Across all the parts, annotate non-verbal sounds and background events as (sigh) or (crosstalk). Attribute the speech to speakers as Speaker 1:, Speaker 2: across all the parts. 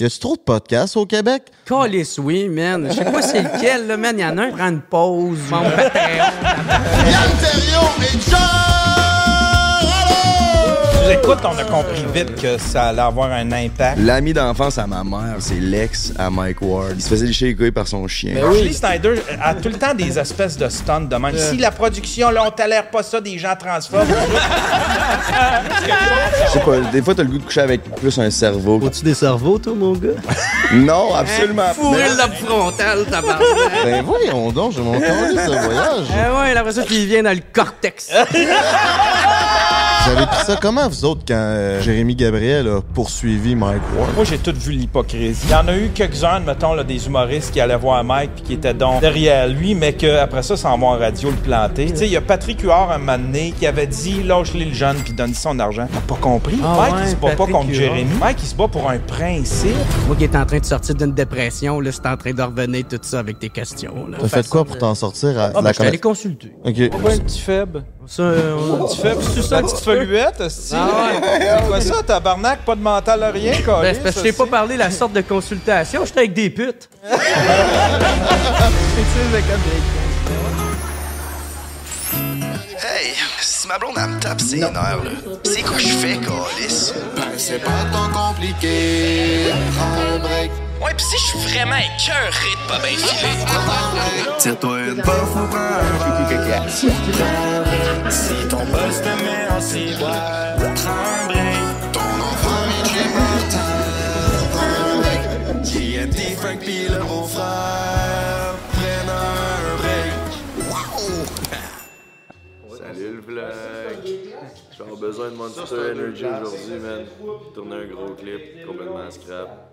Speaker 1: Y a-tu trop de podcasts au Québec?
Speaker 2: Calice, oui, man. Je sais pas c'est lequel, là, man. Il y en a un qui prend une pause. Mon.
Speaker 1: Yann Terriot et John
Speaker 3: Écoute, on a compris vite que ça allait avoir un impact.
Speaker 4: L'ami d'enfance à ma mère, c'est l'ex à Mike Ward. Il se faisait lécher les couilles par son chien.
Speaker 3: Ben Ashley Snyder a tout le temps des espèces de stunts de même. Si la production, là, on tolère pas ça, des gens transphobes.
Speaker 4: Je sais pas, des fois, t'as le goût de coucher avec plus un cerveau.
Speaker 1: Faut-tu des cerveaux, toi, mon gars? (laughs)
Speaker 4: Non, absolument pas.
Speaker 2: Fourrer le lobe frontal, tabarnak.
Speaker 1: ben voyons donc, j'ai mon temps ce voyage.
Speaker 2: Ah ouais, après ça, il vient dans le cortex. (laughs)
Speaker 1: Vous avez pris ça comment, vous autres, quand euh, Jérémy Gabriel a poursuivi Mike Ward?
Speaker 3: Moi, j'ai tout vu l'hypocrisie. Il y en a eu quelques-uns, mettons, là, des humoristes qui allaient voir Mike puis qui étaient donc derrière lui, mais qu'après ça, s'en vont en radio le planter. Tu sais, il y a Patrick Huard, un moment donné, qui avait dit lâche-les le jeune puis donne son argent. T'as pas compris?
Speaker 2: Ah
Speaker 3: Mike,
Speaker 2: ouais,
Speaker 3: il se bat pas contre. Jérémy. Mike, il se bat pour un principe.
Speaker 2: Moi qui est en train de sortir d'une dépression, là, c'est en train de revenir tout ça avec tes questions.
Speaker 1: T'as fait quoi pour t'en sortir à
Speaker 2: Ah, ben,
Speaker 1: la
Speaker 2: je suis allé
Speaker 1: commer-
Speaker 2: consulter.
Speaker 1: Ok.
Speaker 3: Pas un petit faible.
Speaker 2: Ça, euh,
Speaker 3: Tu fais, c'est ça, petite feluette, hostie?
Speaker 2: Ah
Speaker 3: C'est quoi ça, tabarnak? Pas de mental à rien, quoi.
Speaker 2: Ben, c'est parce que je t'ai pas parlé de la sorte de consultation, j'étais avec des putes. (laughs)
Speaker 5: Hey, si ma blonde elle me tape ses nerfs, là, c'est quoi je fais, Calis?
Speaker 6: Ben, c'est pas tant compliqué. Prends un break.
Speaker 5: Ouais, pis si je suis vraiment écœuré de pas bien filer.
Speaker 6: Tire-toi une puff ou prends un break. Si ton boss te met en ciboire, break. Ton enfant vient chez Martin, prends un break. JMT, Frank pis le beau-frère, prennent un break. Wow!
Speaker 4: Salut le vlog. J'ai besoin de Monster Energy aujourd'hui, man. Tourner un gros clip, complètement scrap.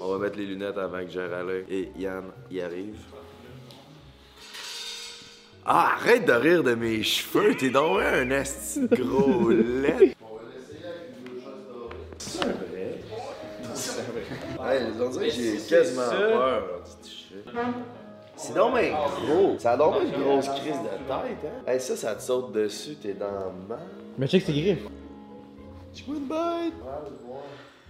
Speaker 4: On va mettre les lunettes avant que j'ai râlé. Et Yann y arrive. Ah, arrête de rire de mes cheveux, t'es donc un asti gros lait. C'est vrai? Hey, on dirait que j'ai quasiment peur. C'est donc bien gros. Ça a donc une grosse crise de tête, hein? Hey, ça, ça te saute dessus, t'es dans le mal.
Speaker 7: Mais check ses griffes.
Speaker 4: Tu peux une bête?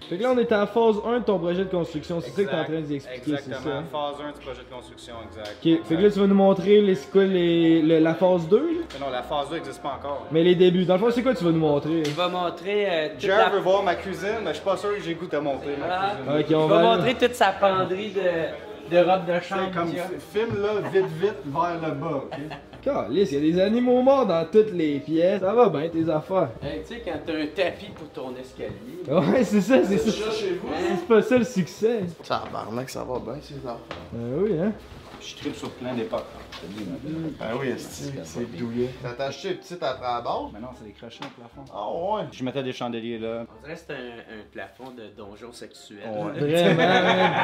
Speaker 7: Fait que là, on est en phase 1 de ton projet de construction. C'est ça que t'es en train d'y expliquer, c'est ça?
Speaker 8: Exactement. Phase 1 du projet de construction, exact.
Speaker 7: Ok, fait que là, tu vas nous montrer les, c'est quoi, les, le- la phase 2, là?
Speaker 8: Mais non, la phase 2 n'existe pas encore.
Speaker 7: Mais les débuts. Dans le fond, c'est quoi que tu vas nous montrer?
Speaker 2: Il va montrer euh, toute
Speaker 8: Jerry
Speaker 2: la...
Speaker 8: veut voir ma cuisine, mais je suis pas sûr que j'ai le goût de te montrer ma
Speaker 2: Ah.
Speaker 8: cuisine.
Speaker 7: Ok,
Speaker 2: Il
Speaker 7: on
Speaker 2: va
Speaker 7: va.
Speaker 2: montrer toute sa penderie de, de robe de chambre.
Speaker 8: Comme
Speaker 2: qu'il y a.
Speaker 8: filme là, vite vite vers le bas, ok?
Speaker 7: Calisse, il y a des animaux morts dans toutes les pièces. Ça va bien, tes affaires?
Speaker 2: Hey, tu sais, quand t'as un tapis pour ton escalier.
Speaker 7: Ouais, c'est ça, c'est ça. C'est pas ça le succès.
Speaker 4: Tabarnak, ça va bien, ces affaires.
Speaker 7: Ben oui, hein?
Speaker 8: Je tripe sur plein d'époques.
Speaker 4: Ben oui, c'est douillet. T'as acheté une petite après la base?
Speaker 8: Mais non, c'est des crochets au plafond.
Speaker 4: Ah ouais?
Speaker 8: Je mettais des chandeliers là.
Speaker 2: On dirait que c'est un, un plafond de donjon sexuel.
Speaker 7: Vraiment. (laughs)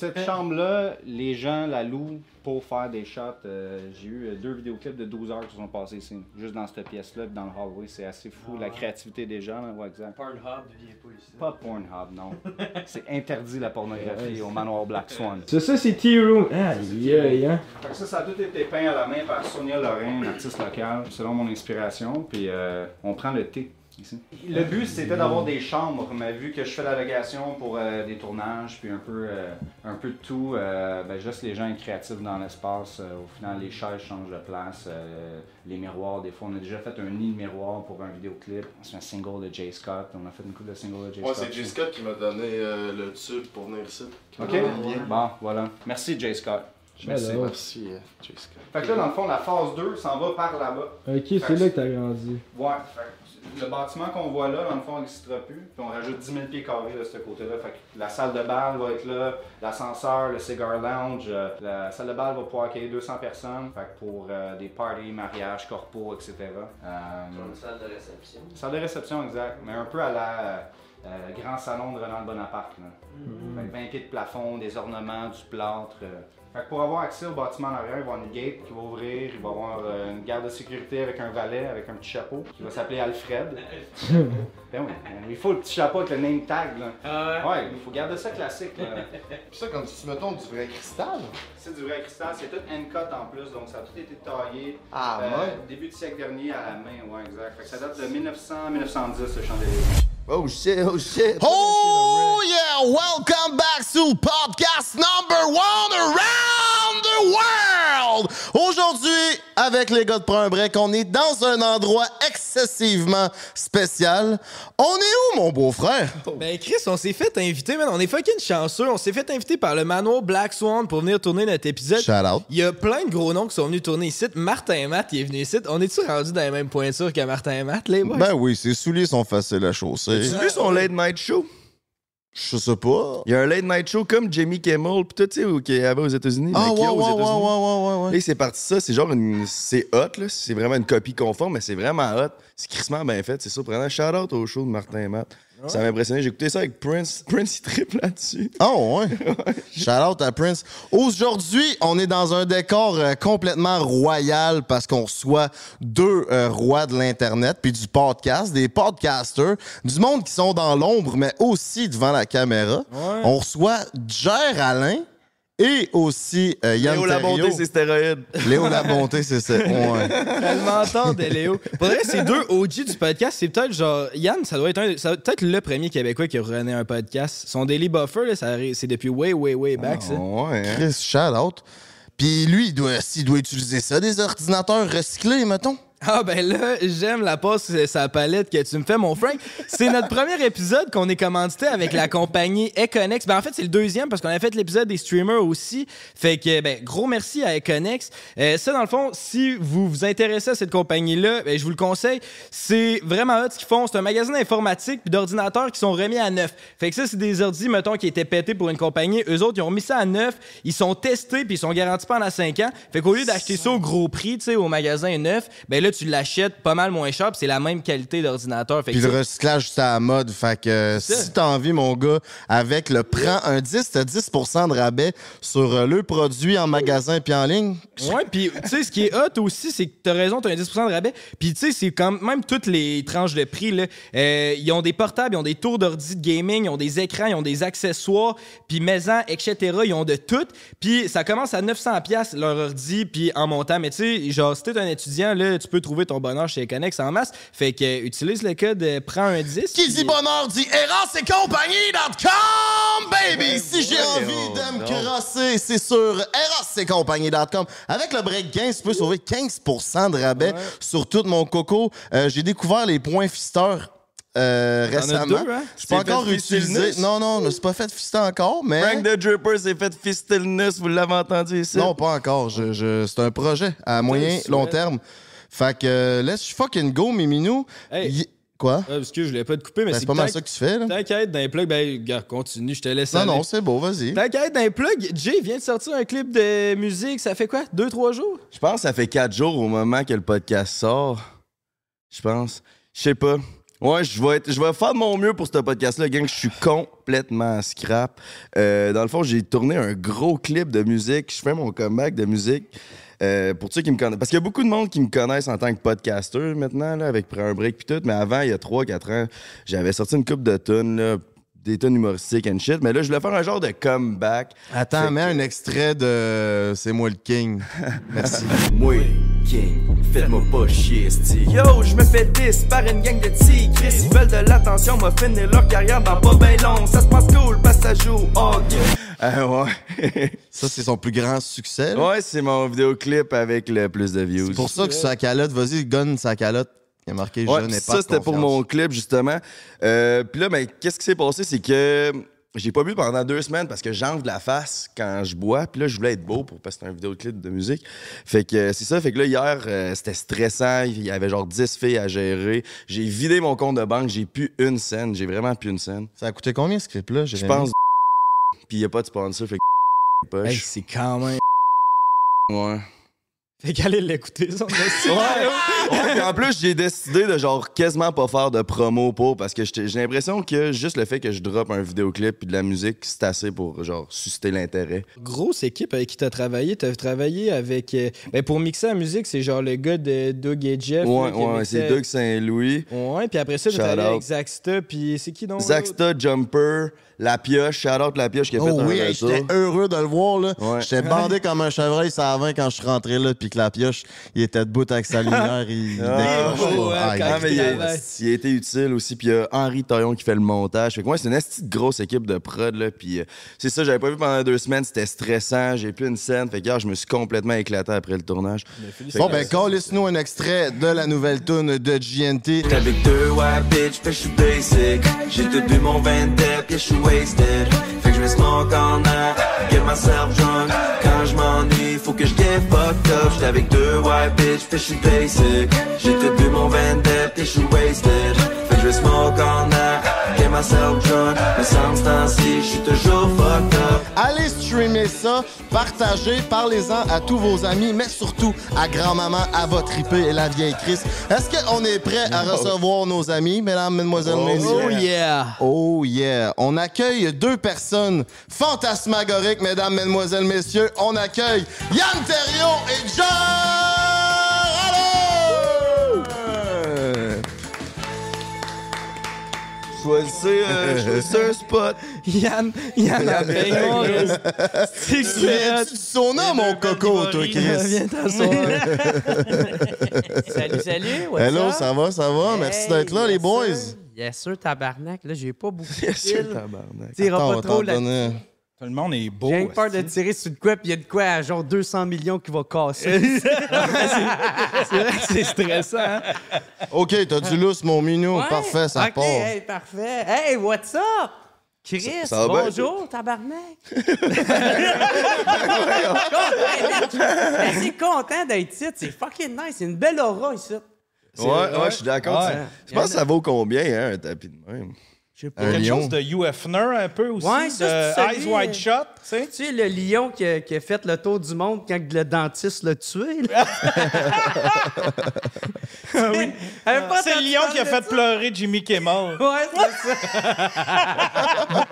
Speaker 8: Cette chambre-là, les gens la louent pour faire des shots. Euh, J'ai eu euh, deux vidéoclips de 12 heures qui se sont passés ici, juste dans cette pièce-là, dans le hallway. C'est assez fou, la créativité des gens, là, ouais, exact.
Speaker 2: Pornhub vient pas ici.
Speaker 8: Pas Pornhub, non. (laughs) C'est interdit la pornographie au manoir Black Swan.
Speaker 7: Ça, ça, c'est Tea Room. Aïe, aïe, hein?
Speaker 8: Fait que ça, ça a tout été peint à la main par Sonia Lorrain, une artiste locale, selon mon inspiration. Puis euh, on prend le thé ici. Le but, c'était d'avoir des chambres, mais vu que je fais la location pour euh, des tournages, puis un peu, euh, un peu de tout, euh, ben, juste les gens être créatifs dans l'espace. Euh, au final, les chaises changent de place, euh, les miroirs, des fois, on a déjà fait un nid de miroir pour un vidéoclip. C'est un single de Jay Scott. On a fait une couple de singles de Jay Scott.
Speaker 4: c'est J. Scott qui m'a donné euh, le tube pour venir ici.
Speaker 8: Ok, bon, voilà. Merci, Jay Scott.
Speaker 4: Merci,
Speaker 7: Alors.
Speaker 4: merci, euh, J. Scott.
Speaker 8: Fait que là, dans le fond, la phase 2 s'en va par là-bas.
Speaker 7: Ok, c'est là que t'as grandi.
Speaker 8: Ouais, fait que le bâtiment qu'on voit là, dans le fond, il n'existera plus. Puis on rajoute 10 000 pieds carrés de ce côté-là. Fait que la salle de bal va être là, l'ascenseur, le cigar lounge. euh, la salle de bal va pouvoir accueillir 200 personnes. Fait que pour euh, des parties, mariages, corpos, etc. Euh,
Speaker 2: Une salle de réception.
Speaker 8: salle de réception, exact. Mais un peu à la euh, grand salon de Ronald Bonaparte. Là. Fait que 20 pieds de plafond, des ornements, du plâtre. euh. Fait que pour avoir accès au bâtiment en arrière, il va y avoir une gate qui va ouvrir, il va y avoir euh, une garde de sécurité avec un valet, avec un petit chapeau, qui va s'appeler Alfred. (laughs) ben oui, euh, il faut le petit chapeau avec le name tag. Là.
Speaker 2: Ah
Speaker 8: Ouais, il faut garder ça classique. là. (laughs)
Speaker 4: Puis ça, comme si, mettons, du vrai cristal.
Speaker 8: C'est du vrai cristal, c'est tout hand-cut en plus, donc ça a tout été taillé.
Speaker 4: Ah,
Speaker 8: euh,
Speaker 4: ouais?
Speaker 8: Début du siècle dernier à la main, ouais, exact. Fait que ça date de 1900-1910 ce chandelier.
Speaker 4: Oh shit, oh shit.
Speaker 1: Oh shit yeah, welcome back to podcast number one around. The world. Aujourd'hui, avec les gars de Prends un break, on est dans un endroit excessivement spécial. On est où, mon beau-frère?
Speaker 7: Ben Chris, on s'est fait inviter, man. On est fucking chanceux. On s'est fait inviter par le manoir Black Swan pour venir tourner notre épisode.
Speaker 1: Shout out.
Speaker 7: Il y a plein de gros noms qui sont venus tourner ici. Martin Matt, il est venu ici. On est-tu rendu dans les mêmes pointures que Martin Matt, les boys?
Speaker 1: Ben oui, ses souliers sont faciles à chausser.
Speaker 9: Tu as vu son late night show?
Speaker 1: Je sais pas.
Speaker 9: Il y a un late night show comme Jamie Kimmel, pis tout, tu sais, au- qui avait aux États-Unis.
Speaker 1: Ah, ouais,
Speaker 9: qu'il y
Speaker 1: ouais, ouais, ouais, ouais.
Speaker 9: Et c'est parti ça, c'est genre une. C'est hot, là. C'est vraiment une copie conforme, mais c'est vraiment hot. C'est crissement bien fait, c'est surprenant. Shout out au show de Martin et Matt. Ça m'a impressionné. J'ai écouté ça avec Prince. (laughs) Prince, il triple là-dessus.
Speaker 1: Oh, ouais? (laughs) Shout out à Prince. Aujourd'hui, on est dans un décor euh, complètement royal parce qu'on reçoit deux euh, rois de l'Internet puis du podcast, des podcasters, du monde qui sont dans l'ombre, mais aussi devant la caméra. On reçoit Jer Alain et aussi euh, Yann
Speaker 9: Léo la
Speaker 1: Thériault.
Speaker 9: bonté, c'est stéroïde.
Speaker 1: Léo la bonté, c'est ça. (laughs) Ouais.
Speaker 7: Tellement tard de Léo. Pour vrai, ces deux OG du podcast, c'est peut-être genre. Yann, ça doit être un, ça doit être le premier Québécois qui a rené un podcast. Son Daily Buffer, là, ça c'est depuis way, way, way back, ça.
Speaker 9: Ouais, hein.
Speaker 1: Chris, shout out. Puis lui, il doit, s'il doit utiliser ça, des ordinateurs recyclés, mettons.
Speaker 7: Ah ben là, j'aime la passe sa palette que tu me fais, mon Frank. C'est notre premier épisode qu'on est commandité avec la compagnie Econex. Ben en fait, c'est le deuxième parce qu'on a fait l'épisode des streamers aussi. Fait que, ben, gros merci à Econex. Euh, ça, dans le fond, si vous vous intéressez à cette compagnie-là, ben, je vous le conseille. C'est vraiment hot ce qu'ils font. C'est un magasin d'informatique puis d'ordinateurs qui sont remis à neuf. Fait que ça, c'est des ordis, mettons, qui étaient pétés pour une compagnie. Eux autres, ils ont mis ça à neuf. Ils sont testés puis ils sont garantis pendant 5 ans. Fait qu'au lieu d'acheter ça au gros prix, tu sais, au magasin neuf, ben là, tu l'achètes pas mal moins cher puis c'est la même qualité d'ordinateur.
Speaker 1: Puis le recyclage, c'est à la mode. Fait que euh, si t'as envie, mon gars, avec le prends un 10, t'as 10% de rabais sur euh, le produit en magasin puis en ligne.
Speaker 7: Ouais, puis tu sais, ce qui est hot aussi, c'est que t'as raison, t'as un 10% de rabais. Puis tu sais, c'est quand même toutes les tranches de prix. Là. Euh, ils ont des portables, ils ont des tours d'ordi de gaming, ils ont des écrans, ils ont des accessoires, puis maison, etc. Ils ont de tout. Puis ça commence à 900$ leur ordi, puis en montant. Mais tu sais, genre, si t'es un étudiant, là, tu peux trouver ton bonheur chez Connex en masse. Fait que euh, utilise le code euh, Prends un 10.
Speaker 1: Qui dit bonheur dit Eros et compagnie.com, baby! si j'ai envie de me crosser, c'est sur Eros et compagnie.com. Avec le break 15, tu peux sauver 15% de rabais sur tout mon coco. Euh, j'ai découvert les points fisteurs. Euh, récemment.
Speaker 7: deux, hein?
Speaker 1: Je peux encore utiliser. Non, non, c'est pas fait fister encore, mais.
Speaker 9: Frank the Dripper s'est fait fister le vous l'avez entendu ici?
Speaker 1: Non, pas encore. Je, je- c'est un projet à moyen, long terme. Fait que euh, let's fucking go, mes minous.
Speaker 7: Hey.
Speaker 1: Y- Quoi?
Speaker 7: Parce que je voulais pas te couper, mais
Speaker 1: Ben,
Speaker 7: c'est
Speaker 1: pas mal ça que tu fais,
Speaker 7: être dans les plugs, ben, gars, continue, je te laisse
Speaker 1: Non,
Speaker 7: aller.
Speaker 1: non, c'est beau, vas-y.
Speaker 7: Être dans les plugs, Jay vient de sortir un clip de musique, ça fait quoi? Deux, trois jours?
Speaker 9: Je pense que ça fait quatre jours au moment que le podcast sort. Je pense. Je sais pas. Ouais, je vais, être, je vais faire de mon mieux pour ce podcast-là, gang. Je suis complètement scrap. Euh, dans le fond, j'ai tourné un gros clip de musique. Je fais mon comeback de musique. Euh, pour ceux qui me connaissent. Parce qu'il y a beaucoup de monde qui me connaissent en tant que podcaster maintenant, là, avec Prends un break puis tout. Mais avant, il y a 3-4 ans, j'avais sorti une coupe de là, des tunes humoristiques and shit. Mais là, je voulais faire un genre de comeback.
Speaker 1: Attends, mets
Speaker 9: que-
Speaker 1: un extrait de C'est moi le king. (laughs) Merci.
Speaker 6: Moi, King, faites-moi pas chier, esti. Yo, je me fais 10 par une gang de tigres. Ils veulent de l'attention, m'a finir leur carrière dans pas ben long. Ça se passe cool, parce que ça joue oh yeah.
Speaker 9: Ah ouais. (laughs)
Speaker 1: Ça, c'est son plus grand succès. là.
Speaker 9: ouais, c'est mon vidéoclip avec le plus de views.
Speaker 1: C'est pour ça que sa calotte, vas-y, gonne sa calotte. Il a marqué
Speaker 9: Ouais,
Speaker 1: Je n'ai
Speaker 9: pis
Speaker 1: pas
Speaker 9: ça,
Speaker 1: de
Speaker 9: c'était pour mon clip, justement. Euh, Puis là, ben, qu'est-ce qui s'est passé? C'est que j'ai pas bu pendant deux semaines parce que j'enfle la face quand je bois. Puis là, je voulais être beau pour parce que c'était un vidéoclip de musique. Fait que euh, c'est ça. Fait que là, hier, euh, c'était stressant. Il y avait genre 10 filles à gérer. J'ai vidé mon compte de banque. J'ai plus une scène. J'ai vraiment plus une scène.
Speaker 1: Ça a coûté combien ce clip-là?
Speaker 9: Je pense. Puis il y a pas de sponsor. Fait que.
Speaker 7: Hey, c'est quand même.
Speaker 9: Ouais.
Speaker 7: Fait qu'allez l'écouter, ça.
Speaker 9: Ouais, puis en plus, j'ai décidé de genre quasiment pas faire de promo pour parce que j'ai l'impression que juste le fait que je drop un vidéoclip puis de la musique, c'est assez pour genre susciter l'intérêt.
Speaker 7: Grosse équipe avec qui t'as travaillé. T'as travaillé avec. euh, ben pour mixer la musique, c'est genre le gars de Doug et Jeff.
Speaker 9: Ouais,
Speaker 7: là,
Speaker 9: ouais,
Speaker 7: mixait-
Speaker 9: c'est Doug Saint-Louis,
Speaker 7: Ouais, puis après ça, t'as travaillé avec Zaxta, puis c'est qui donc?
Speaker 9: Zaxta, Jumper, La pioche, out la pioche qui a fait
Speaker 1: Oh
Speaker 9: un
Speaker 1: oui, hey, j'étais heureux de le voir. là.
Speaker 9: Ouais.
Speaker 1: J'étais bandé comme un chevreuil ça avant quand je suis rentré là, puis que la pioche, il était debout avec sa lumière, il, (laughs) il
Speaker 9: Ah,
Speaker 7: ouais.
Speaker 1: Ah, il-
Speaker 9: a,
Speaker 7: travaille.
Speaker 9: il a été utile aussi. Puis il y a Henri Taillon qui fait le montage. Fait que moi, c'est une esti de grosse équipe de prod. Là, puis euh, c'est ça, j'avais pas vu pendant deux semaines. C'était stressant. J'ai plus une scène. Fait que hier, je me suis complètement éclaté après le tournage.
Speaker 1: Bon, ben, calisse-nous un extrait de la nouvelle tune de GNT.
Speaker 6: Avec deux white bitch, fait que je suis basic. J'ai tout bu mon 20 dep, yeah, je suis wasted. Fait que je vais smoke en air, get myself drunk. Quand je m'ennuie, faut que je get fucked up. J'étais avec deux white bitch, fait je suis basic. Tout bu mon 20 dep, yeah, je suis wasted. Fait que je vais smoke air, get myself drunk. Mais sans ce temps-ci, je suis toujours fucked up.
Speaker 1: Allez streamer ça, partagez, parlez-en à tous vos amis, mais surtout à grand-maman, à votre triper et la vieille Chris. Est-ce qu'on est prêt à recevoir nos amis, mesdames, mesdemoiselles, messieurs?
Speaker 7: Oh yeah!
Speaker 1: Oh yeah! On accueille deux personnes fantasmagoriques, mesdames, mesdemoiselles, messieurs. On accueille Yann Terriot et John
Speaker 9: Choisissez, (laughs) euh, choisissez un spot.
Speaker 7: Yann, Yann a peignoir. C'est
Speaker 1: Tu sauna, mon coco, toi, Chris?
Speaker 7: Viens t'asseoir.
Speaker 2: Salut, salut. what's
Speaker 1: Hello, ça va, ça va? Merci d'être là, les
Speaker 2: yes,
Speaker 1: boys.
Speaker 2: Yes, sûr, tabarnak. Là, j'ai pas beaucoup de (laughs)
Speaker 9: Bien sûr, tabarnak.
Speaker 2: Pas trop là
Speaker 3: Tout le monde est beau.
Speaker 2: J'ai peur de tirer sur de quoi, puis il y a de quoi à genre 200 millions qui va casser.
Speaker 7: C'est vrai que c'est stressant. hein?
Speaker 1: OK, t'as du lousse, mon minou.
Speaker 2: Ouais?
Speaker 1: Parfait, ça
Speaker 2: OK,
Speaker 1: part.
Speaker 2: hey, parfait. Hey, what's up? Chris,
Speaker 9: ça va bien,
Speaker 2: bonjour, tabarnak. (laughs) Je suis content d'être ici. C'est fucking nice. C'est une belle aura ici.
Speaker 9: Ouais, ouais, je suis d'accord.
Speaker 3: Ouais.
Speaker 9: Tu penses que ça vaut combien, hein, un tapis de même?
Speaker 2: Je sais pas.
Speaker 1: Un
Speaker 3: Quelque
Speaker 1: lion.
Speaker 3: chose de UFner un peu aussi.
Speaker 2: Ouais, ça,
Speaker 3: de
Speaker 2: c'est
Speaker 3: Eyes
Speaker 2: celui,
Speaker 3: Wide Shut, tu sais.
Speaker 2: Tu sais, le lion qui a, qui a fait le tour du monde quand le dentiste l'a tué. là. (laughs) J'avais (laughs) pas
Speaker 3: C'est le
Speaker 2: entendu
Speaker 3: lion qui a
Speaker 2: parler
Speaker 3: fait
Speaker 2: de
Speaker 3: pleurer Jimmy Kimmel. (laughs)
Speaker 2: Ouais, c'est ça.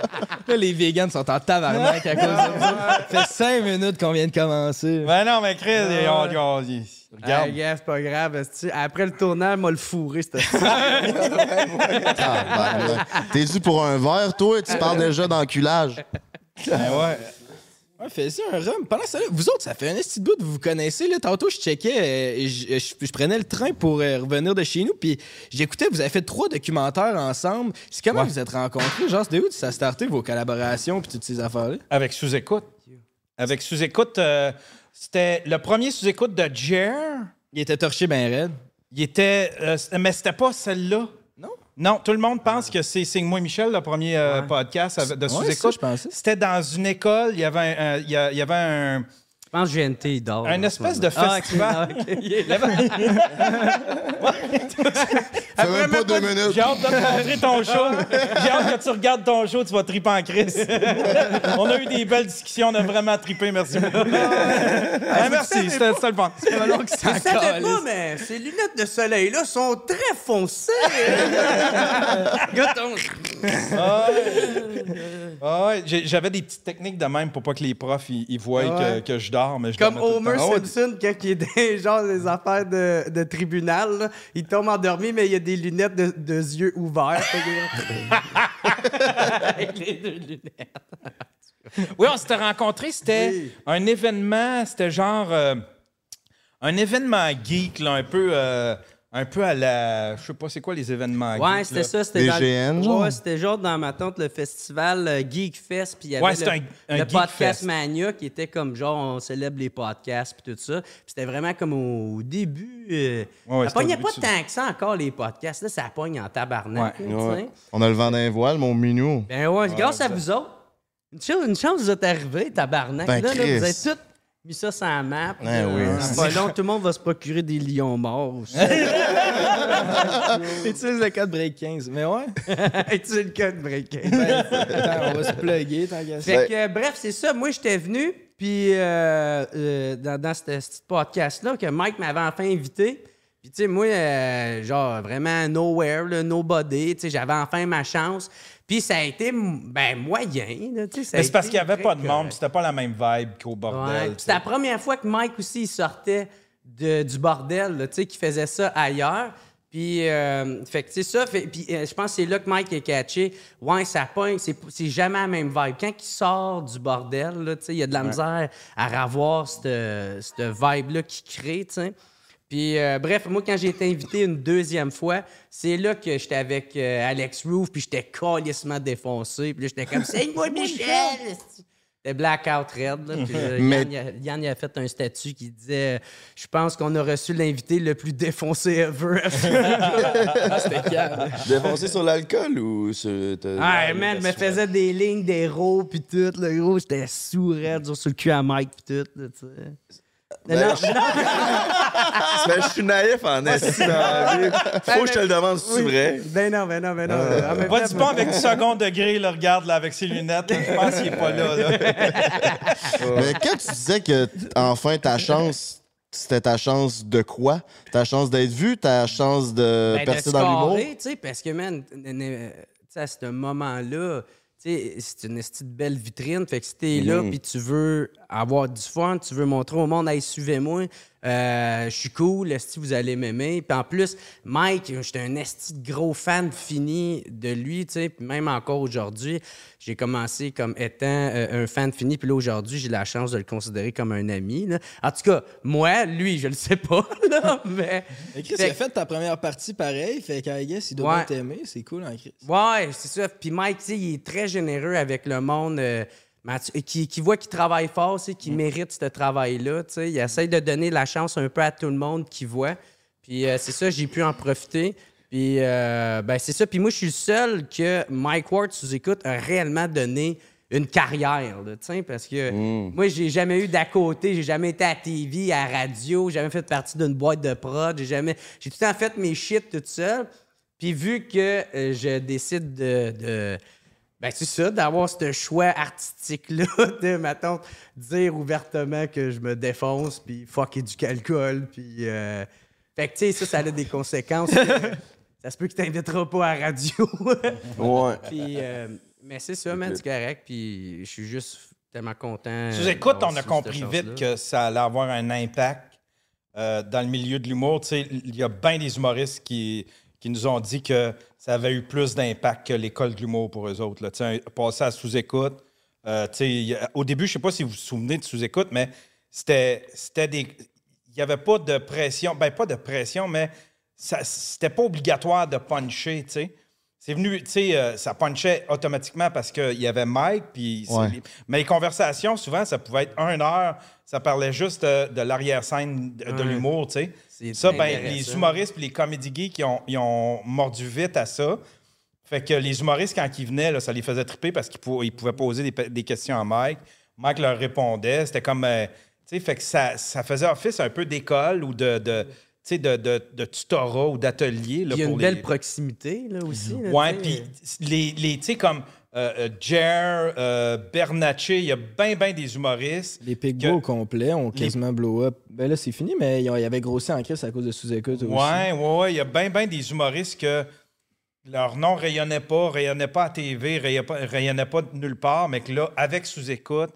Speaker 7: Là, les vegans sont en tabarnak à cause de ça. Ça fait cinq minutes qu'on vient de commencer.
Speaker 3: Ben non, mais Chris, ils ont- ils ont- ils- regarde.
Speaker 2: Gars, c'est pas grave. Après le tournage, m'a le fourré, c'était.
Speaker 1: T'es dû pour un verre, toi? Tu parles déjà d'enculage.
Speaker 3: Ben ouais.
Speaker 7: Ouais, fais ça un rhum. Pendant ça, vous autres, ça fait un petit bout de vous vous connaissez. Là. Tantôt, je checkais, euh, et je, je- je prenais le train pour euh, revenir de chez nous, puis j'écoutais, vous avez fait trois documentaires ensemble. C'est comment
Speaker 3: Ouais.
Speaker 7: vous êtes rencontrés? Genre, c'était où ça a starté vos collaborations puis toutes ces affaires-là?
Speaker 3: Avec sous-écoute. Avec sous-écoute, euh, c'était le premier sous-écoute de Jer.
Speaker 7: Il était torché ben raide.
Speaker 3: Il était. euh, mais c'était pas celle-là.
Speaker 7: Non?
Speaker 3: Non, tout le monde pense que c'est Signe-moi Michel, le premier euh, podcast avec- de
Speaker 7: Ouais, ça,
Speaker 3: sous-écoute.
Speaker 7: je pensais.
Speaker 3: C'était dans une école. Il y avait un. un- il y a- il y avait un.
Speaker 2: Je pense que GNT, il dort.
Speaker 3: Un espèce
Speaker 2: ce
Speaker 3: de.
Speaker 2: Ah,
Speaker 3: festival. (laughs)
Speaker 2: ah, ok.
Speaker 3: Il y avait-
Speaker 1: Fais même pas deux minutes.
Speaker 3: J'ai hâte de te montrer ton show. J'ai hâte que tu regardes ton show, tu vas triper en crise. on a eu des belles discussions, on a vraiment tripé, merci beaucoup. Ah, merci, c'était c'était le fun.
Speaker 2: Je savais pas, mais ces lunettes de soleil-là sont très foncées. Regarde ton-
Speaker 3: Ah ouais, j'ai- j'avais des petites techniques de même pour pas que les profs ils, ils voient
Speaker 2: Ouais.
Speaker 3: que, que je dors, mais je
Speaker 2: Comme
Speaker 3: dormais tout le
Speaker 2: Homer
Speaker 3: temps. Ouais,
Speaker 2: Simpson, quand il est dans (laughs) genre, des affaires de, de tribunal, là, il tombe endormi, mais il a des lunettes de, de yeux ouverts. (laughs) (laughs) Avec les deux lunettes.
Speaker 3: Oui, on s'était rencontrés, c'était
Speaker 2: Oui.
Speaker 3: un événement, c'était genre euh, un événement geek, là, un peu, euh, un peu à la. Je sais pas, c'est quoi les événements
Speaker 2: Ouais, c'était
Speaker 3: là?
Speaker 2: ça. C'était
Speaker 1: BGN, genre?
Speaker 2: Ouais, c'était genre dans ma tante le festival euh, Geek Fest. Puis il y avait
Speaker 3: Ouais,
Speaker 2: le,
Speaker 3: c'était un- un
Speaker 2: le
Speaker 3: Geek
Speaker 2: podcast
Speaker 3: Fest.
Speaker 2: Mania qui était comme genre on célèbre les podcasts puis tout ça. Puis c'était vraiment comme au début. euh,
Speaker 3: Ouais, ouais,
Speaker 2: ça
Speaker 3: c'était au
Speaker 2: pognait
Speaker 3: début
Speaker 2: pas
Speaker 3: de-
Speaker 2: tant que ça encore les podcasts. Là, ça pogne en tabarnak.
Speaker 3: Ouais.
Speaker 2: là, tu
Speaker 1: Ouais.
Speaker 2: sais.
Speaker 1: On a le vent d'un voile, mon minou.
Speaker 2: Ben ouais, grâce à vous autres. Une chance, une chance vous êtes arrivés, tabarnak.
Speaker 1: Ben,
Speaker 2: là, là, vous avez tous mis ça sur la map.
Speaker 1: Ben
Speaker 2: là.
Speaker 1: oui.
Speaker 2: Pas long, tout le monde va se procurer des lions morts aussi. (laughs)
Speaker 7: Utilise le code Break 15. Mais ouais. (laughs)
Speaker 2: tu sais le code breaking.
Speaker 7: Ben, attends, on va se plugger, tant qu'à ça.
Speaker 2: Fait que, euh, bref, c'est ça. Moi, j'étais venu, puis euh, euh, dans, dans ce ce podcast-là, que Mike m'avait enfin invité. Puis, tu sais, moi, euh, genre, vraiment nowhere, là, nobody. Tu sais, j'avais enfin ma chance. Puis, ça a été, ben, moyen. là, tu sais, ça a
Speaker 3: Mais c'est parce qu'il n'y avait pas de monde, puis c'était pas la même vibe qu'au
Speaker 2: Ouais.
Speaker 3: bordel.
Speaker 2: Puis C'était la première fois que Mike aussi il sortait de- du bordel, tu sais, qu'il faisait ça ailleurs. Puis, euh, fait que c'est ça. Fait, puis, euh, je pense que c'est là que Mike est catché. Ouais, ça pogne. C'est, c'est jamais la même vibe. Quand il sort du bordel, là, tu sais, il y a de la misère à revoir cette, cette vibe-là qu'il crée, tu sais. Puis, euh, bref, moi, quand j'ai été invité une deuxième fois, c'est là que j'étais avec euh, Alex Roof, puis j'étais calissement défoncé. Puis là, j'étais comme, (laughs) c'est moi Michel! C'était blackout red. Là, puis, euh,
Speaker 1: Mais-
Speaker 2: Yann, a, Yann, il a fait un statut qui disait Je pense qu'on a reçu l'invité le plus défoncé ever. (laughs) (laughs)
Speaker 7: C'était calme.
Speaker 9: Défoncé sur l'alcool ou sur.
Speaker 2: Ah, man, je me faisais des lignes, des rows, puis tout. Le gros, j'étais sourd, sur le cul à Mike, puis tout. là.
Speaker 9: Ben,
Speaker 2: Non,
Speaker 9: je- Ben, (laughs) je suis naïf en esti vie. Faut que je te le demande si c'est vrai.
Speaker 2: Ben non, ben non, ben non. En même
Speaker 3: Pas
Speaker 2: temps,
Speaker 3: dis pas avec du second degré, là, regarde là, avec ses lunettes. là, je pense qu'il est pas là. là.
Speaker 1: Mais quand tu disais que, enfin, ta chance, c'était ta chance de quoi? Ta chance d'être vu? Ta chance de
Speaker 2: Ben,
Speaker 1: percer
Speaker 2: de
Speaker 1: dans l'humour?
Speaker 2: scorer, tu sais, parce que, man, euh, à ce moment-là, tu sais, c'est une esti de belle vitrine. Fait que si t'es là, puis tu veux avoir du fun, tu veux montrer au monde, hey, suivez-moi, euh, je suis cool, esti, vous allez m'aimer? Puis en plus, Mike, j'étais un esti de gros fan fini de lui, tu sais, puis même encore aujourd'hui, j'ai commencé comme étant euh, un fan fini, puis là, aujourd'hui, j'ai la chance de le considérer comme un ami. là. En tout cas, moi, lui, je le sais pas, (laughs) là, mais...
Speaker 7: Mais Chris,
Speaker 2: Fait
Speaker 7: il a fait ta première partie pareil, fait qu'à guess, il doit
Speaker 2: Ouais.
Speaker 7: t'aimer. C'est cool, hein, Chris.
Speaker 2: Ouais, c'est ça. Puis Mike, tu sais, il est très généreux avec le monde euh, Mathieu- qui, qui voit qu'il travaille fort, tu sais, qui mérite ce travail-là. tu sais. Il essaye de donner la chance un peu à tout le monde qui voit. Puis euh, c'est ça, j'ai pu en profiter. Puis euh, ben, c'est ça. Puis moi, je suis le seul que Mike Ward sous écoute a réellement donné une carrière, là, tu sais, parce que moi, j'ai jamais eu d'à côté, j'ai jamais été à TV, à radio, j'ai jamais fait partie d'une boîte de prod, j'ai jamais... J'ai tout le temps fait mes shit toute seule. Puis vu que euh, je décide de... de- ben, c'est ça, d'avoir ce choix artistique-là, (laughs) de, mettons, dire ouvertement que je me défonce, puis fucker du calcul, puis... euh, Fait que, tu sais, ça, ça a des conséquences. (laughs) ça se peut qu'il t'invitera pas à la radio. (laughs)
Speaker 9: Ouais.
Speaker 2: puis, euh, mais c'est ça, man, c'est correct, puis je suis juste tellement content.
Speaker 3: Tu écoutes,
Speaker 2: d'avoir
Speaker 3: on a compris vite que ça allait avoir un impact euh, dans le milieu de l'humour. Tu sais, il y a bien des humoristes qui, qui nous ont dit que ça avait eu plus d'impact que l'école de l'humour pour eux autres. Là. Passer à sous-écoute. euh, au début, je sais pas si vous vous souvenez de sous-écoute, mais c'était des. Il n'y avait pas de pression. Ben, pas de pression, mais c'était pas obligatoire de puncher, tu sais. C'est venu, tu sais, euh, ça punchait automatiquement parce qu'il y avait Mike, puis...
Speaker 1: Ouais.
Speaker 3: Mais les conversations, souvent, ça pouvait être une heure, ça parlait juste de, de l'arrière-scène de, l'humour, tu sais. Ça, ben, les humoristes puis les comédie geeks, ils ont, ils ont mordu vite à ça. Fait que les humoristes, quand ils venaient, là, ça les faisait triper parce qu'ils pou- ils pouvaient poser des, des questions à Mike. Mike leur répondait. C'était comme... euh, tu sais, fait que ça, ça faisait office un peu d'école ou de... de, de, de tutorat ou d'atelier.
Speaker 2: il y a
Speaker 3: pour
Speaker 2: une
Speaker 3: les-
Speaker 2: belle proximité, là, aussi.
Speaker 3: Ouais,
Speaker 2: sais.
Speaker 3: puis les, les tu sais, comme euh, euh, Jer, euh, Bernatchez, il y a bien, bien des humoristes.
Speaker 7: Les Pigbois
Speaker 3: Que-
Speaker 7: au complet ont quasiment blow up. Ben là, c'est fini, mais ils ont- ils avaient grossi en crise à cause de sous-écoute aussi.
Speaker 3: Ouais, ouais, ouais. Il y a bien, bien des humoristes que leur nom rayonnait pas, rayonnait pas à TV, rayonnait pas, rayonnait pas nulle part, mais que là, avec sous-écoute,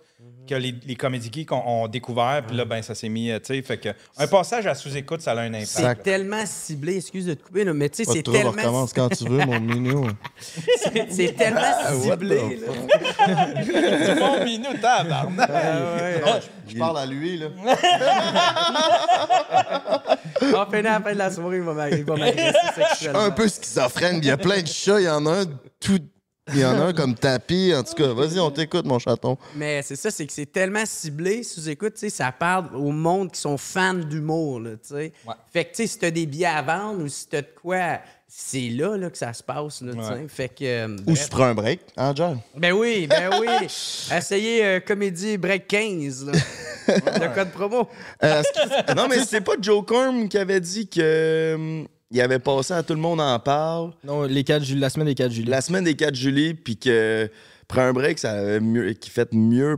Speaker 3: que les, les comédie geeks ont, ont découvert, puis là, ben, ça s'est mis, euh, tu sais, fait que un passage à sous-écoute, ça a un impact.
Speaker 2: C'est tellement ciblé, excuse de te couper, là, mais tu sais, c'est
Speaker 1: trouble, on
Speaker 2: tellement,
Speaker 1: recommence quand tu veux, mon minou. (laughs)
Speaker 2: c'est- c'est tellement
Speaker 1: Ah,
Speaker 2: ciblé. là.
Speaker 3: C'est mon minou, tabarnak!
Speaker 1: Je parle à lui, là. (laughs)
Speaker 2: En fin à la fin de la soirée, il va m'a- il va m'agresser sexuellement.
Speaker 1: Un peu schizophrène. Il y a plein de chats. Il y en a un tout. Il y en a un comme tapis. En tout cas, vas-y, on t'écoute, mon chaton.
Speaker 2: Mais c'est ça, c'est que c'est tellement ciblé, sous écoute, tu sais, ça parle au monde qui sont fans d'humour, là, tu sais.
Speaker 3: Ouais.
Speaker 2: Fait que, tu sais, si t'as des billets à vendre ou si t'as de quoi, c'est là, là, que ça se passe, là, tu sais.
Speaker 3: Ouais.
Speaker 2: Fait que... euh,
Speaker 1: Ou
Speaker 2: bref.
Speaker 1: se prend un break, hein, John?
Speaker 2: Ben oui, ben (laughs) oui. Essayez euh, Comédie Break 15, là. (laughs) Le code promo.
Speaker 1: Euh,
Speaker 9: Non, mais c'est pas Joe Corm qui avait dit que. Il avait passé à tout le monde en parle
Speaker 7: Non, les 4 juillet, la semaine des 4 juillet.
Speaker 9: la semaine des 4 juillet, puis que prend un break, ça avait mieux, qui fait mieux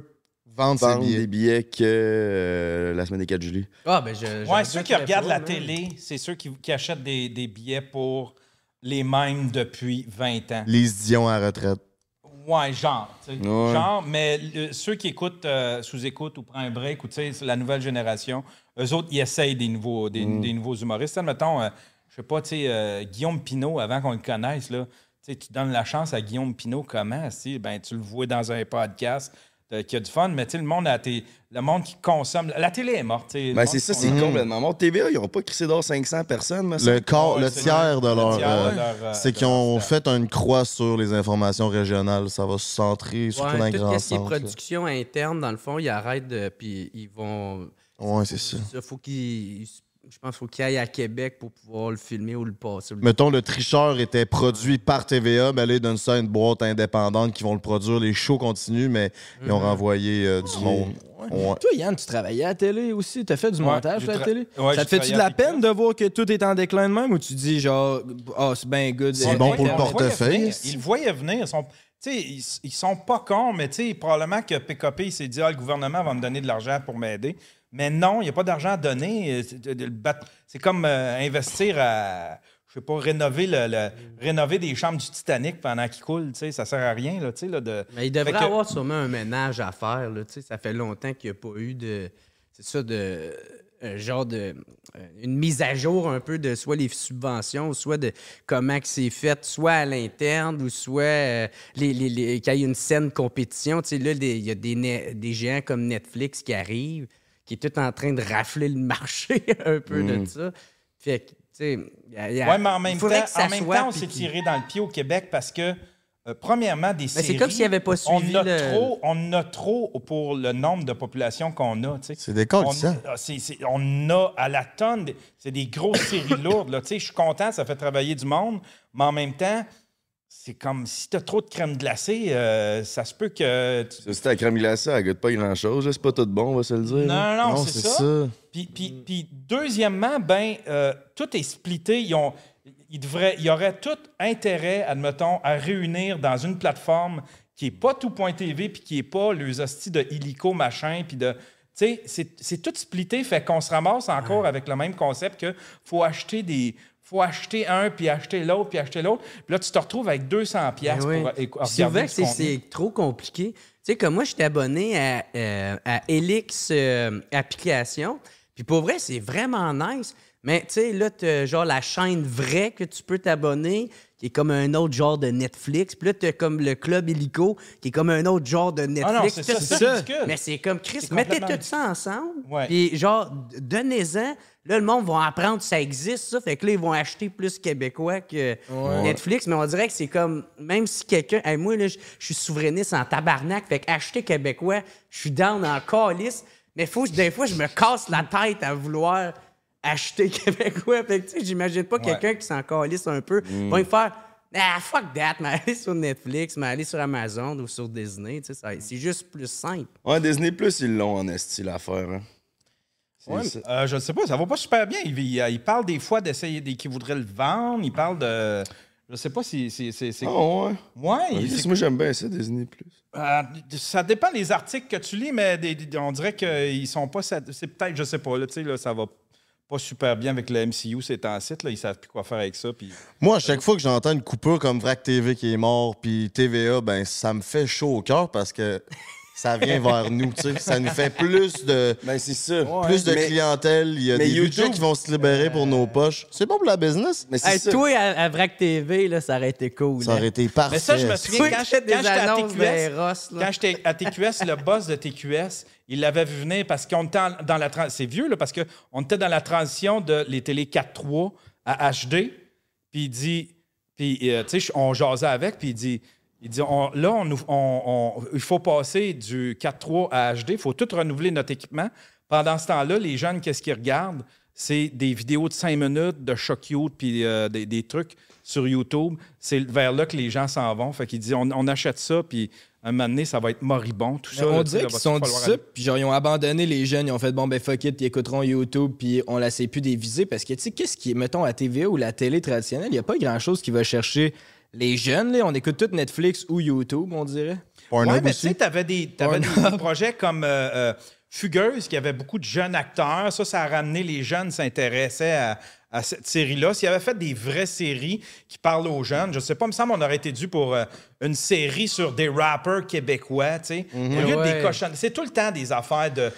Speaker 1: Vendre ses
Speaker 9: vendre
Speaker 1: billets.
Speaker 9: des billets que euh, la semaine des 4 juillet.
Speaker 2: Ah, ben je...
Speaker 3: Ouais, ceux qui regardent la
Speaker 2: télé.
Speaker 3: c'est ceux qui, qui achètent des, des billets pour les mêmes depuis 20 ans.
Speaker 1: Les Dion à retraite.
Speaker 3: Ouais, genre. tu sais.
Speaker 9: Ouais.
Speaker 3: Genre, mais le- ceux qui écoutent euh, sous-écoute ou prennent un break, ou tu sais, c'est la nouvelle génération, eux autres, ils essayent des nouveaux, des,
Speaker 9: Mm.
Speaker 3: des nouveaux humoristes. Tu sais, Mettons, euh, je sais pas, tu sais, euh, Guillaume Pinot, avant qu'on le connaisse, là, tu donnes la chance à Guillaume Pinot comment? Si, ben, tu le vois dans un podcast euh, qui a du fun, mais tu sais, le monde, a été- le monde qui consomme. La télé est morte.
Speaker 9: Ben, c'est ça, c'est complètement mort. TVA, ils n'ont pas crissé d'or 500 personnes,
Speaker 1: Le, quart,
Speaker 3: Ouais,
Speaker 1: le tiers de
Speaker 3: le
Speaker 1: leur.
Speaker 3: tiers
Speaker 1: euh,
Speaker 3: de leur,
Speaker 1: c'est qu'ils ont
Speaker 3: leur
Speaker 1: fait une croix sur les informations régionales. Ça va se centrer surtout dans
Speaker 2: Ouais,
Speaker 1: les
Speaker 2: tout
Speaker 1: grands
Speaker 2: ce qui est
Speaker 1: centres. là.
Speaker 2: production interne, dans le fond, ils arrêtent. Puis ils vont.
Speaker 1: Ouais, c'est ça.
Speaker 2: Ça, faut qu'ils. Je pense qu'il faut qu'ils aillent à Québec pour pouvoir le filmer ou le passer.
Speaker 1: Mettons, le tricheur était produit par TVA, mais là, ils donnent ça à une boîte indépendante qui vont le produire. Les shows continuent, mais ils ont
Speaker 2: Mhm.
Speaker 1: renvoyé euh, du monde. Ouais.
Speaker 7: Toi, Yann, tu travaillais à la télé aussi? T'as fait du
Speaker 3: Ouais,
Speaker 7: montage à la télé?
Speaker 3: ouais,
Speaker 7: ça te fait-tu de la peine de voir que tout est en déclin de même ou tu dis genre, ah, c'est bien good.
Speaker 1: C'est
Speaker 7: euh,
Speaker 1: bon pour le portefeuille.
Speaker 3: Ils le voyaient venir. Ils sont, tu sais, ils, ils sont pas cons, mais tu sais, probablement que PKP s'est dit ah, le gouvernement va me donner de l'argent pour m'aider. Mais non, il n'y a pas d'argent à donner. C'est battre- c'est comme euh, investir à, je sais pas, rénover, le, le- rénover des chambres du Titanic pendant qu'il coule. Tu sais, ça sert à rien. Là, tu sais, là, de...
Speaker 2: Mais il devrait
Speaker 3: que-
Speaker 2: avoir sûrement un ménage à faire. Là, tu sais, ça fait longtemps qu'il n'y a pas eu de. C'est ça, de. Un genre de. euh, Une mise à jour un peu de soit les subventions, soit de comment que c'est fait, soit à l'interne, ou soit euh, les, les, les- qu'il y ait une saine compétition. Tu sais, là, il y a des, des géants comme Netflix qui arrivent, qui est tout en train de rafler le marché (laughs) un peu de ça. Fait que, tu sais, il y a- il y a-
Speaker 3: Ouais, mais en même temps, en même
Speaker 2: soit,
Speaker 3: temps on s'est tiré dans le pied au Québec parce que, euh, premièrement, des
Speaker 2: c'est
Speaker 3: séries...
Speaker 2: comme s'il avait pas suivi
Speaker 3: on a,
Speaker 2: le-
Speaker 3: trop, on a trop pour le nombre de population qu'on a. tu sais.
Speaker 1: C'est des
Speaker 3: on,
Speaker 1: ça.
Speaker 3: c'est- c'est- on a à la tonne, des- c'est des grosses séries (laughs) lourdes. là. Tu sais, Je suis content, ça fait travailler du monde, mais en même temps, c'est comme si tu as trop de crème glacée, euh, ça se peut que. tu-
Speaker 9: Ça, C'était la crème glacée, elle goûte pas grand-chose. C'est pas tout bon, on va se le dire.
Speaker 3: Non, non,
Speaker 1: Non,
Speaker 3: c'est ça.
Speaker 1: ça.
Speaker 3: Puis, puis, puis deuxièmement, ben, euh, tout est splitté. Ils, ont, ils, devraient, ils auraient tout intérêt, admettons, à réunir dans une plateforme qui n'est pas tout.tv puis qui n'est pas les hosties de illico, machin, puis de... Tu sais, c'est- c'est tout splitté, fait qu'on se ramasse encore avec le même concept que faut acheter des... faut acheter un, puis acheter l'autre, puis acheter l'autre. Puis là, tu te retrouves avec 200 pièces
Speaker 2: Ben oui.
Speaker 3: pour regarder
Speaker 2: c'est-
Speaker 3: contenu.
Speaker 2: c'est trop compliqué. Tu sais, comme moi, j'étais abonné à, euh, à Elix euh, Application. Puis pour vrai, c'est vraiment nice. Mais tu sais, là, t'as genre la chaîne vraie que tu peux t'abonner, qui est comme un autre genre de Netflix. Puis là, t'as comme le Club Illico, qui est comme un autre genre de Netflix.
Speaker 3: Ah non, c'est ça.
Speaker 2: Mais c'est comme Chris, mettez tout ça ensemble. Puis genre, donnez-en. Là, le monde va apprendre que ça existe, ça. Fait que là, ils vont acheter plus québécois que Netflix. Mais on dirait que c'est comme, même si quelqu'un. Hey, moi, là, je suis souverainiste en tabarnak. Fait que acheter québécois, je suis down en calice. Mais faut, des fois, je me casse la tête à vouloir acheter (laughs) québécois. Fait que, tu sais, j'imagine pas quelqu'un qui s'en calisse un peu. Va me faire. Ah, fuck that, mais aller sur Netflix, mais aller sur Amazon ou sur Disney, tu sais, c'est juste plus simple.
Speaker 9: Ouais, Disney Plus, ils l'ont en esti l'affaire. Hein. C'est
Speaker 3: Ouais, euh, je ne sais pas, ça va pas super bien. Il, il- il parle des fois d'essayer, des- qu'il voudrait le vendre. Il parle de. Je sais pas si c'est. c'est, c'est-
Speaker 9: Ah ouais.
Speaker 3: Ouais, il-
Speaker 9: Ok,
Speaker 3: c'est-
Speaker 9: Moi, j'aime bien ça, Disney Plus.
Speaker 3: euh, ça dépend des articles que tu lis, mais des- des- on dirait qu'ils sont pas. C'est peut-être, je sais pas, là, tu sais, là, ça va pas super bien avec le MCU, ces temps-ci. Là, ils savent plus quoi faire avec ça. Puis...
Speaker 1: Moi, à chaque fois que j'entends une coupure comme Vrac TV qui est mort, puis TVA, ben ça me fait chaud au cœur parce que ça vient vers nous, tu sais. Ça nous fait plus de,
Speaker 9: Ben, c'est ça.
Speaker 1: plus de
Speaker 9: Mais-
Speaker 1: clientèle. Il y a des
Speaker 9: YouTube-
Speaker 1: budgets qui vont se libérer pour nos poches. C'est bon pour la business.
Speaker 9: Mais c'est
Speaker 2: Hey,
Speaker 9: ça.
Speaker 2: toi, à, à Vrac TV, là, ça aurait été cool.
Speaker 1: Ça
Speaker 2: hein.
Speaker 1: aurait été parfait.
Speaker 3: Mais ça, je me souviens, quand,
Speaker 2: des
Speaker 3: j'étais à TQS,
Speaker 2: des Ross, là.
Speaker 3: quand j'étais à TQS, le boss de TQS, il l'avait vu venir parce qu'on était dans la tran- c'est vieux là parce qu'on était dans la transition de les télé 4.3 à HD. Puis il dit, puis euh, tu sais, on jasait avec, puis il dit, il dit, on- là, on, on- il faut passer du 4.3 à HD, il faut tout renouveler notre équipement. Pendant ce temps-là, les jeunes, qu'est-ce qu'ils regardent? C'est des vidéos de 5 minutes de choc youth puis euh, des, des trucs sur YouTube. C'est vers là que les gens s'en vont. Fait qu'il dit, on, on achète ça, puis un moment donné, ça va être moribond, tout
Speaker 7: Mais
Speaker 3: ça.
Speaker 7: on
Speaker 3: là,
Speaker 7: dirait qu'ils sont
Speaker 3: aller-
Speaker 7: puis genre, ils ont abandonné les jeunes, ils ont fait bon, ben fuck it, ils écouteront YouTube, puis on la sait plus déviser. Parce que, tu sais, qu'est-ce qui est, mettons, à TVA ou la télé traditionnelle, il n'y a pas grand-chose qui va chercher les jeunes, là. On écoute tout Netflix ou YouTube, on dirait.
Speaker 1: Pornhub
Speaker 3: Ouais, mais tu sais, t'avais des, t'avais des- des (laughs) projets comme euh, euh, Fugueuse, qui avait beaucoup de jeunes acteurs. Ça, ça a ramené les jeunes s'intéressaient à, à cette série-là. S'il avait fait des vraies séries qui parlent aux jeunes, je sais pas, il me semble qu'on aurait été dû pour euh, une série sur des rappers québécois, tu sais. Au lieu de des
Speaker 2: Ouais.
Speaker 3: cochons, c'est tout le temps des affaires de,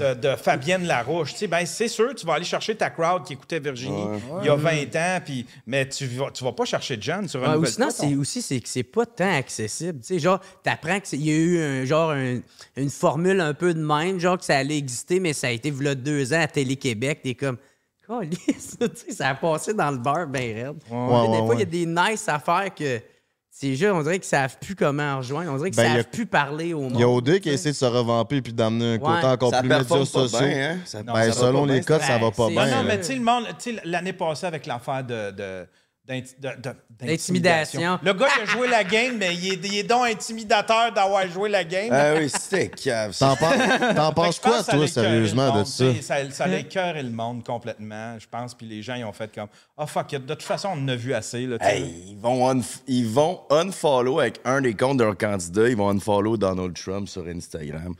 Speaker 3: de, de Fabienne Larouche, tu sais. Ben, c'est sûr, tu vas aller chercher ta crowd qui écoutait Virginie il y a 20 ans, puis, mais tu vas, tu vas pas chercher de jeunes sur un
Speaker 2: Ouais, ou
Speaker 3: nouvel
Speaker 2: sinon, c'est aussi c'est que c'est pas tant accessible. Tu sais, genre, t'apprends qu'il y a eu un, genre un- une formule un peu de même, genre que ça allait exister, mais ça a été v'là deux ans à Télé-Québec. T'es comme, (laughs) ça a passé dans le beurre ben raide.
Speaker 1: Ouais,
Speaker 2: des
Speaker 1: ouais,
Speaker 2: fois, il y a des nice affaires que ces jeux, on dirait qu'ils savent plus comment rejoindre. On dirait qu'ils
Speaker 1: Ben, y a-
Speaker 2: savent plus parler au monde.
Speaker 1: Il y a OD qui essaie de se revamper puis d'amener un côté encore plus médias sociaux.
Speaker 9: bien, hein? Ça-
Speaker 1: Ben,
Speaker 9: ça
Speaker 1: selon les
Speaker 9: bien,
Speaker 1: codes, ça va pas
Speaker 2: c'est-
Speaker 1: bien.
Speaker 3: Non, non, mais tu sais, l'année passée avec l'affaire de-
Speaker 2: D'intimidation.
Speaker 3: Le gars, il a joué la game, mais il est, il est donc intimidateur d'avoir joué la game.
Speaker 9: Ah oui, c'était cave. ça.
Speaker 1: T'en penses, quoi, toi, sérieusement, de ça?
Speaker 3: Ça, ça l'a écœuré le monde complètement, je pense. Puis les gens, ils ont fait comme Ah, fuck, it. de toute façon, on en a vu assez. Là.
Speaker 9: Hey, ils vont, ils vont unfollow avec un des comptes de leur candidat. Ils vont unfollow Donald Trump sur Instagram.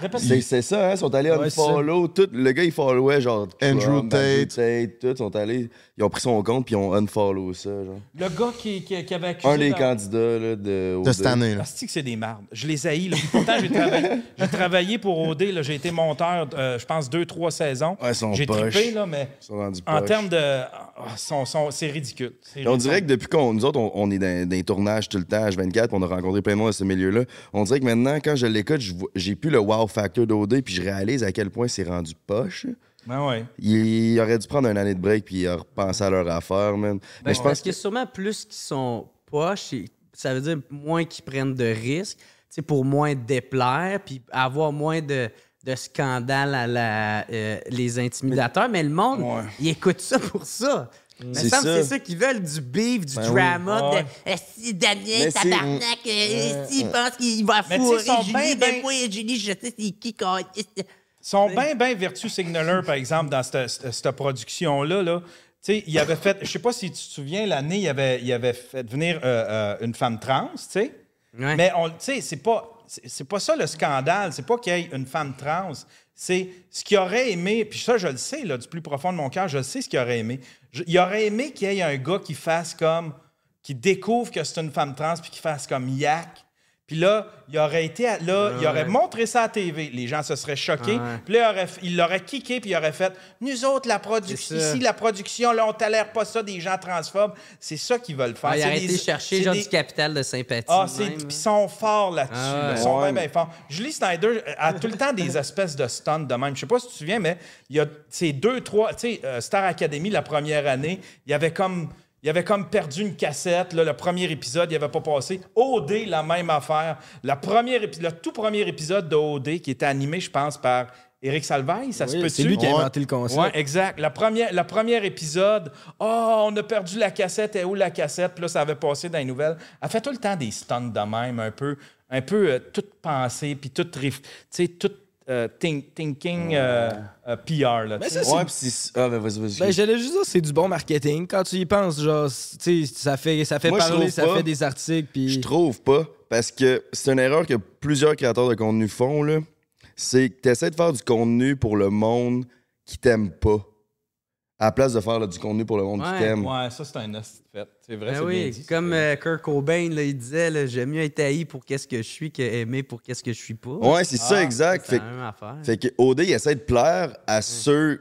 Speaker 3: Répète.
Speaker 9: C'est ça, hein? Ils sont allés
Speaker 7: Ouais,
Speaker 9: unfollow. Tout, le gars, il followait genre Trump,
Speaker 1: Andrew
Speaker 9: Andrew
Speaker 1: Tate.
Speaker 9: Tate. Tout, sont allés. Ils ont pris son compte puis ils ont unfollow ça. Genre.
Speaker 3: Le gars qui, qui, qui avait accusé.
Speaker 9: Un des candidats là, de.
Speaker 1: De cette année, là.
Speaker 3: Asti que c'est des marbres. Je les haïs. Là. Pourtant, j'ai travaillé, j'ai travaillé pour OD. là. J'ai été monteur, euh, je pense, deux, trois saisons.
Speaker 9: Ouais, ils sont
Speaker 3: j'ai
Speaker 9: poches.
Speaker 3: trippé, là, mais
Speaker 9: Ils sont rendus
Speaker 3: en termes de... ah, sont- sont- c'est ridicule.
Speaker 9: On dirait que depuis qu'on nous autres, on, on est dans, dans les tournages tout le temps, H24, puis on a rencontré plein de monde dans ce milieu-là. On dirait que maintenant, quand je l'écoute, j'ai plus le wow factor d'OD, puis je réalise à quel point c'est rendu poche.
Speaker 3: Ben ouais.
Speaker 9: Ils, ils auraient dû prendre une année de break puis repenser à leur affaire, man.
Speaker 2: Ben,
Speaker 9: Mais je pense
Speaker 2: parce qu'il y a sûrement plus qui sont poches, ça veut dire moins qu'ils prennent de risques, tu sais, pour moins déplaire, puis avoir moins de, de scandales à la, euh, les intimidateurs. Mais le monde,
Speaker 9: Ouais.
Speaker 2: il écoute ça pour ça. Mais
Speaker 9: C'est
Speaker 2: semble que
Speaker 9: ça.
Speaker 2: c'est ça qu'ils veulent, du beef, du
Speaker 9: Ben oui.
Speaker 2: drama,
Speaker 3: Ouais.
Speaker 2: de Eh, si Damien, tabarnak, euh, s'il pense qu'il va fourrer Julie,
Speaker 3: ben,
Speaker 2: ben moi, Julie, je sais c'est qui, câlisse.
Speaker 3: Sont bien, bien Virtue Signaler, par exemple, dans cette, cette- cette production-là. Là. Tu sais, il avait fait... Je sais pas si tu te souviens, l'année, il avait, il avait fait venir euh, euh, une femme trans, tu sais.
Speaker 2: Ouais.
Speaker 3: Mais on, tu sais, c'est pas, c'est pas ça le scandale. C'est pas qu'il y ait une femme trans. C'est ce qu'il aurait aimé. Puis ça, je le sais, là, du plus profond de mon cœur, je le sais ce qu'il aurait aimé. Je- il aurait aimé qu'il y ait un gars qui fasse comme, qui découvre que c'est une femme trans, puis qui fasse comme yak. Puis là, il aurait été, à- là, il aurait montré ça à la TV. Les gens se seraient choqués.
Speaker 2: Ouais.
Speaker 3: Puis là, il aurait, il l'aurait kické, puis il aurait fait Nous autres, la production, ici, la production, là, on tolère pas ça des gens transphobes. C'est ça qu'ils veulent faire.
Speaker 2: Ah, il aurait été chercher genre
Speaker 3: des-
Speaker 2: du capital de sympathie.
Speaker 3: ah,
Speaker 2: même,
Speaker 3: c'est. Puis ils sont forts là-dessus.
Speaker 2: Ah ouais.
Speaker 3: Ils sont
Speaker 9: Ouais,
Speaker 3: bien, forts. Julie Snyder a tout le temps des (laughs) espèces de stunts de même. Je sais pas si tu te souviens, mais il y a ces deux, trois. Tu sais, euh, Star Academy, la première année, il y avait comme. Il avait comme perdu une cassette. Là, le premier épisode, il avait pas passé. OD, la même affaire. La première épi- le tout premier épisode de OD, qui était animé, je pense, par Éric Salvaille, ça se peut
Speaker 7: c'est lui qui a
Speaker 1: Ouais.
Speaker 7: inventé le concept.
Speaker 3: Oui, exact. La première, la première épisode, oh, on a perdu la cassette, et où la cassette? Puis là, ça avait passé dans les nouvelles. Elle fait tout le temps des stunts de même, un peu, un peu euh, toute pensée, puis toute, riff- tu sais, toute euh, think- thinking euh, euh, PR. Là,
Speaker 7: Mais ça,
Speaker 9: Ouais, c'est. Ah, ben vas-y, vas-y.
Speaker 7: Ben, j'allais juste dire, c'est du bon marketing. Quand tu y penses, genre, tu sais, ça fait, ça fait
Speaker 9: Moi,
Speaker 7: parler, ça
Speaker 9: pas.
Speaker 7: fait des articles, puis...
Speaker 9: Je trouve pas, parce que c'est une erreur que plusieurs créateurs de contenu font, là. C'est que tu essaies de faire du contenu pour le monde qui t'aime pas. À la place de faire là, du contenu pour le monde
Speaker 2: Ouais.
Speaker 9: qui t'aime.
Speaker 3: Ouais, ça, c'est un fait. C'est vrai,
Speaker 2: Ben
Speaker 3: c'est bien
Speaker 2: oui,
Speaker 3: dit, ça.
Speaker 2: comme euh, Kurt Cobain, là, il disait, là, j'aime mieux être haï pour qu'est-ce que je suis que aimé pour qu'est-ce que je suis pas.
Speaker 9: Ouais, c'est ça,
Speaker 3: Ah,
Speaker 9: exact.
Speaker 2: C'est
Speaker 9: Fait,
Speaker 2: la même affaire.
Speaker 9: fait que OD, il essaie de plaire à ceux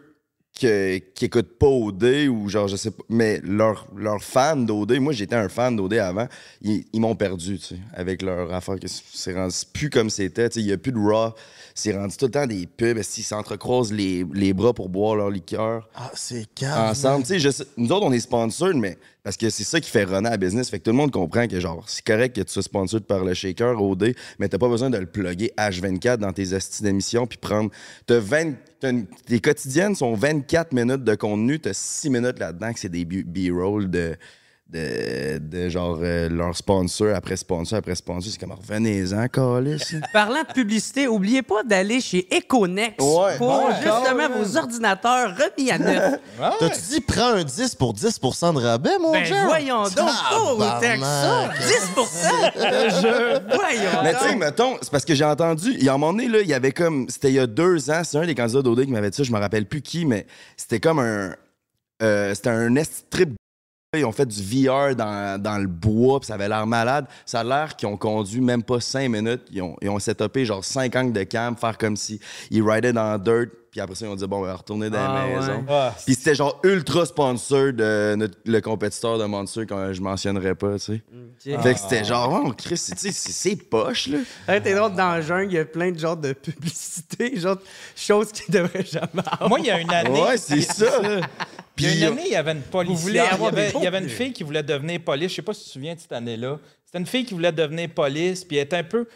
Speaker 9: que- qui écoutent pas OD ou genre, je sais pas. Mais leurs leurs fans d'OD, moi j'étais un fan d'OD avant, ils, ils m'ont perdu, tu sais, avec leur affaire. que C'est rendu plus comme c'était, tu sais, il y a plus de raw. C'est rendu tout le temps des pubs, s'ils s'entrecroisent les, les bras pour boire leur liqueur?
Speaker 1: Ah, c'est calme.
Speaker 9: ensemble. Tu sais, nous autres, on est sponsored, mais parce que c'est ça qui fait runner la business. Fait que tout le monde comprend que, genre, c'est correct que tu sois sponsored par le shaker OD, mais t'as pas besoin de le plugger H24 dans tes astis d'émission puis prendre. T'as 20. t'as tes quotidiennes sont 24 minutes de contenu, t'as 6 minutes là-dedans que c'est des B-roll de. De, de genre euh, leur sponsor après sponsor après sponsor. C'est comme revenez-en, calice. (laughs)
Speaker 2: Parlant de publicité, oubliez pas d'aller chez Econex
Speaker 9: Ouais.
Speaker 2: pour
Speaker 9: Ouais.
Speaker 2: justement vos ordinateurs remis à neuf.
Speaker 1: T'as-tu dit prends un 10 pour 10% de rabais, mon
Speaker 2: Ben
Speaker 1: Jean?
Speaker 2: voyons donc, pas autant que ça. 10 Je Voyons
Speaker 9: Mais tu sais,
Speaker 2: donc.
Speaker 9: mettons, c'est parce que j'ai entendu, il y a un moment donné, là, il y avait comme, c'était il y a deux ans, c'est un des candidats d'OD qui m'avait dit ça, je me rappelle plus qui, mais c'était comme un, euh, c'était un esti trip. Ils ont fait du VR dans, dans le bois, puis ça avait l'air malade. Ça a l'air qu'ils ont conduit même pas cinq minutes. Ils ont, ils ont setupé genre cinq angles de cam, faire comme si ils ridaient dans le dirt, puis après ça, ils ont dit, bon, on va retourner dans
Speaker 2: Ah,
Speaker 9: la
Speaker 2: ouais.
Speaker 9: maison.
Speaker 3: Ah,
Speaker 9: Puis c'était genre ultra sponsor de notre- le compétiteur de Monster, que je mentionnerai pas, tu sais.
Speaker 2: Ok.
Speaker 9: Fait que c'était genre, oh, Chris, tu sais, c'est c'est poche, là.
Speaker 2: T'es drôle, dans le jungle, il y a plein de genres de publicités, genre de choses qui devraient jamais avoir.
Speaker 3: Moi, il y a une année.
Speaker 9: Ouais, c'est ça. (laughs)
Speaker 3: Il y a une année, il y avait une policière. Il y avait,
Speaker 2: des
Speaker 3: il y avait une fille qui voulait devenir police. Je sais pas si tu te souviens de cette année-là. C'était une fille qui voulait devenir police, puis elle était un peu.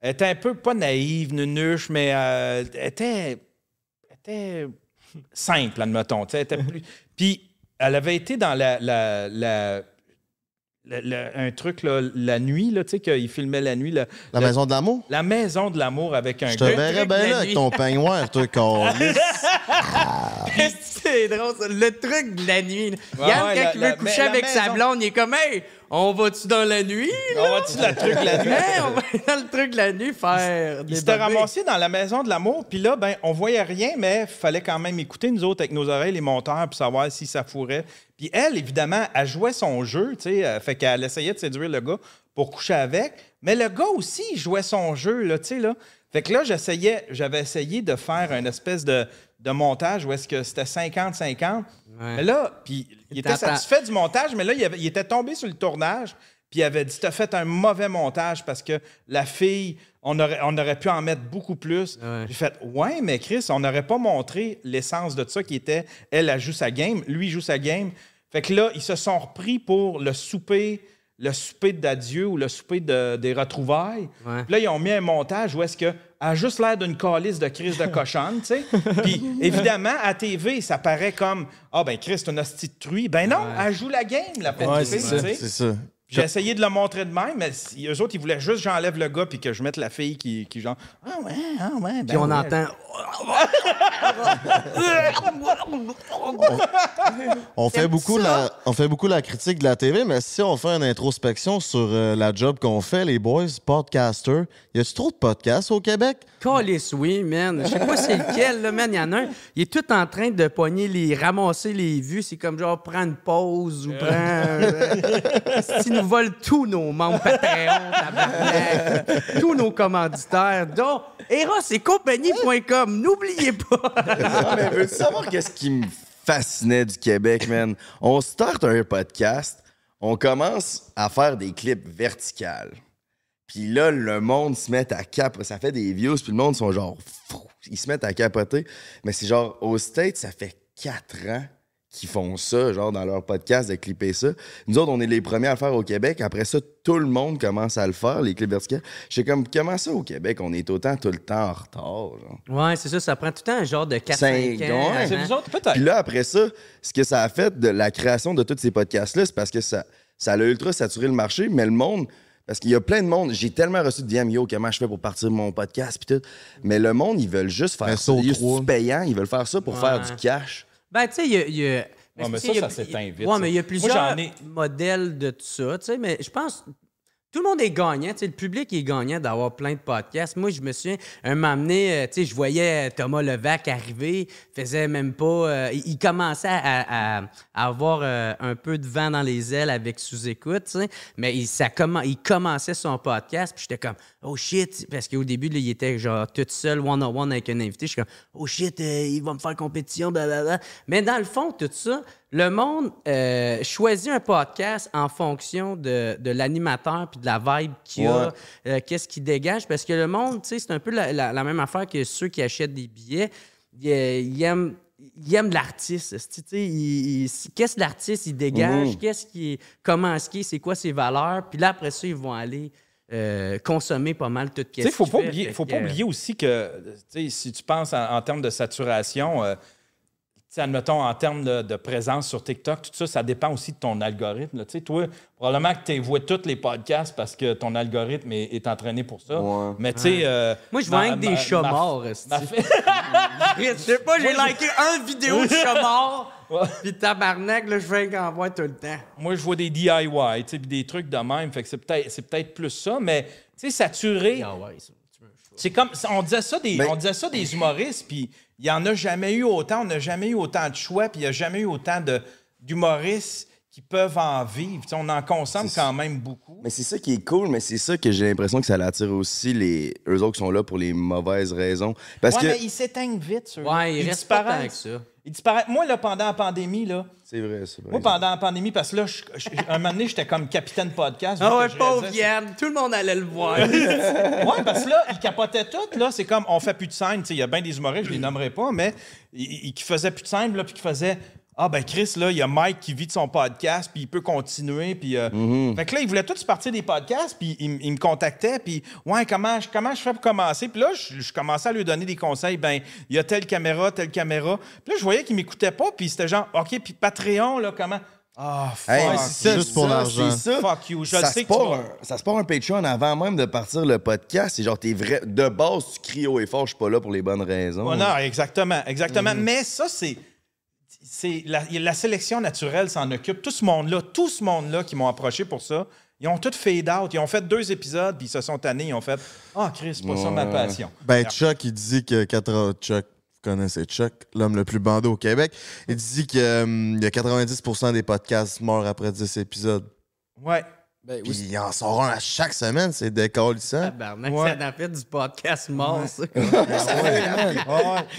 Speaker 3: Elle était un peu pas naïve, nunuche, mais euh, elle était. elle était simple, admettons. elle était (laughs) plus- Puis elle avait été dans la. la- la- un truc, là, la nuit, là, tu sais, qu'il filmait la nuit. là.
Speaker 1: La
Speaker 3: Le-
Speaker 1: maison de l'amour?
Speaker 3: La maison de l'amour avec un
Speaker 1: Je te verrais bien
Speaker 2: de
Speaker 1: là avec ton peignoir, toi, (laughs) câlisse.
Speaker 2: c'est drôle, ça. Le truc de la nuit.
Speaker 3: Ouais,
Speaker 2: Yann,
Speaker 3: ouais,
Speaker 2: quand
Speaker 3: la-
Speaker 2: il
Speaker 3: la-
Speaker 2: veut coucher
Speaker 3: la
Speaker 2: avec sa blonde, il est comme, hey, on va-tu dans la nuit?
Speaker 3: On va-tu de la truc la nuit?
Speaker 2: Hey, on va (laughs) dans le truc de la nuit faire des
Speaker 3: Il s'était ramassé dans la maison de l'amour, puis là, ben, on voyait rien, mais fallait quand même écouter, nous autres, avec nos oreilles, les monteurs, pour savoir si ça fourrait. Puis elle, évidemment, elle jouait son jeu, tu sais, euh, fait qu'elle essayait de séduire le gars pour coucher avec, mais le gars aussi, il jouait son jeu, là, tu sais, là. Fait que là, j'essayais, j'avais essayé de faire une espèce de, de montage où est-ce que c'était 50-50. Mais là, puis il était satisfait du montage, mais là, il, avait- il était tombé sur le tournage, puis il avait dit T'as fait un mauvais montage parce que la fille, on aurait, on aurait pu en mettre beaucoup plus.
Speaker 2: Ouais.
Speaker 3: J'ai fait Ouais, mais Chris, on n'aurait pas montré l'essence de ça qui était elle, elle joue sa game, lui, il joue sa game. Fait que là, ils se sont repris pour le souper. Le souper d'adieu ou le souper de- des retrouvailles.
Speaker 2: Ouais.
Speaker 3: Puis là, ils ont mis un montage où est-ce que a juste l'air d'une calice de crise de cochonne, tu sais. (laughs) Puis évidemment, à TV, ça paraît comme Ah ben Chris, c'est une hostie de truie. Ben non, elle joue la game, la petite
Speaker 7: Ouais,
Speaker 3: fille,
Speaker 7: c'est ça.
Speaker 3: J'ai essayé de le montrer de même, mais si- eux autres, ils voulaient juste que j'enlève le gars puis que je mette la fille qui, qui genre Ah ouais, ah ouais. ben
Speaker 2: Puis on
Speaker 3: ouais.
Speaker 2: entend. (laughs)
Speaker 1: On fait, beaucoup la, on fait beaucoup la critique de la TV, mais si on fait une introspection sur euh, la job qu'on fait, les boys, podcasters, y a-tu trop de podcasts au Québec?
Speaker 2: Calice, oui, man. Je sais pas c'est lequel, là, man. Il y en a un. Il est tout en train de pogner les. ramasser les vues. C'est comme genre, prends une pause ou prends. (laughs) Euh, nous volent tous nos membres Patreon, tous nos commanditaires, dont compagnie.com. N'oubliez pas.
Speaker 9: Mais veux-tu savoir qu'est-ce qui me fascinait du Québec, man? On start un podcast, on commence à faire des clips verticales. Puis là, le monde se met à capoter. Ça fait des views, puis le monde sont genre... Ils se mettent à capoter. Mais c'est genre, aux States, ça fait quatre ans qu'ils font ça, genre dans leur podcast, de clipper ça. Nous autres, on est les premiers à le faire au Québec. Après ça, tout le monde commence à le faire, les clips verticales. Je sais comme, comment ça au Québec, on est autant tout le temps en retard, genre?
Speaker 2: Ouais, c'est ça. Ça prend tout le temps un genre de 4-5
Speaker 9: Cinq,
Speaker 2: ans.
Speaker 9: ouais.
Speaker 3: C'est vous autres, peut-être.
Speaker 9: Puis là, après ça, ce que ça a fait de la création de tous ces podcasts-là, c'est parce que ça, ça a ultra saturé le marché, mais le monde. Parce qu'il y a plein de monde. J'ai tellement reçu de DM, yo, comment je fais pour partir de mon podcast, puis tout. Mais le monde, ils veulent juste faire ça. Ils payants, ils veulent faire ça pour
Speaker 2: Ouais.
Speaker 9: faire du cash.
Speaker 2: Ben, tu sais, il y a. y a-
Speaker 3: Ouais, mais
Speaker 2: c'est
Speaker 3: ça, ça s'éteint vite,
Speaker 2: Ouais, mais il y a
Speaker 3: Moi,
Speaker 2: plusieurs
Speaker 3: j'en ai-
Speaker 2: modèles de tout ça, tu sais, mais je pense. Tout le monde est gagnant, le public est gagnant d'avoir plein de podcasts. Moi, je me souviens, un moment donné, euh, je voyais Thomas Levac arriver, faisait même pas... euh, il, commençait à, à- à avoir euh, un peu de vent dans les ailes avec sous-écoute, mais il, ça il commençait son podcast, puis j'étais comme, oh shit, parce qu'au début, là, il était genre tout seul, one-on-one avec un invité, je suis comme, oh shit, euh, il va me faire compétition, blablabla. Mais dans le fond, tout ça, le monde euh, choisit un podcast en fonction de, de l'animateur puis de la vibe qu'il a,
Speaker 9: Ouais.
Speaker 2: euh, qu'est-ce qu'il dégage. Parce que le monde, tu sais, c'est un peu la, la- la même affaire que ceux qui achètent des billets. Ils, ils aiment, ils aiment l'artiste. Qu'est-ce que l'artiste il dégage?
Speaker 9: Mhm.
Speaker 2: Qu'est-ce qui est, comment est-ce qu'il est? C'est quoi ses valeurs? Puis là, après ça, ils vont aller euh, consommer pas mal tout
Speaker 3: Tu sais,
Speaker 2: ce
Speaker 3: faut
Speaker 2: qu'il
Speaker 3: pas
Speaker 2: fait.
Speaker 3: oublier,
Speaker 2: Fait
Speaker 3: faut
Speaker 2: que,
Speaker 3: pas
Speaker 2: euh,
Speaker 3: oublier aussi que, tu sais, si tu penses en, en termes de saturation, euh, admettons, en termes de, de présence sur TikTok, tout ça, ça dépend aussi de ton algorithme. là. Tu sais, toi, probablement que tu vois tous les podcasts parce que ton algorithme est, est entraîné pour ça.
Speaker 9: Ouais.
Speaker 3: Mais tu sais. euh,
Speaker 2: Moi, je vois rien que des chats morts. (laughs) Je sais pas, j'ai liké un vidéo de chat mort. Puis tabarnak, là, je fais qu'en voir tout le temps.
Speaker 3: Moi, je vois des DIY, tu des trucs de même. Fait que c'est peut-être c'est peut-être plus ça, mais tu sais, saturé. C'est comme on disait ça des
Speaker 9: Ben-
Speaker 3: on disait ça des humoristes puis il y en a jamais eu autant, on n'a jamais eu autant de choix puis il y a jamais eu autant de d'humoristes qui peuvent en vivre. On en consomme quand même beaucoup.
Speaker 9: Mais c'est ça qui est cool, mais c'est ça que j'ai l'impression que ça attire aussi les eux autres qui sont là pour les mauvaises raisons. Parce
Speaker 3: ouais,
Speaker 9: que
Speaker 3: mais ils s'éteignent vite sur
Speaker 2: Ouais, il reste pas que ça.
Speaker 3: Ils disparaissent. Moi là pendant la pandémie là,
Speaker 9: c'est vrai, c'est vrai.
Speaker 3: moi pendant la pandémie parce que là je- je- un moment donné j'étais comme capitaine podcast.
Speaker 2: Ah ouais, pauvre Yann, tout le monde allait le voir. (laughs)
Speaker 3: Ouais, parce que là, ils capotaient tout. Là, c'est comme, on fait plus de scène. Tu sais, Il y a bien des humoristes, je les nommerai pas, mais qui faisaient plus de scène, là, puis qui faisaient. Ah, ben Chris, là, il y a Mike qui vit de son podcast, puis il peut continuer. Puis, euh, Fait que là, ils voulaient tous partir des podcasts, puis ils me contactaient, puis ouais, comment, je- comment je fais pour commencer? Puis là, je, je commençais à lui donner des conseils. Ben, il y a telle caméra, telle caméra. Puis là, je voyais qu'ils m'écoutaient pas, puis c'était genre, OK, puis Patreon, là, comment? Ah, fuck.
Speaker 9: Hey,
Speaker 1: c'est ça, juste pour l'argent.
Speaker 9: c'est ça.
Speaker 3: Fuck you. Je
Speaker 9: ça
Speaker 3: le
Speaker 9: se
Speaker 3: sais que
Speaker 9: un- ça se part un Patreon avant même de partir le podcast. C'est genre, t'es vrai. De base, tu cries haut et fort, je suis pas là pour les bonnes raisons.
Speaker 3: Ouais, non, exactement, exactement.
Speaker 9: Mhm.
Speaker 3: Mais ça, c'est. C'est la, la sélection naturelle s'en occupe. Tout ce monde-là, tout ce monde-là qui m'ont approché pour ça, ils ont tout fade out. Ils ont fait deux épisodes, puis ils se sont tannés. Ils ont fait Ah, Chris, c'est pas ça ma passion.
Speaker 1: Ben, Chuck, il dit que 80... Chuck, vous connaissez Chuck, l'homme le plus bandé au Québec. Il dit qu'il y a 90% des podcasts meurent après 10 épisodes.
Speaker 3: Ouais.
Speaker 7: Ben,
Speaker 1: Puis
Speaker 7: oui,
Speaker 1: il en sort un à chaque semaine, c'est décollissant.
Speaker 2: Tabarnak,
Speaker 3: Ouais.
Speaker 2: ça en fait du podcast mort, ça. (laughs)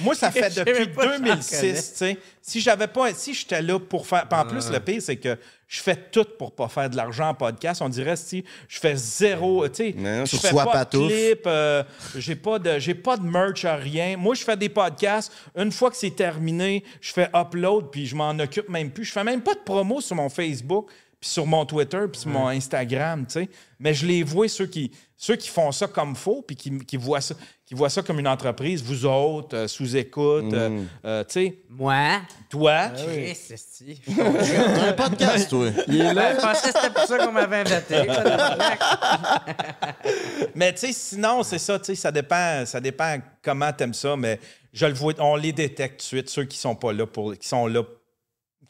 Speaker 3: Moi, ça fait depuis
Speaker 2: même pas si j'en
Speaker 3: 2006,
Speaker 2: connais.
Speaker 3: tu sais. Si j'avais pas, si j'étais là pour faire, puis en plus le pire c'est que je fais tout pour pas faire de l'argent en podcast. On dirait si je fais zéro, tu sais,
Speaker 9: Mais non,
Speaker 3: je fais pas
Speaker 1: pas
Speaker 3: de
Speaker 1: tout.
Speaker 3: clip, euh, j'ai pas de, j'ai pas de merch à rien. Moi, je fais des podcasts. Une fois que c'est terminé, je fais upload puis je m'en occupe même plus. Je fais même pas de promo sur mon Facebook puis sur mon Twitter puis sur mon Instagram, tu sais. Mais je les vois ceux qui, ceux qui font ça comme faux puis qui, qui voient ça, qui voient ça comme une entreprise. Vous autres, euh, sous écoute,
Speaker 9: Mm.
Speaker 3: tu sais,
Speaker 2: Moi?
Speaker 3: toi?
Speaker 2: Chris, esti. (laughs)
Speaker 1: T'as un podcast, toi.
Speaker 2: Ben, Je pensais que c'était pour ça qu'on m'avait invité. (laughs)
Speaker 3: Mais tu sais, sinon, c'est ça, tu sais, ça dépend, ça dépend comment t'aimes ça, mais je le vois, on les détecte tout de suite, ceux qui sont pas là pour, qui sont là,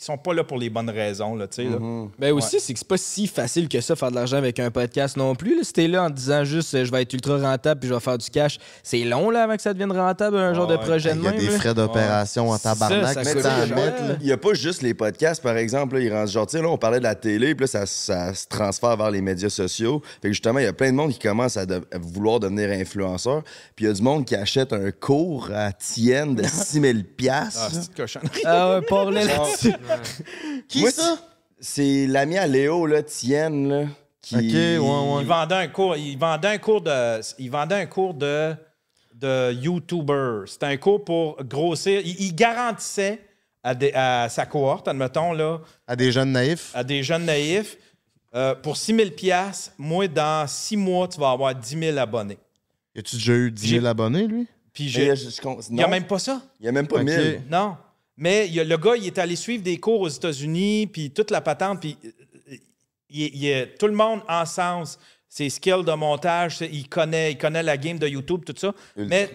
Speaker 3: qui sont pas là pour les bonnes raisons, là, tu sais. là.
Speaker 7: Ben aussi, c'est que c'est pas si facile que ça faire de l'argent avec un podcast non plus. Là. Si t'es là en disant juste euh, je vais être ultra rentable puis je vais faire du cash, c'est long là avant que ça devienne rentable un genre de projet de
Speaker 1: Il y a
Speaker 7: même.
Speaker 1: des
Speaker 7: là.
Speaker 1: frais d'opération en tabarnak.
Speaker 7: ça
Speaker 1: mais mettre, là.
Speaker 9: Il n'y a pas juste les podcasts, par exemple. Là, ils rendent genre, tu sais, là, on parlait de la télé, puis là, ça, ça se transfère vers les médias sociaux. Fait que justement, il y a plein de monde qui commence à, de- à vouloir devenir influenceur. Puis il y a du monde qui achète un cours à Tienne de (laughs) 6000
Speaker 3: Ah,
Speaker 9: piastres.
Speaker 3: c'est une cochonnerie.
Speaker 7: Ah ouais, là-dessus.
Speaker 1: Qui
Speaker 9: Moi,
Speaker 1: ça?
Speaker 9: C'est l'ami à Léo, là, Tienne, là, qui...
Speaker 1: Ok, ouais, ouais.
Speaker 3: Il vendait un cours, il vendait un cours de, il vendait un cours de, de YouTuber. C'était un cours pour grossir. Il, il garantissait à, des- à sa cohorte, admettons, là,
Speaker 1: À des jeunes naïfs.
Speaker 3: à des jeunes naïfs, euh, pour 6 000 moi, dans 6 mois, tu vas avoir 10 000 abonnés.
Speaker 1: Y a-tu déjà eu 10 000
Speaker 3: J'ai-
Speaker 1: abonnés, lui?
Speaker 3: Puis
Speaker 9: Mais
Speaker 3: j'ai-
Speaker 9: je- je con-
Speaker 3: il n'y a même pas ça.
Speaker 9: il y a même pas
Speaker 1: Ok.
Speaker 9: 1000.
Speaker 3: Non. Mais il y a- le gars, il est allé suivre des cours aux États-Unis, puis toute la patente, puis il, il- tout le monde en sens, ses skills de montage, il connaît, il connaît la game de YouTube, tout ça. Mais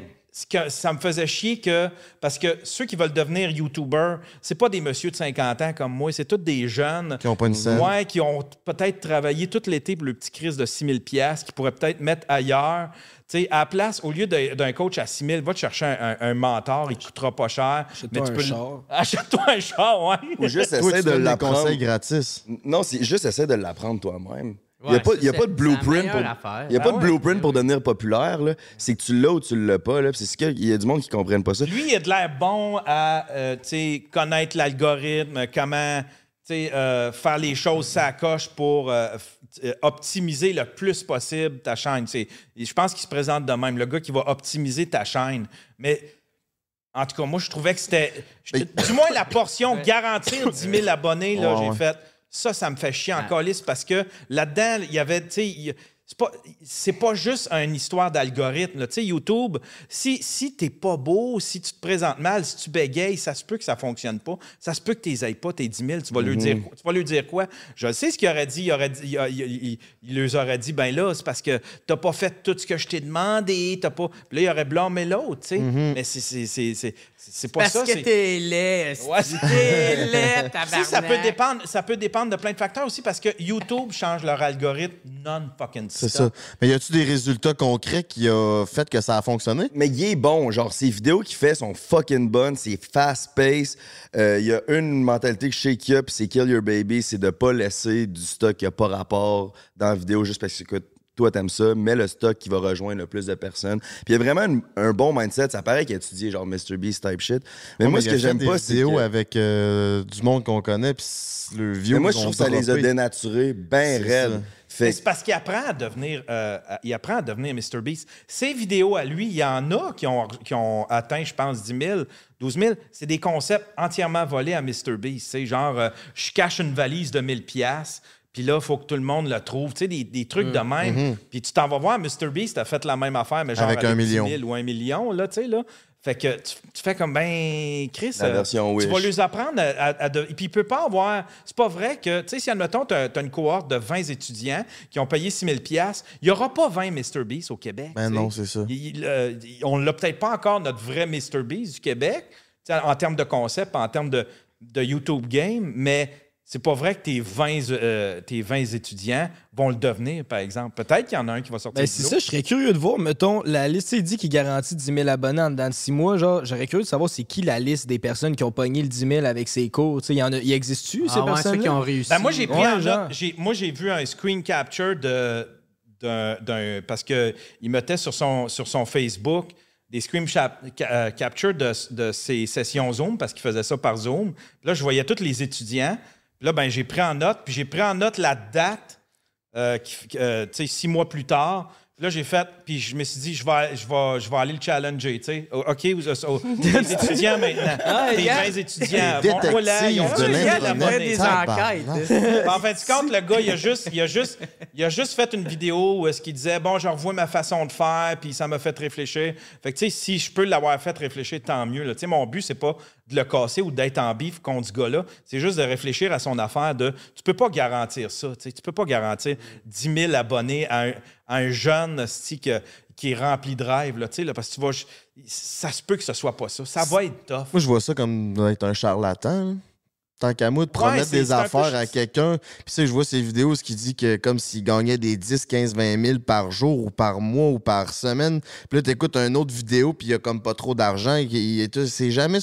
Speaker 3: que, ça me faisait chier que, parce que ceux qui veulent devenir YouTuber, c'est pas des messieurs de 50 ans comme moi, c'est tous des jeunes.
Speaker 1: Qui ont pas une scène.
Speaker 3: Ouais, qui ont peut-être travaillé tout l'été pour le petit crise de 6 000 pièces qui pourraient peut-être mettre ailleurs. Tu sais, à la place, au lieu d'un coach à 6 000, va te chercher un, un- un mentor, il coûtera pas cher.
Speaker 7: Achète-toi un
Speaker 3: le-
Speaker 7: char.
Speaker 3: Achète-toi un char, ouais.
Speaker 9: Ou juste essaie de l'apprendre.
Speaker 1: conseils gratis.
Speaker 9: Non, c'est juste essaie de l'apprendre toi-même. Il n'y
Speaker 2: Ouais,
Speaker 9: a pas, y a pas de
Speaker 2: la
Speaker 9: blueprint pour,
Speaker 2: meilleure affaire.
Speaker 9: y a
Speaker 3: Ah
Speaker 9: pas de
Speaker 3: ouais.
Speaker 9: blueprint pour devenir populaire. C'est que tu l'as ou tu l'as pas. C'est ce qu'il y a du monde qui ne comprennent pas ça.
Speaker 3: Lui, il a de l'air bon à euh, connaître l'algorithme, comment euh, faire les choses ça coche pour euh, optimiser le plus possible ta chaîne. Je pense qu'il se présente de même, le gars qui va optimiser ta chaîne. Mais en tout cas, moi, je trouvais que c'était. Du moins, la portion garantir 10 000 abonnés, là,
Speaker 1: Ouais,
Speaker 3: j'ai
Speaker 1: ouais.
Speaker 3: fait. Ça, ça me fait chier en calice parce que là-dedans, il y avait, tu sais, il- c'est pas, c'est pas juste une histoire d'algorithme. là. Tu sais, YouTube, si, si t'es pas beau, si tu te présentes mal, si tu bégayes, ça se peut que ça fonctionne pas. Ça se peut que t'es ailles pas, tes 10 000. Tu vas, lui dire, quoi- tu vas lui dire quoi? Je sais ce qu'il aurait dit. Il, aurait dit, il, il- il- il leur aurait dit, ben là, c'est parce que t'as pas fait tout ce que je t'ai demandé. T'as pas... Puis là, il aurait blâmé l'autre, tu sais. Mais c'est, c'est, c'est, c'est, c'est pas
Speaker 2: Parce
Speaker 3: ça.
Speaker 2: que
Speaker 3: c'est-
Speaker 2: t'es laid.
Speaker 3: Ouais.
Speaker 2: T'es laid, (laughs)
Speaker 3: Tu sais, ça peut dépendre, ça peut dépendre de plein de facteurs aussi parce que YouTube change leur algorithme non fucking
Speaker 1: C'est ça. Mais y a-tu des résultats concrets qui a fait que ça a fonctionné?
Speaker 9: Mais il est bon, genre ses vidéos qu'il fait sont fucking bonnes, c'est fast pace. Il y a une mentalité que shake up, c'est kill your baby, c'est de pas laisser du stock qui a pas rapport dans la vidéo juste parce que écoute, toi t'aimes ça, mets le stock qui va rejoindre le plus de personnes. Puis il y a vraiment une- un bon mindset, ça paraît qu'il a étudié genre MrBeast type shit. Mais
Speaker 1: Ouais,
Speaker 9: moi
Speaker 1: mais
Speaker 9: ce
Speaker 1: a
Speaker 9: que j'aime pas c'est
Speaker 1: vidéos
Speaker 9: que-
Speaker 1: avec euh, du monde qu'on connaît, puis le vieux.
Speaker 9: Mais moi je trouve que ça les a dénaturés ben
Speaker 1: C'est
Speaker 9: raide.
Speaker 1: ça.
Speaker 9: Fait
Speaker 3: c'est parce qu'il apprend à devenir, euh, il apprend à devenir Mr. Beast. Ses vidéos à lui, il y en a qui ont, qui ont atteint, je pense, 10 000, 12 000. C'est des concepts entièrement volés à Mr. Beast. C'est genre, euh, je cache une valise de 1000 pièces. Puis là, il faut que tout le monde le trouve. Tu sais, des, des trucs de même. Puis tu t'en vas voir, Mr. Beast a fait la même affaire, mais genre
Speaker 1: Avec
Speaker 3: avec,
Speaker 1: un
Speaker 3: 10
Speaker 1: million.
Speaker 3: 000 ou un million, là, tu sais, là. Fait que tu, tu fais comme, ben, Chris,
Speaker 9: La version
Speaker 3: tu vas lui apprendre à... à- à de- Et puis, il peut pas avoir... C'est pas vrai que, tu sais, si, admettons, tu as, une cohorte de 20 étudiants qui ont payé 6 000 il n'y aura pas 20 Mr. Beast au Québec.
Speaker 1: Ben non, c'est ça.
Speaker 3: Il- il, euh, on l'a peut-être pas encore, notre vrai Mr. Beast du Québec, en termes de concept, en termes de, de YouTube game, mais c'est pas vrai que tes 20, euh, tes 20 étudiants vont le devenir, par exemple. Peut-être qu'il y en a un qui va sortir
Speaker 7: Ben, c'est ça, je serais curieux de voir, mettons, la liste, il dit qu'il garantit 10 000 abonnés en dedans de 6 mois. Genre, j'aurais curieux de savoir c'est qui la liste des personnes qui ont pogné le 10 000 avec ses cours. Tu sais, il y en a, il existe-tu, ces
Speaker 2: Ah ouais,
Speaker 7: personnes
Speaker 2: ceux qui ont réussi.
Speaker 3: Ben, moi, j'ai pris
Speaker 7: Ouais,
Speaker 3: en
Speaker 7: genre.
Speaker 3: note. j'ai- Moi, j'ai vu un screen capture de, d'un, d'un- parce que il mettait sur son, sur son Facebook des screen chap- ca- euh, capture de, de ses sessions Zoom parce qu'il faisait ça par Zoom. Puis là, je voyais tous les étudiants. Là, ben, j'ai pris en note, puis j'ai pris en note la date, euh, euh, tu sais, six mois plus tard. Là, j'ai fait, puis je me suis dit, je vais, je vais, je vais aller le challenger, tu sais. O- OK, vous, oh, (laughs) les étudiants maintenant.
Speaker 2: yeah.
Speaker 3: 20 étudiants. Bon, voilà, ils ont
Speaker 1: de
Speaker 3: tous
Speaker 2: Regarde,
Speaker 3: la
Speaker 2: il
Speaker 1: l'Internet.
Speaker 2: fait des
Speaker 1: Tabarnak.
Speaker 2: enquêtes. (laughs)
Speaker 3: en fin de compte, le gars, il a juste, il a juste, il a juste fait une vidéo où est-ce qu'il disait bon, je revois ma façon de faire, puis ça m'a fait réfléchir. Fait que tu sais, si je peux l'avoir fait réfléchir, tant mieux. Tu sais, mon but c'est pas de le casser ou d'être en bif contre ce gars-là. C'est juste de réfléchir à son affaire de, tu peux pas garantir ça. Tu peux pas garantir 10 000 abonnés à un, à un jeune que- qui est rempli de rêves, là, tu sais, là, parce que tu vas, ça se peut que ce soit pas ça. Ça va être tough.
Speaker 1: Moi, je vois ça comme être un charlatan. Tant qu'à moi, de promettre des affaires à quelqu'un. Puis, tu sais, je vois ces vidéos, ce qui dit que comme s'il gagnait des 10, 15, 20 000 par jour ou par mois ou par semaine. Puis là, t'écoutes une autre vidéo, puis il a comme pas trop d'argent. Il, il- c'est jamais.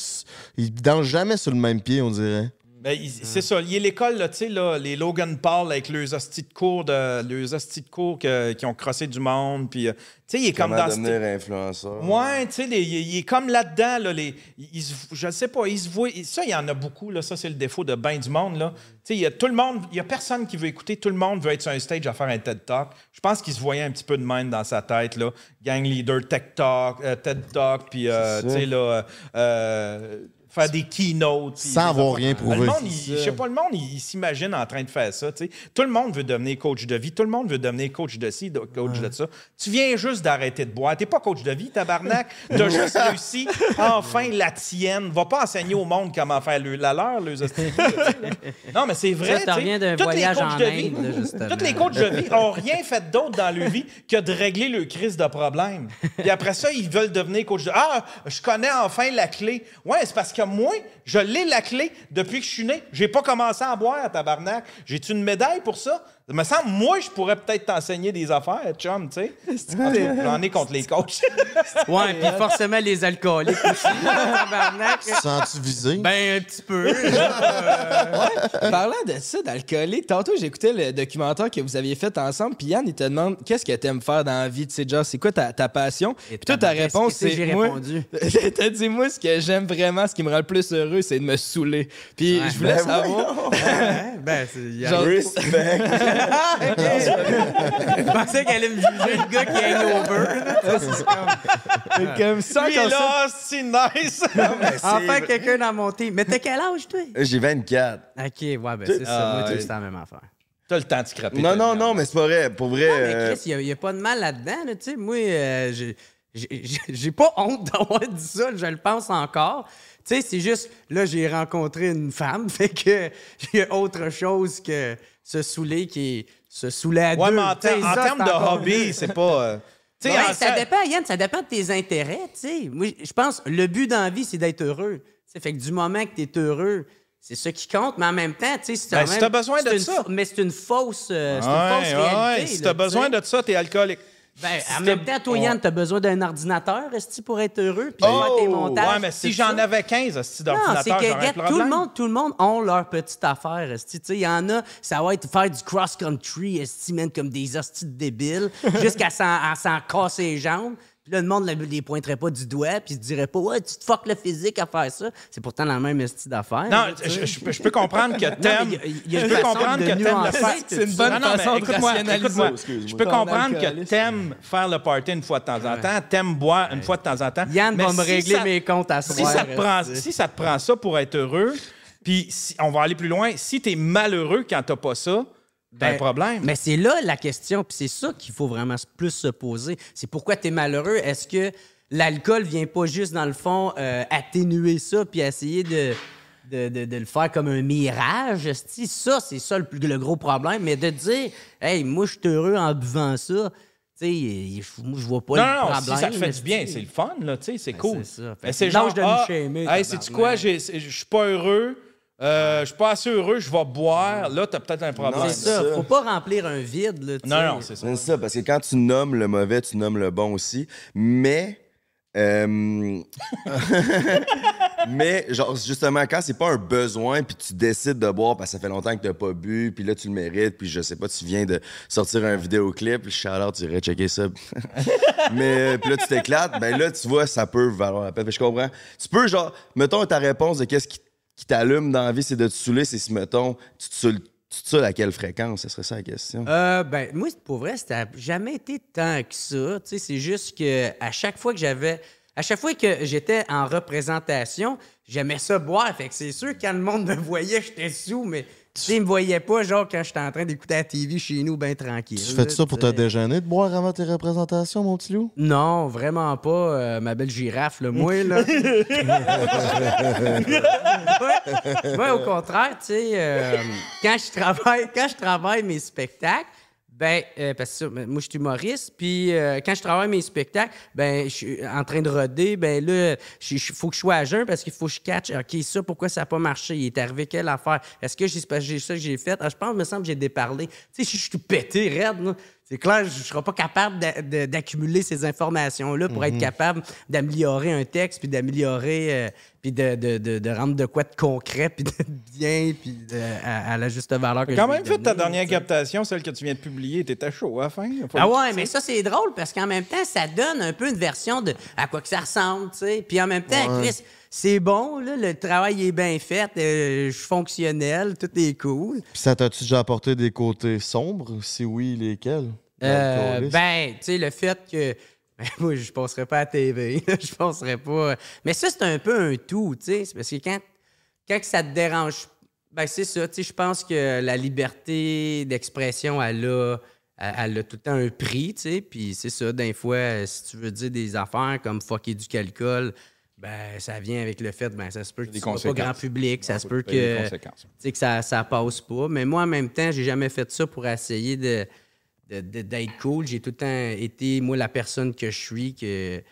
Speaker 1: Il danse jamais sur le même pied, on dirait.
Speaker 3: Ben, il- c'est ça. Il y a l'école, là, tu sais, là, les Logan Paul avec leurs hosties de cours, de, leurs hosties de cours que- qui ont crossé du monde. Puis, euh, tu sais, il est comme
Speaker 9: Comment
Speaker 3: dans. cette-
Speaker 9: devenir influenceur.
Speaker 3: Ouais, tu sais, les- il, il est comme là-dedans, là, les, il- il se- je sais pas, il se voit, ça, il y en a beaucoup, là, ça, c'est le défaut de ben du monde, là. Tu sais, il y a tout le monde, il y a personne qui veut écouter, tout le monde veut être sur un stage à faire un TED Talk. Je pense qu'il se voyait un petit peu de même dans sa tête, là. Gang leader, Tech Talk, euh, TED Talk, puis, euh, tu sais, là, euh, euh, faire des keynotes.
Speaker 1: Sans avoir rien prouvé.
Speaker 3: Le monde, il- je sais pas, le monde, il, il s'imagine en train de faire ça, tu sais. Tout le monde veut devenir coach de vie, tout le monde veut devenir coach de ci, de- coach de ça. Tu viens juste d'arrêter de boire. T'es pas coach de vie, tabarnak. T'as juste réussi, enfin, la tienne. Va pas enseigner au monde comment faire le- la leur, le (laughs) Non, mais c'est vrai,
Speaker 2: Ça, reviens d'un
Speaker 3: Tous les
Speaker 2: voyage
Speaker 3: coachs
Speaker 2: en
Speaker 3: de vie-
Speaker 2: Inde, là, justement.
Speaker 3: Tous les coachs de vie ont rien fait d'autre dans leur vie que de régler le crise de problème. Puis après ça, ils veulent devenir coach de Ah, je connais enfin la clé. Ouais, c'est parce moi, je l'ai la clé depuis que je suis né. J'ai pas commencé à boire, tabarnak. J'ai-tu une médaille pour ça? Me semble, moi, je pourrais peut-être t'enseigner des affaires, chum, tu sais. (laughs) J'en ai contre les coachs. (laughs)
Speaker 2: Ouais, puis forcément les alcooliques aussi. (laughs)
Speaker 1: Sens-tu visé?
Speaker 2: Ben, un petit peu.
Speaker 7: Parlant de ça, d'alcoolique, tantôt j'écoutais le documentaire que vous aviez fait ensemble, puis Yann, il te demande qu'est-ce que t'aimes faire dans la vie, tu sais, genre, c'est quoi ta, ta passion? Puis toi, ta réponse, c'est.
Speaker 2: j'ai
Speaker 7: moi-
Speaker 2: répondu?
Speaker 7: T'as dit, moi, ce que j'aime vraiment, ce qui me rend le plus heureux, c'est de me saouler. Puis
Speaker 2: Ouais.
Speaker 7: je voulais
Speaker 9: Ben
Speaker 7: savoir.
Speaker 2: Ouais, ben, c'est. Je pensais qu'elle allait me juger le gars qui est hangover.
Speaker 7: comme ça,
Speaker 3: Lui
Speaker 7: comme
Speaker 3: là, c'est nice.
Speaker 2: Enfin, quelqu'un dans mon team. Mais t'as quel âge, toi?
Speaker 9: J'ai 24.
Speaker 2: Ok, ouais, ben c'est ça.
Speaker 7: Ah,
Speaker 2: Moi, c'est la même affaire.
Speaker 3: T'as le temps de scraper.
Speaker 9: Non, non, non, mais c'est pas vrai. Pour vrai.
Speaker 2: Non, mais
Speaker 9: euh,
Speaker 2: Chris, il n'y a, pas de mal là-dedans. là, tu sais. moi, euh, j'ai (laughs) pas honte d'avoir dit ça. Je le pense encore. Tu sais, c'est juste, là, j'ai rencontré une femme. (laughs) Fait que a autre chose que se saouler qui se saouler à
Speaker 3: Ouais,
Speaker 2: deux.
Speaker 3: mais en,
Speaker 2: Tu sais,
Speaker 3: ter- en
Speaker 2: ça,
Speaker 3: termes de hobby, c'est pas. euh, (laughs) tu
Speaker 2: Ouais, ça dépend, Yann, ça dépend de tes intérêts, tu sais. Moi, je pense le but dans la vie, c'est d'être heureux. Tu sais, fait que du moment que tu es heureux, c'est ça qui compte, mais en même temps, tu sais, c'est
Speaker 3: Ben, si
Speaker 2: même-
Speaker 3: t'as besoin de
Speaker 2: une
Speaker 3: ça.
Speaker 2: Mais c'est une fausse, euh, c'est une fausse réalité.
Speaker 3: ouais. Si besoin
Speaker 2: tu sais.
Speaker 3: de ça, t'es alcoolique.
Speaker 2: Ben, en
Speaker 3: Si
Speaker 2: même temps, toi. Yann, t'as besoin d'un ordinateur, est pour être heureux, puis faire tes montages?
Speaker 3: Oh! Ouais, mais si j'en avais 15 hosties
Speaker 2: Non, c'est
Speaker 3: d'ordinateurs,
Speaker 2: que
Speaker 3: j'aurais
Speaker 2: regarde, tout le
Speaker 3: problème.
Speaker 2: monde, tout le monde ont leur petite affaire. esti. Tu sais, Il y en a, ça va être faire du cross-country, esti, man, comme des hosties de débiles, (laughs) jusqu'à s'en, à s'en casser les jambes. Puis là, le monde ne les pointerait pas du doigt, puis se dirait pas, ouais, tu te fuck le physique à faire ça. C'est pourtant la même esti d'affaires.
Speaker 3: Non, je, je peux- je peux comprendre que (laughs) t'aimes. je peux comprendre que t'aimes le faire.
Speaker 7: C'est une bonne
Speaker 3: Non,
Speaker 7: façon de.
Speaker 3: Je peux comprendre que t'aimes faire le party une fois de temps en temps, t'aimes boire une fois de temps en temps.
Speaker 2: Yann
Speaker 3: mais
Speaker 2: va me
Speaker 3: si
Speaker 2: régler
Speaker 3: ça-
Speaker 2: mes comptes à
Speaker 3: Si
Speaker 2: soir.
Speaker 3: ça, te prend,
Speaker 2: esti.
Speaker 3: si ça te prend ça pour être heureux, puis si- on va aller plus loin, si t'es malheureux quand t'as pas ça, t'as un
Speaker 2: Ben,
Speaker 3: problème.
Speaker 2: Mais c'est là la question, puis c'est ça qu'il faut vraiment plus se poser. C'est pourquoi tu es malheureux? Est-ce que l'alcool vient pas juste, dans le fond, euh, atténuer ça, puis essayer de, de, de- de le faire comme un mirage? Ça, c'est ça le, gros problème. Mais de dire, hey, moi, je suis heureux en buvant ça, tu sais, je- moi, je vois pas
Speaker 3: non,
Speaker 2: le
Speaker 3: non,
Speaker 2: problème.
Speaker 3: si ça te fait du bien, c'est le fun, là, tu sais, c'est cool.
Speaker 2: c'est ça. Que
Speaker 3: c'est genre, ah, hey, sais-tu quoi, je suis pas heureux, euh, je suis pas assez heureux, je vais boire. Là, t'as peut-être un problème.
Speaker 2: C'est ça. Faut pas remplir un vide, là,
Speaker 3: Non, non, c'est ça.
Speaker 9: C'est ça, parce que quand tu nommes le mauvais, tu nommes le bon aussi. Mais. euh, (laughs) mais, genre, justement, quand c'est pas un besoin, puis tu décides de boire parce que ça fait longtemps que t'as pas bu, puis là, tu le mérites, puis je sais pas, tu viens de sortir un vidéoclip, Charlotte, tu irais checker ça. (laughs) mais, puis là, tu t'éclates, ben là, tu vois, ça peut valoir la peine. Je comprends. Tu peux, genre, mettons ta réponse de qu'est-ce qui, qui t'allume dans la vie, c'est de te saouler, c'est si, mettons, tu te saoules, à quelle fréquence? Ce serait ça la question.
Speaker 2: Euh, ben, moi, pour vrai, ça n'a jamais été tant que ça. C'est juste que à chaque fois que j'avais. À chaque fois que j'étais en représentation, j'aimais ça boire. Fait que c'est sûr, quand le monde me voyait, j'étais sous, mais tu sais, ils me voyaient pas, genre, quand j'étais en train d'écouter la TV chez nous, bien tranquille.
Speaker 1: Tu fais ça pour te déjeuner de boire avant tes représentations, mon petit loup?
Speaker 2: Non, vraiment pas, euh, ma belle girafe, là. Moi, là. (laughs) ouais, ouais, au contraire, tu sais, euh, quand je travaille, quand je travaille mes spectacles, ben, euh, parce que moi, je suis humoriste, puis euh, quand je travaille mes spectacles, ben, je suis en train de roder, ben là, il faut que je sois à jeun parce qu'il faut que je catch. OK, ça, pourquoi ça n'a pas marché? Il est arrivé quelle affaire? Est-ce que j'ai ça que j'ai fait? Ah, je pense, il me semble que j'ai déparlé. Tu sais, je suis tout pété, raide, là. C'est clair, je ne serai pas capable d'accumuler ces informations-là pour être capable d'améliorer un texte, puis d'améliorer, euh, puis de, de, de, de rendre de quoi de concret, puis de (laughs) bien, puis de- à, à la juste valeur que
Speaker 3: Quand
Speaker 2: je
Speaker 3: même fait ta dernière captation, celle que tu viens de publier, t'étais chaud à la fin.
Speaker 2: Ah ouais, mais ça, c'est drôle parce qu'en même temps, ça donne un peu une version de à quoi que ça ressemble, tu sais. Puis en même temps, Chris, c'est bon, là, le travail est bien fait, euh, je suis fonctionnel, tout est cool.
Speaker 1: Puis ça t'a-tu déjà apporté des côtés sombres? Si oui, lesquels?
Speaker 2: Euh, ben, tu sais, le fait que. (laughs) Ben, moi, je passerais pas à la (laughs) TV. je passerais pas. Mais ça, c'est un peu un tout, tu sais. Parce que quand, quand que ça te dérange. Ben, c'est ça, tu sais. Je pense que la liberté d'expression, elle a. Elle a tout le temps un prix, tu sais. Puis c'est ça, d'un fois, euh, si tu veux dire des affaires comme fucker du calcul, ben, ça vient avec le fait, ben, ça se peut que tu sois pas grand public, ça se peut que que ça, ça passe pas. Mais moi, en même temps, j'ai jamais fait ça pour essayer de, d'être cool. J'ai tout le temps été, moi, la personne que je suis, que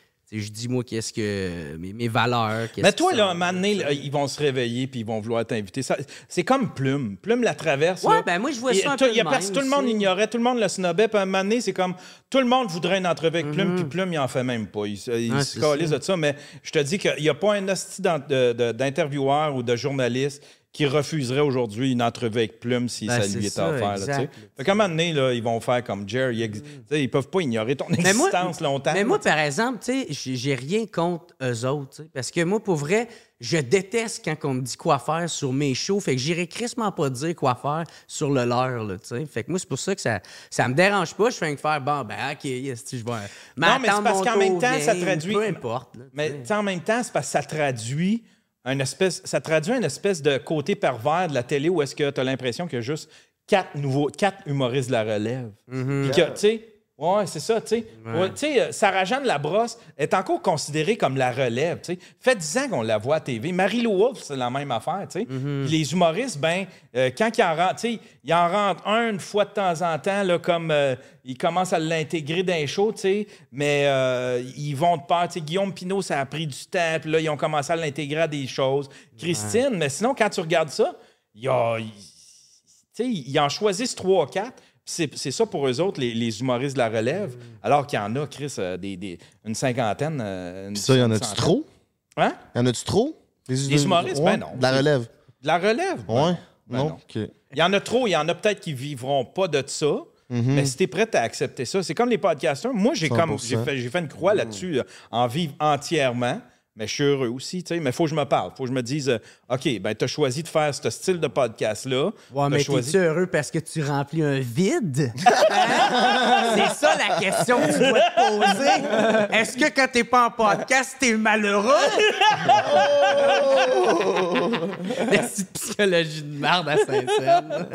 Speaker 2: je dis, moi, qu'est-ce que. mes, mes valeurs. qu'est-ce
Speaker 3: Mais toi, là, un moment donné, là, ils vont se réveiller puis ils vont vouloir t'inviter. Ça- C'est comme Plume. Plume la traverse.
Speaker 2: Ouais,
Speaker 3: là.
Speaker 2: ben moi, je vois
Speaker 3: Et
Speaker 2: ça un
Speaker 3: tout-
Speaker 2: peu
Speaker 3: il y a Tout le monde ignorait, tout le monde le snobait. Puis à un moment donné, c'est comme tout le monde voudrait une entrevue avec Plume, puis Plume, il en fait même pas. Il, se- il.
Speaker 2: Ouais,
Speaker 3: se
Speaker 2: c'est
Speaker 3: calisse
Speaker 2: ça.
Speaker 3: de ça. Mais je te dis qu'il n'y a pas un hostie d'intervieweur ou de journaliste qui refuserait aujourd'hui une entrevue avec Plume si
Speaker 2: Ben,
Speaker 3: ça lui était offert. là. Fait qu'à un moment donné, là, ils vont faire comme Jerry. Ils, sais, ils peuvent pas ignorer ton
Speaker 2: Mais moi,
Speaker 3: existence longtemps.
Speaker 2: mais moi, par exemple, j'ai rien contre eux autres. Parce que moi, pour vrai, je déteste quand on me dit quoi faire sur mes shows. Fait que j'irai crissement pas dire quoi faire sur le leur. Là, fait que moi, c'est pour ça que ça, ça me dérange pas. Je fais que faire, bon, ben, OK, yes, je vais.
Speaker 3: Non, mais c'est parce qu'en même temps, ça traduit.
Speaker 2: Peu importe. là,
Speaker 3: Mais en même temps, c'est parce que ça traduit un espèce, ça traduit une espèce de côté pervers de la télé où est-ce que tu as l'impression qu'il y a juste quatre nouveaux, quatre humoristes de la relève.
Speaker 2: Mm-hmm.
Speaker 3: Puis que, tu sais, ouais, c'est ça, tu sais. Ouais, tu sais, euh, Sarah-Jeanne Labrosse est encore considérée comme la relève, tu sais. Fait 10 ans qu'on la voit à TV. Marie-Lou Wolfe, c'est la même affaire, tu sais.
Speaker 2: Mm-hmm.
Speaker 3: Les humoristes, ben, euh, quand ils en rentrent, tu sais, ils en rentrent un une fois de temps en temps, là, comme euh, ils commencent à l'intégrer dans les shows, tu sais, mais euh, ils vont de part, tu sais, Guillaume Pinot, ça a pris du temps, puis là, ils ont commencé à l'intégrer à des choses. Christine, mais sinon, quand tu regardes ça, il y a... il- tu sais, ils en choisissent trois, quatre. Puis C'est c'est ça pour eux autres, les, les humoristes de la relève.
Speaker 1: Mm.
Speaker 3: Alors qu'il y en a, Chris, euh, des, des- une cinquantaine. euh, une
Speaker 1: Puis ça, y en a-tu trop?
Speaker 3: Hein?
Speaker 1: Y en a-tu trop?
Speaker 3: Les humoristes?
Speaker 1: Ouais,
Speaker 3: Ben non.
Speaker 1: De la relève.
Speaker 3: De la relève? Ben
Speaker 1: Ouais.
Speaker 3: non. Ben
Speaker 1: non?
Speaker 3: Il y en a trop. Il y en a peut-être qui vivront pas de ça.
Speaker 1: Mhm.
Speaker 3: Mais si t'es prêt à accepter ça, c'est comme les podcasters. Moi, j'ai comme
Speaker 1: 100%.
Speaker 3: j'ai fait, j'ai fait une croix là-dessus, euh, en vivre entièrement. Mais je suis heureux aussi, tu sais. Mais il faut que je me parle. Il faut que je me dise, euh, OK, ben, tu as choisi de faire ce style de podcast-là.
Speaker 2: Ouais,
Speaker 3: T'as
Speaker 2: mais
Speaker 3: choisi-
Speaker 2: t'es-tu heureux parce que tu remplis un vide? (laughs) Hein? C'est ça la question que tu dois te poser. Est-ce que quand t'es pas en podcast, t'es malheureux? (laughs) Merci de psychologie de merde à Saint-Saëns.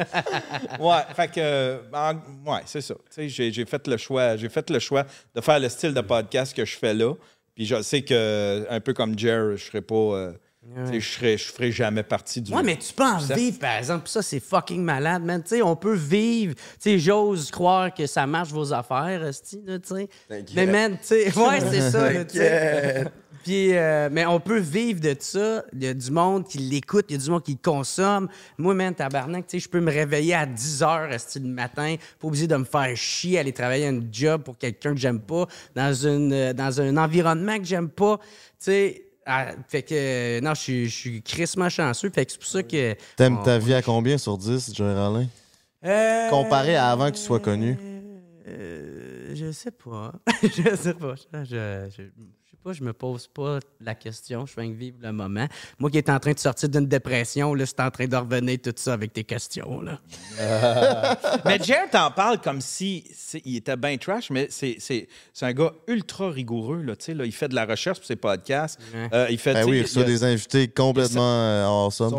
Speaker 2: (laughs)
Speaker 3: ouais, fait que, euh, en- ouais, c'est ça. Tu sais, j'ai, j'ai fait le choix, j'ai fait le choix de faire le style de podcast que je fais là. Puis je sais que, un peu comme Jer, je serais pas, euh, je je ferais jamais partie du.
Speaker 2: Ouais, mais tu peux en vivre, par exemple. Ça, c'est fucking malade, man. Tu sais, on peut vivre. Tu sais, j'ose croire que ça marche vos affaires, sais. Mais, man, tu sais, ouais, c'est ça, là. Puis, euh, mais on peut vivre de ça. Il y a du monde qui l'écoute, il y a du monde qui le consomme. Moi, man, tabarnak, tu sais, je peux me réveiller à 10 heures esti, le matin, pas obligé de me faire chier, aller travailler un job pour quelqu'un que j'aime pas, dans, une, euh, dans un environnement que j'aime pas. Tu sais, ah, fait que, euh, non, je suis- je suis crissement chanceux. Fait que c'est pour ça que.
Speaker 1: T'aimes
Speaker 2: on-
Speaker 1: ta vie à combien sur 10, Géraldin?
Speaker 2: Euh,
Speaker 1: Comparé à avant que tu sois connu.
Speaker 2: euh, je sais pas. (laughs) je sais pas. Je, pas, je me pose pas la question. Je fais que vivre le moment. Moi qui est en train de sortir d'une dépression, là, c'est en train de revenir tout ça avec tes questions. Là. (laughs)
Speaker 3: Mais Jared t'en parle comme si il était bien trash, mais c'est, c'est, c'est un gars ultra rigoureux. Là, tu sais, là, il fait de la recherche pour ses podcasts. Euh, il fait,
Speaker 1: Ben oui,
Speaker 3: il-
Speaker 1: reçoit des invités complètement euh, awesome.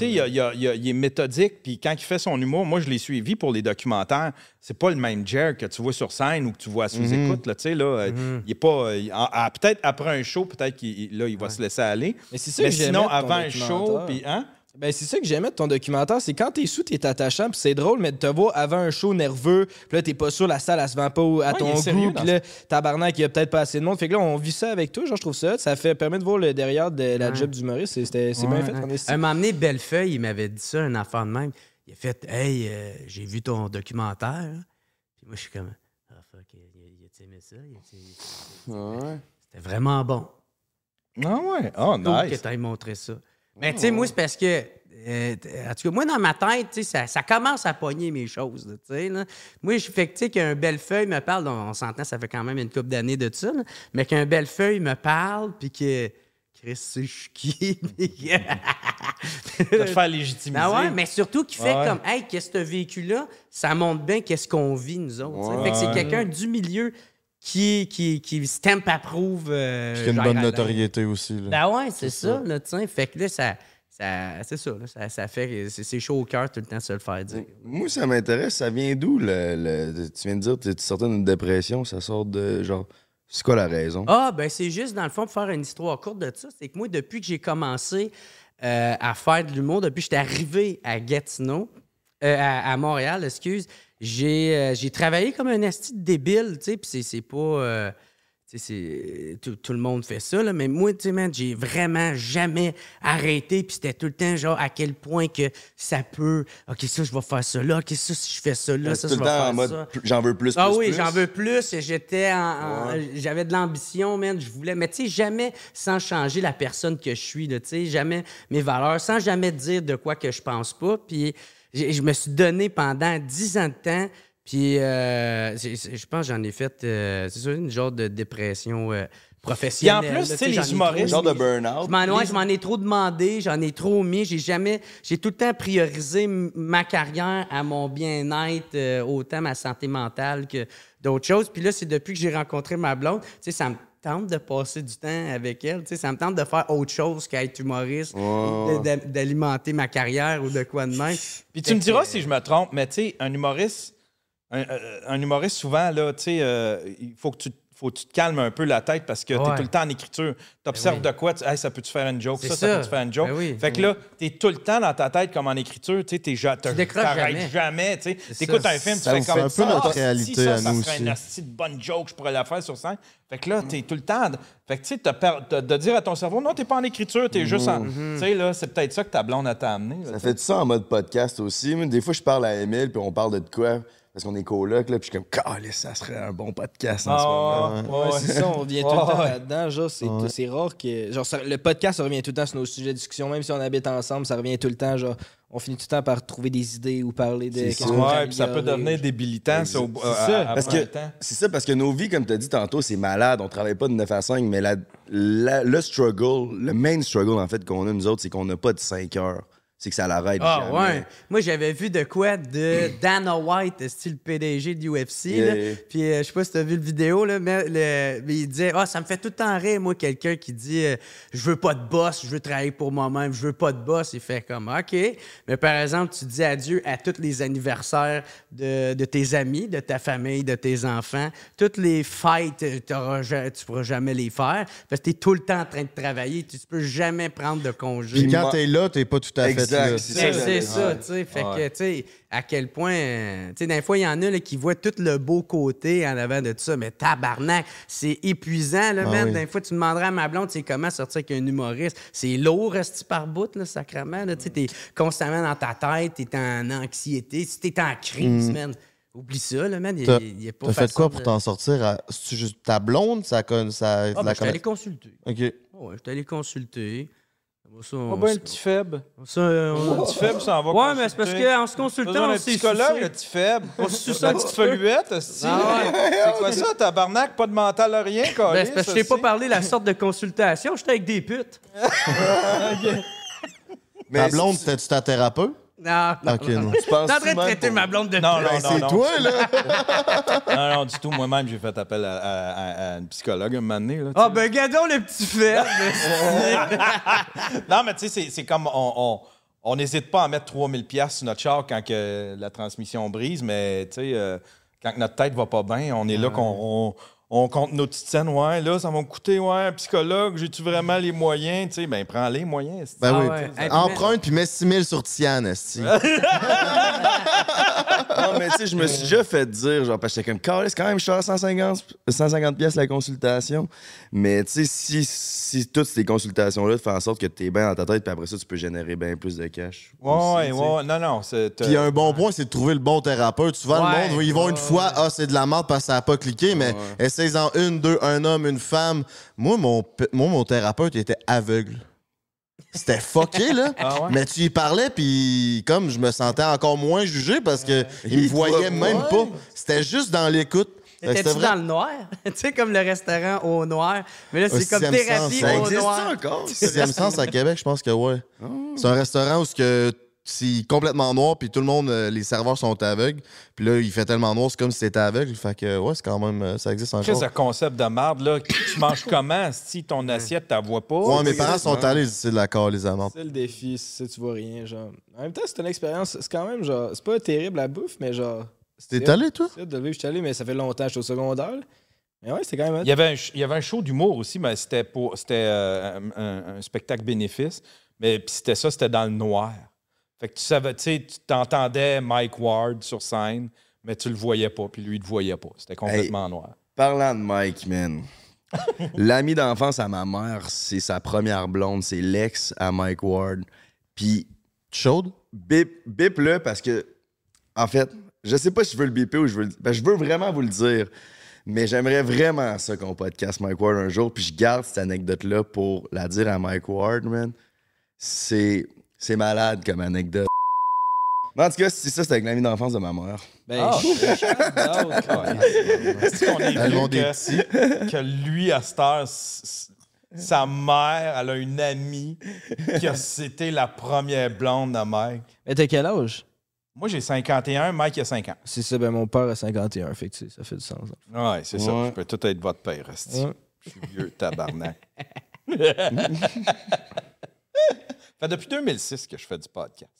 Speaker 3: Il, est méthodique. Puis quand il fait son humour, moi, je l'ai suivi pour les documentaires. C'est pas le même Jer que tu vois sur scène ou que tu vois sous
Speaker 1: Mhm.
Speaker 3: écoute. Là, tu sais, là, euh, Il est pas. Euh, ah, peut-être après un show, peut-être qu'il il- là, il va se laisser aller.
Speaker 7: Mais c'est ça
Speaker 3: Mais
Speaker 7: que j'aimais
Speaker 3: sinon,
Speaker 7: de ton
Speaker 3: avant un show,
Speaker 7: documentaire.
Speaker 3: puis hein?
Speaker 7: Ben, c'est ça que j'aimais de ton documentaire, c'est quand t'es sous, t'es attachant, puis c'est drôle, mais de te voir avant un show nerveux, puis là, t'es pas sûr, la salle, elle se vend pas à ton goût, puis là, tabarnak, il y a peut-être pas assez de monde. Fait que là, on vit ça avec toi, genre, je trouve ça. Ça fait, permet de voir le derrière de la
Speaker 2: Ouais.
Speaker 7: job c'est c'était- c'est bien
Speaker 2: Ouais,
Speaker 7: fait. est-
Speaker 2: Un moment donné, Bellefeuille, il m'avait dit ça, un enfant de même. Il a fait Hey, euh, j'ai vu ton documentaire. Puis moi, je suis comme Ah, fuck, il, il a aimé ça. C'était vraiment bon.
Speaker 3: Ah ouais. Oh,
Speaker 2: Cool que
Speaker 3: nice.
Speaker 2: tu aies montré ça. Mais tu sais, moi, c'est parce que. euh, en tout cas, moi, dans ma tête, tu sais, ça, ça commence à pogner mes choses. là, tu sais, là. Moi, je fais que, tu sais, qu'un Bellefeuille me parle, on, on s'entend, ça fait quand même une couple d'années de ça, là, mais qu'un Bellefeuille me parle, puis que. Chris, c'est je suis qui? puis que-
Speaker 3: De te faire légitimiser.
Speaker 2: Ben ouais, mais surtout qui fait
Speaker 3: Ouais.
Speaker 2: comme, hey, qu'est-ce que ce vécu-là, ça montre bien qu'est-ce qu'on vit, nous autres.
Speaker 3: Ouais.
Speaker 2: Fait que c'est quelqu'un du milieu qui, qui, qui stamp approuve. euh,
Speaker 1: y a une bonne notoriété aussi. là.
Speaker 2: Ben ouais, c'est ça,
Speaker 1: ça.
Speaker 2: là, tu sais. Fait que là, ça. ça c'est ça, là, ça, ça fait. que C'est chaud au cœur tout le temps de se le faire dire.
Speaker 9: Moi, ça m'intéresse. Ça vient d'où? Le, le- tu viens de dire que tu sortais d'une dépression. Ça sort de genre. C'est quoi la raison?
Speaker 2: Ah, ben c'est juste, dans le fond, pour faire une histoire courte de ça, c'est que moi, depuis que j'ai commencé euh, à faire de l'humour, depuis que j'étais arrivé à Gatineau, euh, à, à Montréal, excuse, j'ai euh, j'ai travaillé comme un asti de débile, tu sais, puis c'est- c'est pas... euh, tu sais, c'est- tout, tout le monde fait ça, là, mais moi, tu sais, j'ai vraiment jamais arrêté, puis c'était tout le temps, genre, à quel point que ça peut... OK, ça, je vais faire ça là, OK, ça, si je fais ça là, ça,
Speaker 9: tout
Speaker 2: je
Speaker 9: le
Speaker 2: vais
Speaker 9: temps
Speaker 2: faire
Speaker 9: en mode
Speaker 2: ça.
Speaker 9: j'en veux plus,
Speaker 2: Ah
Speaker 9: plus,
Speaker 2: oui,
Speaker 9: plus.
Speaker 2: j'en veux plus. J'étais en, en- j'avais de l'ambition, man. Je voulais, mais tu sais, jamais sans changer la personne que je suis, tu sais, jamais mes valeurs, sans jamais dire de quoi que je pense pas. Puis je me suis donné pendant dix ans de temps. Puis euh, je pense que j'en ai fait, euh, c'est sûr, une genre de dépression euh, professionnelle.
Speaker 3: Puis en plus, tu sais, les humoristes-
Speaker 2: trop
Speaker 9: Genre de burn-out.
Speaker 2: Je m'en, ouais, je m'en ai trop demandé, j'en ai trop mis. J'ai jamais. J'ai tout le temps priorisé ma carrière à mon bien-être, euh, autant ma santé mentale que d'autres choses. Puis là, c'est depuis que j'ai rencontré ma blonde. Tu sais, ça me. Tente de passer du temps avec elle. Tu sais, ça me tente de faire autre chose qu'être humoriste, d'alimenter ma carrière ou de quoi de même.
Speaker 3: Puis tu me diras si je me trompe, mais tu sais, un humoriste, un, euh, un humoriste, souvent, là, tu sais, euh, il faut que tu faut que tu te calmes un peu la tête parce que tu es
Speaker 2: Ouais.
Speaker 3: tout le temps en écriture. Tu observes
Speaker 2: Ben oui.
Speaker 3: de quoi, tu, Hey, ça peut-tu faire une joke, ça, ça,
Speaker 2: ça.
Speaker 3: peut-tu faire une joke?
Speaker 2: Ben oui.
Speaker 3: Fait que là, tu es tout le temps dans ta tête comme en écriture, tu sais, t'es t'arrêtes
Speaker 2: jamais.
Speaker 3: jamais. tu
Speaker 2: ça.
Speaker 3: un film, tu
Speaker 1: Ça
Speaker 3: fais
Speaker 1: vous
Speaker 3: comme
Speaker 1: un peu
Speaker 3: ça,
Speaker 1: notre
Speaker 3: ah, si
Speaker 1: réalité
Speaker 3: ça,
Speaker 1: à
Speaker 3: ça
Speaker 1: nous
Speaker 3: serait
Speaker 1: aussi.
Speaker 3: une de bonne joke, je pourrais la faire sur scène. Fait que là, t'es tout le temps. Fait que tu sais, de, de dire à ton cerveau, non, t'es pas en écriture, t'es juste en.
Speaker 2: Mm-hmm.
Speaker 3: Tu sais, là, c'est peut-être ça que ta blonde a t'a amené. là,
Speaker 9: Ça
Speaker 3: tu
Speaker 9: fait ça en mode podcast aussi. Des fois, je parle à Emile, puis on parle de quoi? Parce qu'on est coloc, là, puis je suis comme, ça serait un bon podcast en ce moment.
Speaker 3: Ah,
Speaker 7: Ouais,
Speaker 3: ouais.
Speaker 7: c'est ça, on revient tout le temps là-dedans. Genre, c'est, c'est rare que. Genre, ça- le podcast, ça revient tout le temps sur nos sujets de discussion. Même si on habite ensemble, ça revient tout le temps. Genre, on finit tout le temps par trouver des idées ou parler de.
Speaker 9: C'est
Speaker 3: Ouais, puis ça peut devenir débilitant, ça, au-
Speaker 7: C'est ça.
Speaker 3: à-
Speaker 9: Parce que
Speaker 3: un temps.
Speaker 9: c'est ça, parce que nos vies, comme tu as dit tantôt, c'est malade. On travaille pas de 9 à 5, mais la, la- le struggle, le main struggle, en fait, qu'on a, nous autres, c'est qu'on n'a pas de 5 heures. C'est que ça l'arrête.
Speaker 2: Ah
Speaker 9: jamais.
Speaker 2: ouais. Moi, j'avais vu de quoi de Dana White, style PDG de UFC.
Speaker 9: Yeah.
Speaker 2: Puis euh, je sais pas si t'as vu le vidéo, là, mais, le- mais il disait Ah, ça me fait tout le temps rire, moi, quelqu'un qui dit euh, Je veux pas de boss, je veux travailler pour moi-même, je veux pas de boss. Il fait comme OK. Mais par exemple, tu dis adieu à tous les anniversaires de, de tes amis, de ta famille, de tes enfants. Toutes les fêtes, tu pourras jamais les faire parce que tu es tout le temps en train de travailler. Tu, tu peux jamais prendre de congé.
Speaker 1: Puis quand t'es là, t'es pas tout à fait
Speaker 9: Exact, c'est ça,
Speaker 2: tu sais. Fait
Speaker 3: Ouais.
Speaker 2: que, tu sais, à quel point. euh, Tu sais, des fois, il y en a là, qui voient tout le beau côté en avant de tout ça, mais tabarnak, c'est épuisant, là,
Speaker 1: Ah
Speaker 2: man.
Speaker 1: oui.
Speaker 2: Des fois, tu demanderais à ma blonde, tu sais, comment sortir avec un humoriste. C'est lourd, rester par bout, là, sacrément. Là, tu sais, t'es constamment dans ta tête, t'es en anxiété. Si t'es en crise, man, oublie ça, là, man. Il,
Speaker 1: Mm.
Speaker 2: Est pas
Speaker 1: t'as fait quoi pour
Speaker 2: de-
Speaker 1: t'en sortir? à- C'est-tu juste ta blonde? Ça, ça,
Speaker 2: Ah,
Speaker 1: la
Speaker 2: ben, je suis allé
Speaker 1: connaît-
Speaker 2: consulter.
Speaker 1: OK.
Speaker 2: Ouais, je allé consulter. Ça,
Speaker 3: Ah
Speaker 2: on-
Speaker 3: ben, le petit faible.
Speaker 2: ça, euh, on-
Speaker 3: Le petit faible, ça en va.
Speaker 2: Ouais, mais c'est parce qu'en se consultant, on s'est
Speaker 3: psychologue, le petit faible.
Speaker 2: On se suce un
Speaker 3: petite
Speaker 2: petit
Speaker 3: feluette.
Speaker 2: Ah. (laughs)
Speaker 3: C'est quoi ça, tabarnak? Pas de mental à rien,
Speaker 2: Ben,
Speaker 3: câlisse,
Speaker 2: c'est parce que je t'ai pas parlé de la sorte de consultation, j'étais avec des putes. (laughs)
Speaker 9: Mais
Speaker 1: Ta blonde,
Speaker 9: tu-
Speaker 1: c'était-tu ta thérapeute?
Speaker 2: Non, non.
Speaker 1: OK, non.
Speaker 9: tu penses
Speaker 2: T'es en train de
Speaker 9: même
Speaker 2: traiter
Speaker 9: pour-
Speaker 2: ma blonde de
Speaker 3: Non, non, non,
Speaker 1: c'est toi, là! (laughs)
Speaker 3: Non, non, du tout. Moi-même, j'ai fait appel à, à- à- à une psychologue un moment donné. là,
Speaker 2: Ah,
Speaker 3: sais.
Speaker 2: ben, gadons le petit fait. (laughs)
Speaker 3: Non, mais tu sais, c'est- comme on. on on n'hésite pas à mettre 3000 pièces sur notre char quand que la transmission brise, mais tu sais, euh, quand que notre tête va pas bien, on est là qu'on on, compte nos petites scènes. Ouais, là, ça va me coûter, ouais, un psychologue, j'ai-tu vraiment les moyens? Tu sais, ben, prends les moyens. c'est-
Speaker 1: Ben
Speaker 2: Ah
Speaker 1: oui.
Speaker 2: ouais. Hey,
Speaker 1: Emprunte puis mets 6 000 sur Tiane, esti. (laughs)
Speaker 9: Non, mais tu sais, je me suis déjà fait dire, genre, parce que j'étais comme, Carlis, quand même, je suis à 150, 150 pièces la consultation. Mais tu sais, si, si toutes ces consultations-là te font en sorte que tu es bien dans ta tête, puis après ça, tu peux générer bien plus de cash.
Speaker 3: Ouais,
Speaker 9: aussi,
Speaker 3: ouais, ouais. Non, non. c'est-
Speaker 1: Puis un bon point, c'est de trouver le bon thérapeute. Souvent,
Speaker 2: Ouais.
Speaker 1: le monde, ils vont une fois, ah, c'est de la merde parce que ça n'a pas cliqué, mais essaye-en une, deux, un homme, une femme. Moi, mon, moi, mon thérapeute, il était aveugle. C'était (laughs) fucké, là.
Speaker 3: Ah ouais?
Speaker 1: Mais tu y parlais, puis comme je me sentais encore moins jugé parce que il me
Speaker 9: Il te
Speaker 1: voyait même
Speaker 9: pas.
Speaker 1: pas. C'était juste dans l'écoute.
Speaker 2: T'étais-tu
Speaker 1: vrai-
Speaker 2: dans le noir? (laughs) tu sais, comme le restaurant au noir. Mais là, c'est
Speaker 1: Au
Speaker 2: comme
Speaker 1: sixième
Speaker 2: thérapie
Speaker 1: sens, ça
Speaker 9: Ça
Speaker 2: au
Speaker 9: existe
Speaker 2: noir.
Speaker 9: encore?
Speaker 1: Sixième sens à Québec, je pense que ouais. C'est un restaurant où ce que c'est complètement noir, puis tout le monde, euh, les serveurs sont aveugles. Puis là, il fait tellement noir, c'est comme si c'était aveugle. Fait que ouais, c'est quand même, euh, ça existe encore.
Speaker 3: ce concept de marde, là? Tu manges comment si ton assiette, tu vois pas?
Speaker 1: Ouais, mes parents sont allés ici de la calice à menthe.
Speaker 7: C'est le défi, si tu vois rien, genre. En même temps, c'est une expérience, c'est quand même, genre, c'est pas terrible la bouffe, mais genre.
Speaker 1: T'es
Speaker 7: c'est-
Speaker 1: allé, toi?
Speaker 7: c'est de le vivre, je suis allé, mais ça fait longtemps, j'étais au secondaire. Mais ouais, c'était quand même.
Speaker 3: Il y avait un, il y avait un show d'humour aussi, mais c'était pour c'était euh, un, un- un spectacle bénéfice. Mais puis c'était ça, c'était dans le noir. Fait que tu savais, tu sais, tu t'entendais Mike Ward sur scène, mais tu le voyais pas, puis lui, il te voyait pas. C'était complètement noir.
Speaker 9: Parlant de Mike, man. (laughs) L'ami d'enfance à ma mère, c'est sa première blonde, c'est l'ex à Mike Ward. Puis
Speaker 1: Chaude?
Speaker 9: bip, bip le parce que, en fait, je sais pas si je veux le biper ou je veux le ben, je veux vraiment vous le dire, mais j'aimerais vraiment ça qu'on podcast Mike Ward un jour, puis je garde cette anecdote-là pour la dire à Mike Ward, man. C'est, c'est malade comme anecdote. Mais en tout cas, c'est ça, c'est avec l'ami d'enfance de ma mère.
Speaker 7: Ben, out.
Speaker 3: Est-ce qu'on est
Speaker 1: des
Speaker 3: que, que lui, à cette heure, sa mère, elle a une amie qui a c'était la première blonde de Mike?
Speaker 7: Mais t'as quel âge?
Speaker 3: Moi, j'ai 51, Mike a 5 ans.
Speaker 7: C'est ça, ben mon père a 51, fait que tu sais, ça fait du sens. hein.
Speaker 3: Ouais, c'est ça. Je peux tout être votre père, esti.
Speaker 7: Ouais.
Speaker 3: Je suis vieux, tabarnak. (laughs) (laughs) fait depuis 2006 que je fais du podcast.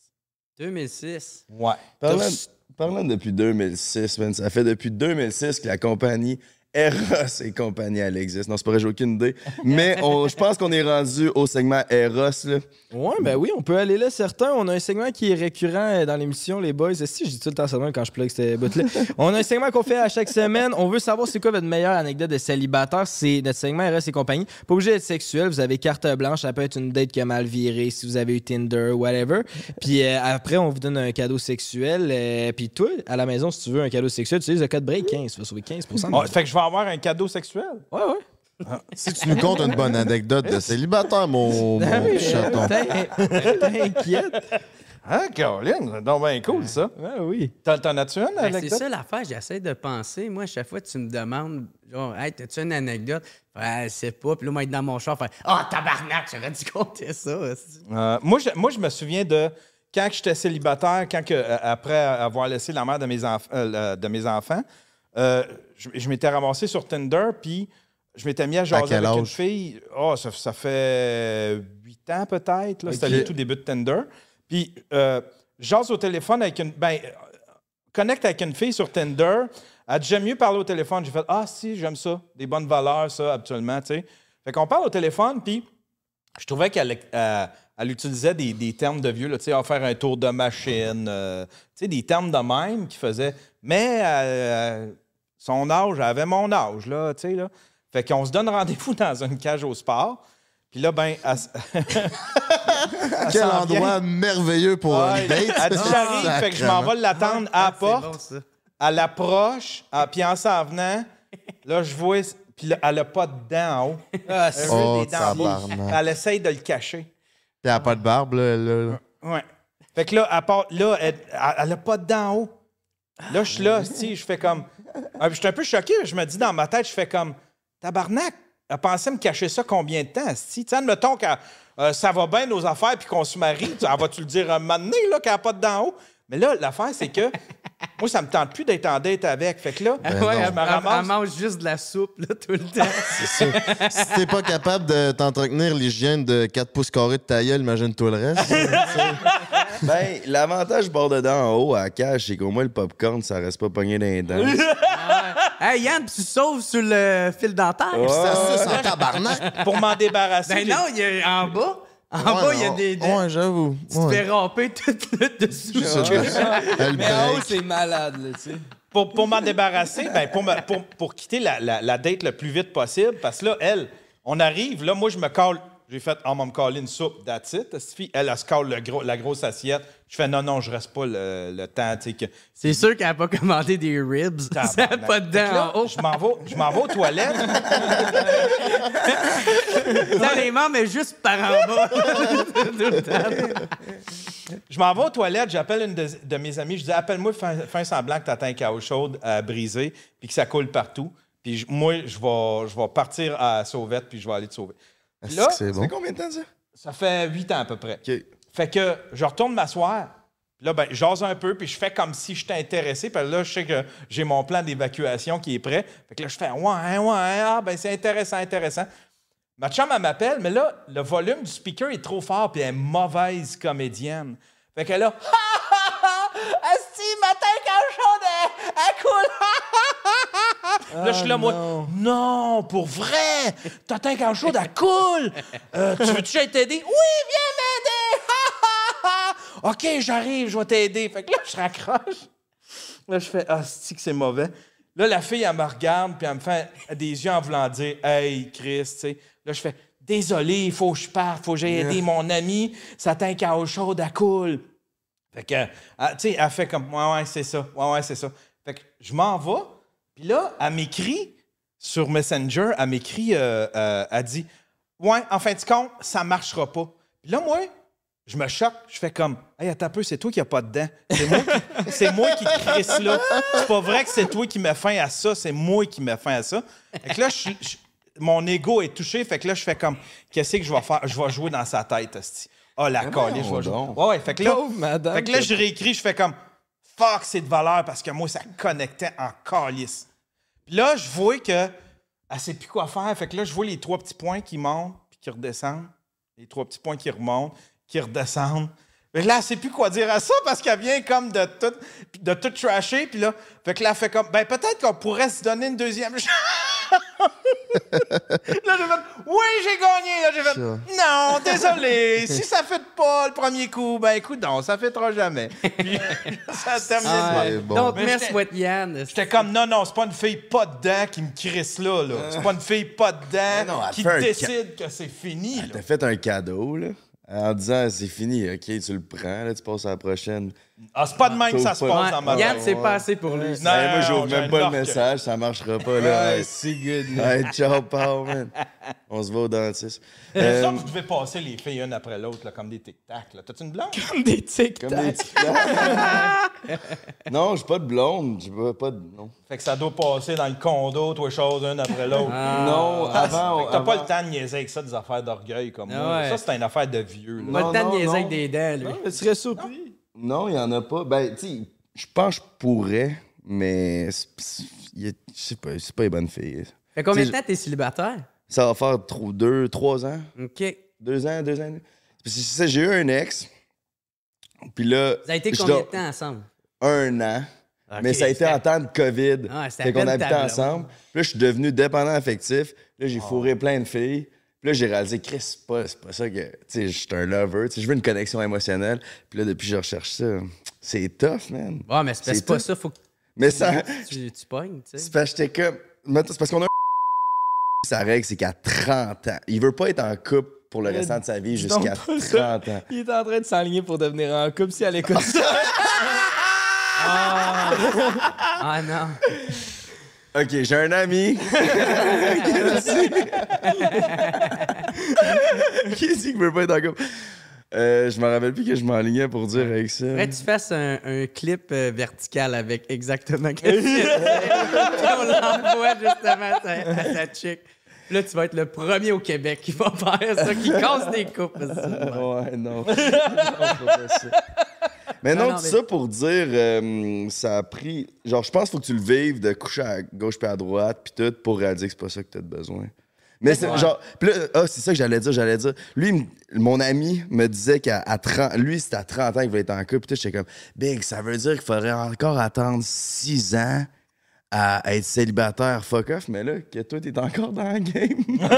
Speaker 2: 2006.
Speaker 3: Ouais.
Speaker 9: Parlant, parlant depuis 2006, man, ça fait depuis 2006 que la compagnie Eros (laughs) et compagnie, elle existe. Non, c'est pas vrai, j'ai aucune idée. Mais on- je pense qu'on est rendu au segment Eros, là.
Speaker 7: Ouais, ben oui, on peut aller là, certains. On a un segment qui est récurrent euh, dans l'émission, les boys. Si, je dis tout le temps ça même quand je plug cette bout-là. (laughs) on a un segment qu'on fait à chaque semaine. On veut savoir c'est quoi votre meilleure anecdote de célibataire. C'est notre segment RS et compagnie. Pas obligé d'être sexuel. Vous avez carte blanche. Ça peut être une date qui a mal viré, si vous avez eu Tinder, whatever. Puis euh, après, on vous donne un cadeau sexuel. euh, puis toi, à la maison, si tu veux un cadeau sexuel, tu utilises le code break 15. Tu vas sauver 15
Speaker 3: Ah, fait que je vais avoir un cadeau sexuel.
Speaker 7: Ouais, ouais.
Speaker 1: Si tu nous comptes une bonne anecdote de célibataire, mon, (laughs)
Speaker 7: Ah
Speaker 1: mon
Speaker 7: oui,
Speaker 1: chaton.
Speaker 7: t'in- T'inquiète.
Speaker 3: Hein, Caroline? C'est donc bien cool, ça.
Speaker 7: Ouais, oui.
Speaker 3: T'en as-tu une,
Speaker 2: Ben, c'est
Speaker 3: anecdote?
Speaker 2: ça l'affaire, j'essaie de penser. Moi, à chaque fois, tu me demandes, genre, hey, t'as-tu une anecdote? Ouais, c'est pas. Puis là, moi, être dans mon char, faire, ah, tabarnak, j'aurais dû compter ça. aussi.
Speaker 3: Euh, moi, je, moi, je me souviens de quand j'étais célibataire, quand que, euh, après avoir laissé la mère de mes, enf- euh, de mes enfants, euh, je, je m'étais ramassé sur Tinder, puis je m'étais mis à jaser avec une fille. Oh, ça, ça fait huit ans peut-être. là. C'était le tout début de Tinder. Puis, euh, jase au téléphone avec une. Ben, connecte avec une fille sur Tinder. Elle dit J'aime mieux parler au téléphone. J'ai fait Ah, si, j'aime ça. Des bonnes valeurs, ça, habituellement, tu sais. Fait qu'on parle au téléphone, puis je trouvais qu'elle euh, elle utilisait des, des termes de vieux, là, tu sais, faire un tour de machine, euh, tu sais, des termes de même qui faisaient. Mais euh, son âge, elle avait mon âge, là, tu sais, là. Fait qu'on se donne rendez-vous (laughs) dans une cage au sport. Puis là, ben, elle (laughs) elle
Speaker 1: Quel
Speaker 3: vient.
Speaker 1: endroit merveilleux pour
Speaker 3: Ouais,
Speaker 1: un date.
Speaker 3: Elle dit j'arrive, fait que je m'en vais l'attendre à la
Speaker 2: Ah,
Speaker 3: porte.
Speaker 2: bon, ça.
Speaker 3: Elle approche, ah, puis en s'en venant, là, je vois, puis là, elle a pas de dents en haut.
Speaker 7: Ah,
Speaker 3: Elle
Speaker 1: Oh,
Speaker 3: dents. Elle essaye de le cacher.
Speaker 1: Puis elle a pas de barbe, là. là, là.
Speaker 3: Ouais. Fait que là, à part, là, elle, elle a pas de dents en haut. Là, je suis là, si, je fais comme. Ah, Je suis un peu choqué. Je me dis dans ma tête, je fais comme. Tabarnak, elle pensait me cacher ça combien de temps, si? Tu admettons que euh, ça va bien nos affaires puis qu'on se marie. tu- Elle va-tu le dire un moment donné, qu'elle a pas de dents en haut? Mais là, l'affaire, c'est que. Moi, ça me tente plus d'être en date avec. Fait que là,
Speaker 2: ouais,
Speaker 3: je
Speaker 2: elle,
Speaker 3: me
Speaker 2: elle- elle
Speaker 3: ramasse.
Speaker 2: mange juste de la soupe, là, tout le temps. (laughs)
Speaker 1: si t'es pas capable de t'entretenir l'hygiène de 4 pouces carrés de ta gueule, imagine-toi le reste. (laughs)
Speaker 9: Ben, l'avantage bord dedans en haut à la cage, c'est qu'au moins le popcorn, ça reste pas pogné dans les dents. (laughs)
Speaker 2: hey, Yann, tu sauves sur le fil dentaire?
Speaker 1: ça suce en tabarnak.
Speaker 3: Pour m'en débarrasser.
Speaker 2: Ben non, il y a en bas. En
Speaker 1: Ouais,
Speaker 2: bas, il y a des. des-
Speaker 1: Ouais, j'avoue.
Speaker 2: Tu te fais ramper tout le (laughs) dessus.
Speaker 7: Mais en haut, c'est malade, là, tu sais.
Speaker 3: pour, pour m'en débarrasser, ben pour, me- pour, pour quitter la, la- la date le plus vite possible, parce que là, elle, on arrive, là, moi, je me colle. J'ai fait, on va me une soupe, that's it. Elle, elle se colle le gros, la grosse assiette. Je fais, non, non, je reste pas le, le temps, tu que.
Speaker 2: C'est sûr qu'elle n'a pas commandé des ribs. (laughs) Ça n'a pas de
Speaker 3: Fait que
Speaker 2: dents
Speaker 3: là,
Speaker 2: en haut.
Speaker 3: Je m'en vais, je m'en vais aux toilettes. (laughs)
Speaker 2: Dans les mais juste par en bas. (laughs)
Speaker 3: Je m'en vais aux toilettes, j'appelle une de, de mes amies, je dis appelle-moi, un semblant que t'attends un chaos chaude à briser, puis que ça coule partout. Puis moi, je vais, je vais partir à Sauvette, puis je vais aller te sauver. Là,
Speaker 1: c'est bon?
Speaker 9: Combien de temps, ça?
Speaker 3: ça fait huit ans à peu près.
Speaker 9: OK.
Speaker 3: Fait que je retourne m'asseoir. Là, ben, j'ose un peu, puis je fais comme si j'étais intéressé. Puis là, je sais que j'ai mon plan d'évacuation qui est prêt. Fait que là, je fais Ouais, ouais, ah, ben c'est intéressant, intéressant. Ma chum, elle m'appelle, mais là, le volume du speaker est trop fort, puis elle est mauvaise comédienne. Fait que là, ha ha ha! Matin quand chaud, elle, elle là, je suis là, moi, non, pour vrai! Tatin quand chaud, elle coule! Euh, tu veux-tu t'aider? Oui, viens m'aider! OK, j'arrive, je vais t'aider. Fait que là, je raccroche. Là, je fais, ah, c'est que c'est mauvais? Là, la fille, elle me regarde, puis elle me fait des yeux en voulant dire, hey, Chris, tu sais. Là, je fais, désolé, il faut que je parte, faut que j'aille aider mon ami, ça t'a un au chaud, elle coule. Fait que, elle- tu sais, elle fait comme, ouais, ouais, c'est ça, ouais, ouais, c'est ça. Fait que je m'en vais, puis là, elle m'écrit sur Messenger, elle m'écrit, euh, euh, elle dit, ouais, en fin de compte, ça marchera pas. Puis là, moi, je me choque, je fais comme, hey, attends un peu, c'est toi qui a pas de dents. C'est moi qui, (laughs) c'est moi qui crisse là. C'est pas vrai que c'est toi qui mets fin à ça, c'est moi qui mets fin à ça. Fait que là, je- je- mon ego est touché, fait que là, je fais comme, qu'est-ce que je vais faire? Je vais jouer dans sa tête, esti. Oh, la colle, je vais jouer. Ouais, ouais, fait que là, fait que là, je réécris, je fais comme fuck, c'est de valeur parce que moi, ça connectait en calice. Puis là, je vois que elle sait plus quoi faire. Fait que là, je vois les trois petits points qui montent puis qui redescendent. Les trois petits points qui remontent, qui redescendent. Mais là, elle sait plus quoi dire à ça parce qu'elle vient comme de tout, de tout trasher. Puis là, fait que là, elle fait comme, ben peut-être qu'on pourrait se donner une deuxième (laughs) chance. Là, j'ai fait, oui, j'ai gagné. Là, j'ai fait, non, (laughs) désolé. si ça fait pas le premier coup, ben écoute, non, ça fêtera jamais. (laughs) Puis ça a terminé de
Speaker 2: Ah,
Speaker 3: même.
Speaker 1: bon.
Speaker 2: Don't
Speaker 3: Mais
Speaker 2: mess
Speaker 3: j'étais-
Speaker 2: with Yann.
Speaker 3: J'étais comme, non, non, c'est pas une fille pas dedans qui me crisse là, là. C'est pas une fille pas dedans
Speaker 9: non, elle
Speaker 3: qui décide que c'est fini, là.
Speaker 9: T'as fait un cadeau, là, en disant c'est fini, ok, tu le prends, là, tu passes à la prochaine.
Speaker 3: Ah, c'est pas de même que ça se passe dans ma
Speaker 2: Yann, c'est pas assez pour lui.
Speaker 3: Non,
Speaker 9: moi, j'ouvre même pas le message, ça marchera pas, là.
Speaker 7: Ouais, c'est good,
Speaker 9: hey, ciao, pal, man. On se va au dentiste.
Speaker 3: C'est
Speaker 9: Euh,
Speaker 3: ça que vous devez passer les filles une après l'autre, comme des tic-tac. T'as-tu une blonde?
Speaker 7: Comme des tic
Speaker 9: comme des claques. Non, j'ai pas de blonde, j'ai pas, de. Non.
Speaker 3: Fait que ça doit passer dans le condo, toi, chose, une après l'autre.
Speaker 9: non, avant.
Speaker 3: T'as pas le temps de niaiser avec ça, des affaires d'orgueil comme
Speaker 2: Ah
Speaker 3: moi. Ça, c'est une affaire de vieux.
Speaker 2: Pas le temps de niaiser avec des dents, lui.
Speaker 7: Je serais surpris.
Speaker 9: Non, il y en a pas. Ben, tu sais, je pense que je pourrais, mais. Je sais pas, c'est pas les bonnes filles.
Speaker 2: Fait combien de temps t'es célibataire?
Speaker 9: Ça va faire trop, deux, trois ans.
Speaker 2: OK.
Speaker 9: Deux ans, deux ans. Parce que c'est ça, j'ai eu un ex. Puis là.
Speaker 2: Vous avez été combien de temps ensemble?
Speaker 9: Un an. Mais ça a été en temps de COVID.
Speaker 2: Ah,
Speaker 9: fait qu'on habitait ensemble. Puis là, je suis devenu dépendant affectif. Là, j'ai fourré plein de filles. Puis là, j'ai réalisé, Chris, c'est pas, ça que. Tu sais, je suis un lover. Tu sais, je veux une connexion émotionnelle. Puis là, depuis, je recherche ça. C'est tough, man.
Speaker 2: Ouais, mais c'est pas ça, faut que
Speaker 9: Mais ça.
Speaker 2: tu, tu pognes, tu sais.
Speaker 9: C'est parce que comme. C'est parce qu'on a un. Sa règle, c'est qu'à 30 ans, il veut pas être en couple pour le restant de sa vie jusqu'à
Speaker 7: donc pas ça.
Speaker 9: 30 ans.
Speaker 7: Il est en train de s'enligner pour devenir en couple si elle écoute ça.
Speaker 2: Ah non.
Speaker 9: Ok, j'ai un ami. (laughs) Qui dit qu'il veut pas être en couple? Euh, je me rappelle plus que je m'enlignais pour dire avec ça.
Speaker 2: Faudrait que tu fasses un, un clip euh, vertical avec exactement ce que tu (laughs) disais. Puis on l'envoie justement à ta, à ta chick. Là, tu vas être le premier au Québec qui va faire ça, qui casse des couples.
Speaker 9: Ouais, non. Non, pas ça. Mais non,
Speaker 2: Non, non,
Speaker 9: tout
Speaker 2: mais-
Speaker 9: ça pour dire, euh, ça a pris. Genre, je pense qu'il faut que tu le vives de coucher à gauche puis à droite, puis tout, pour réaliser que c'est pas ça que t'as besoin. Mais c'est
Speaker 2: Ouais.
Speaker 9: genre. Puis là, ah, c'est ça que j'allais dire, j'allais dire. Lui, mon ami me disait qu'à à 30. Lui, c'était à 30 ans qu'il voulait être en couple, puis tout, j'étais comme, Big, ça veut dire qu'il faudrait encore attendre 6 ans à être célibataire, fuck off, mais là, que toi, t'es encore dans le game. (laughs)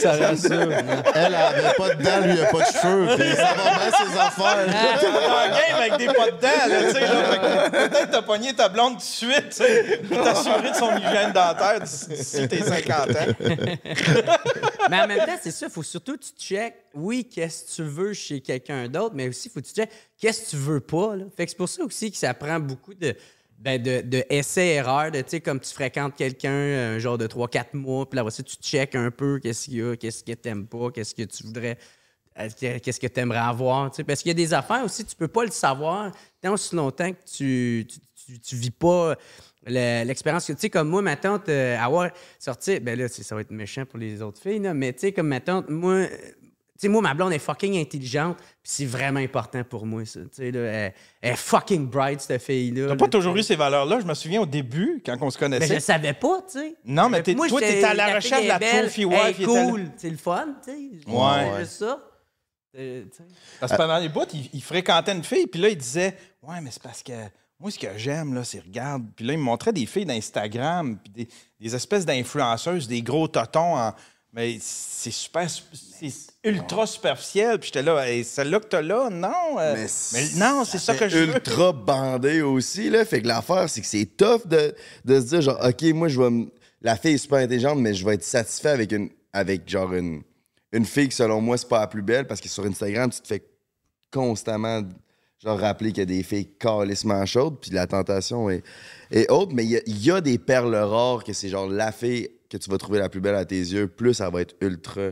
Speaker 7: ça rassure.
Speaker 1: Elle, elle avait pas de dents, lui, il a pas de cheveux. Puis ça va bien, ses affaires.
Speaker 3: T'es dans un game avec des pas dedans, là, tu sais, là. Peut-être t'as pogné ta blonde tout de suite, tu sais, pour t'assurer de son hygiène dentaire d'ici d'ici tes 50 ans.
Speaker 2: Mais en même temps, c'est ça, il faut surtout que tu checkes, oui, qu'est-ce que tu veux chez quelqu'un d'autre, mais aussi, faut que tu checkes qu'est-ce que tu veux pas. Fait que c'est pour ça aussi que ça prend beaucoup de, ben de, de essais-erreurs, de, comme tu fréquentes quelqu'un un genre de 3-4 mois, puis là, ça, tu checkes un peu qu'est-ce qu'il y a, qu'est-ce que t'aimes pas, qu'est-ce que tu voudrais, euh, qu'est-ce que tu aimerais avoir. Parce qu'il y a des affaires aussi, tu peux pas le savoir tant aussi longtemps que tu, tu, tu- tu vis pas le- l'expérience tu sais comme moi ma tante euh, avoir sorti ben là ça va être méchant pour les autres filles mais tu sais comme ma tante moi sais moi ma blonde est fucking intelligente puis c'est vraiment important pour moi ça tu sais là elle, elle est fucking bright cette fille là
Speaker 3: T'as pas toujours eu ces valeurs-là? Je me souviens au début, quand on se
Speaker 2: mais je
Speaker 3: connaissait.
Speaker 2: le savais pas tu sais
Speaker 3: Non, mais t'es-
Speaker 2: Moi,
Speaker 3: toi, t'étais à la recherche de la
Speaker 2: belle,
Speaker 3: trophy wife.
Speaker 2: est
Speaker 3: il était là.
Speaker 2: cool c'est le fun tu sais
Speaker 3: Ouais.
Speaker 2: c'est juste ça Euh.
Speaker 3: Parce que pendant les bouts, il, il fréquentait une fille, puis là, il disait Ouais, mais c'est parce que moi, ce que j'aime, là, c'est regarde. Puis là, il me montrait des filles d'Instagram, puis des, des espèces d'influenceuses, des gros totons. en- Mais c'est super, c'est ultra superficiel. Puis j'étais là, Hey, celle-là que t'as là, non. euh, mais, non, c'est ça, que je veux.
Speaker 9: ultra bandé aussi, là. Fait que l'affaire, c'est que c'est tough de, de se dire, genre, OK, moi, je vais me- La fille est super intelligente, mais je vais être satisfait avec une. Avec, genre, une. Une fille qui, selon moi, c'est pas la plus belle parce que sur Instagram, tu te fais constamment, genre, rappeler qu'il y a des filles calissement chaudes, puis la tentation est, est haute, mais il y a, il y a des perles rares que c'est, genre, la fille que tu vas trouver la plus belle à tes yeux, plus elle va être ultra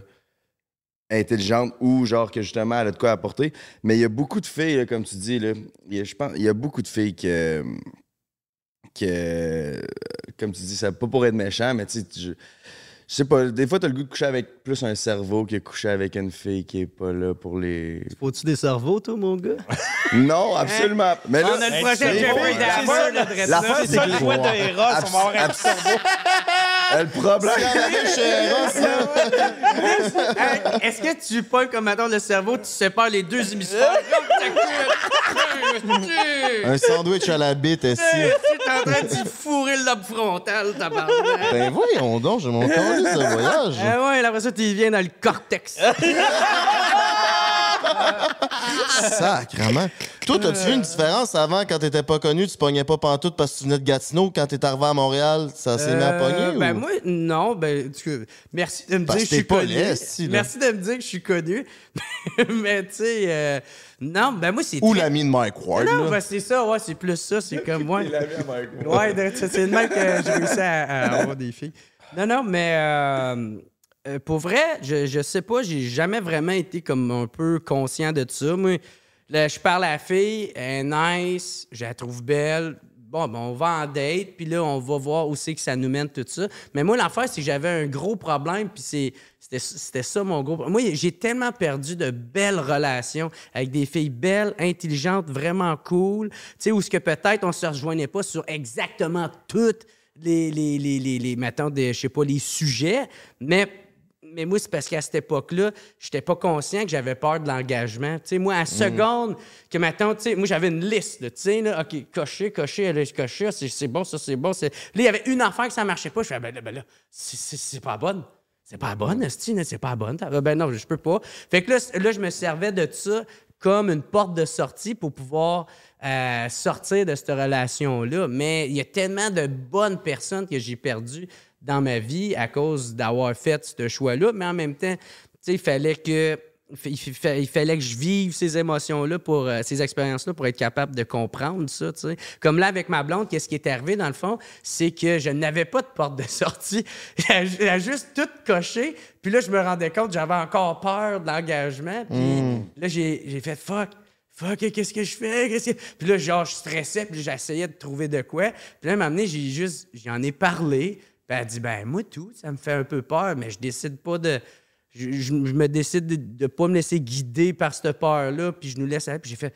Speaker 9: intelligente ou genre que justement elle a de quoi apporter. Mais il y a beaucoup de filles, là, comme tu dis, là, il y a, je pense, il y a beaucoup de filles que, que comme tu dis, ça pas pour être méchant, mais tu sais, je- Je sais pas, des fois, t'as le goût de coucher avec plus un cerveau que coucher avec une fille qui est pas là pour les.
Speaker 2: Faut-tu des cerveaux, toi, mon gars? (laughs)
Speaker 9: Non, absolument. Mais là,
Speaker 2: On a le prochain
Speaker 9: c'est-
Speaker 2: Jeffrey Dahmer,
Speaker 9: ça. c'est que Abs- Le problème.
Speaker 2: Est-ce que tu pognes comme maintenant le cerveau, tu sépares les deux hémisphères? (laughs)
Speaker 1: Un sandwich à la bite, ici.
Speaker 2: Tu es en train d'y fourrer le lobe frontal, tabarnak.
Speaker 1: Ben voyons donc, j'ai mon calice de voyage.
Speaker 2: Ah ouais, après ça, tu y viens dans le cortex. (laughs)
Speaker 1: Sacrement. Toi, t'as-tu vu une différence avant, quand t'étais pas connu, tu pognais pas pantoute parce que tu venais de Gatineau, quand t'es arrivé à Montréal, ça s'est mis à pogner?
Speaker 2: Euh, Ben
Speaker 1: ou-
Speaker 2: moi, non. Ben, tu- merci de me
Speaker 1: Parce
Speaker 2: dire que je suis
Speaker 1: pas
Speaker 2: connu. merci de me dire que je suis connu. (laughs) Mais tu sais, euh, non, ben moi, c'est
Speaker 1: Ou
Speaker 2: très-
Speaker 1: l'ami de Mike Ward,
Speaker 2: Non,
Speaker 1: là.
Speaker 2: ben c'est ça, ouais, c'est plus ça, c'est comme moi. (laughs) Ouais, de- c'est c'est le mec que j'ai réussi à, à avoir des filles. Non, non, mais euh, euh, pour vrai, je, je sais pas, j'ai jamais vraiment été comme un peu conscient de ça. Moi, je parle à la fille, elle est nice, je la trouve belle. Bon, ben, on va en date, puis là, on va voir où c'est que ça nous mène, tout ça. Mais moi, l'affaire, c'est que j'avais un gros problème, puis c'était ça mon gros problème. Moi, j'ai tellement perdu de belles relations avec des filles belles, intelligentes, vraiment cool, tu sais, où ce que peut-être on se rejoignait pas sur exactement toutes les, les, les, les, les des, je sais pas, les sujets, mais mais moi, c'est parce qu'à cette époque-là, j'étais pas conscient que j'avais peur de l'engagement. Tu sais, moi, à seconde que maintenant, tu sais, moi, j'avais une liste, tu sais, là, OK, cocher, cocher, aller cocher, c'est bon, ça, c'est bon. c'est- Là, il y avait une affaire que ça marchait pas. Je fais, ben là, ben là, c'est- pas bonne. C'est pas bonne, c'est pas bonne. Ah, Ben non, je peux pas. Fait que là, là, je me servais de ça comme une porte de sortie pour pouvoir euh, sortir de cette relation-là. Mais il y a tellement de bonnes personnes que j'ai perdues dans ma vie à cause d'avoir fait ce choix-là. Mais en même temps, il fallait que. Il fa- il fallait que je vive ces émotions-là, pour euh, ces expériences-là, pour être capable de comprendre ça. tu sais. Comme là, avec ma blonde, qu'est-ce qui est arrivé, dans le fond, c'est que je n'avais pas de porte de sortie. (laughs) Elle a juste tout coché. Puis là, je me rendais compte que j'avais encore peur de l'engagement. Puis là, j'ai fait fuck. Fuck, qu'est-ce que je fais? Que- Puis là, genre, je stressais, puis j'essayais de trouver de quoi. Puis là, à un moment donné, j'ai juste, j'en ai parlé. Puis elle a dit, ben, moi, tout, ça me fait un peu peur, mais je décide pas de. Je, me décide de ne pas me laisser guider par cette peur-là, puis je nous laisse aller. Puis j'ai fait,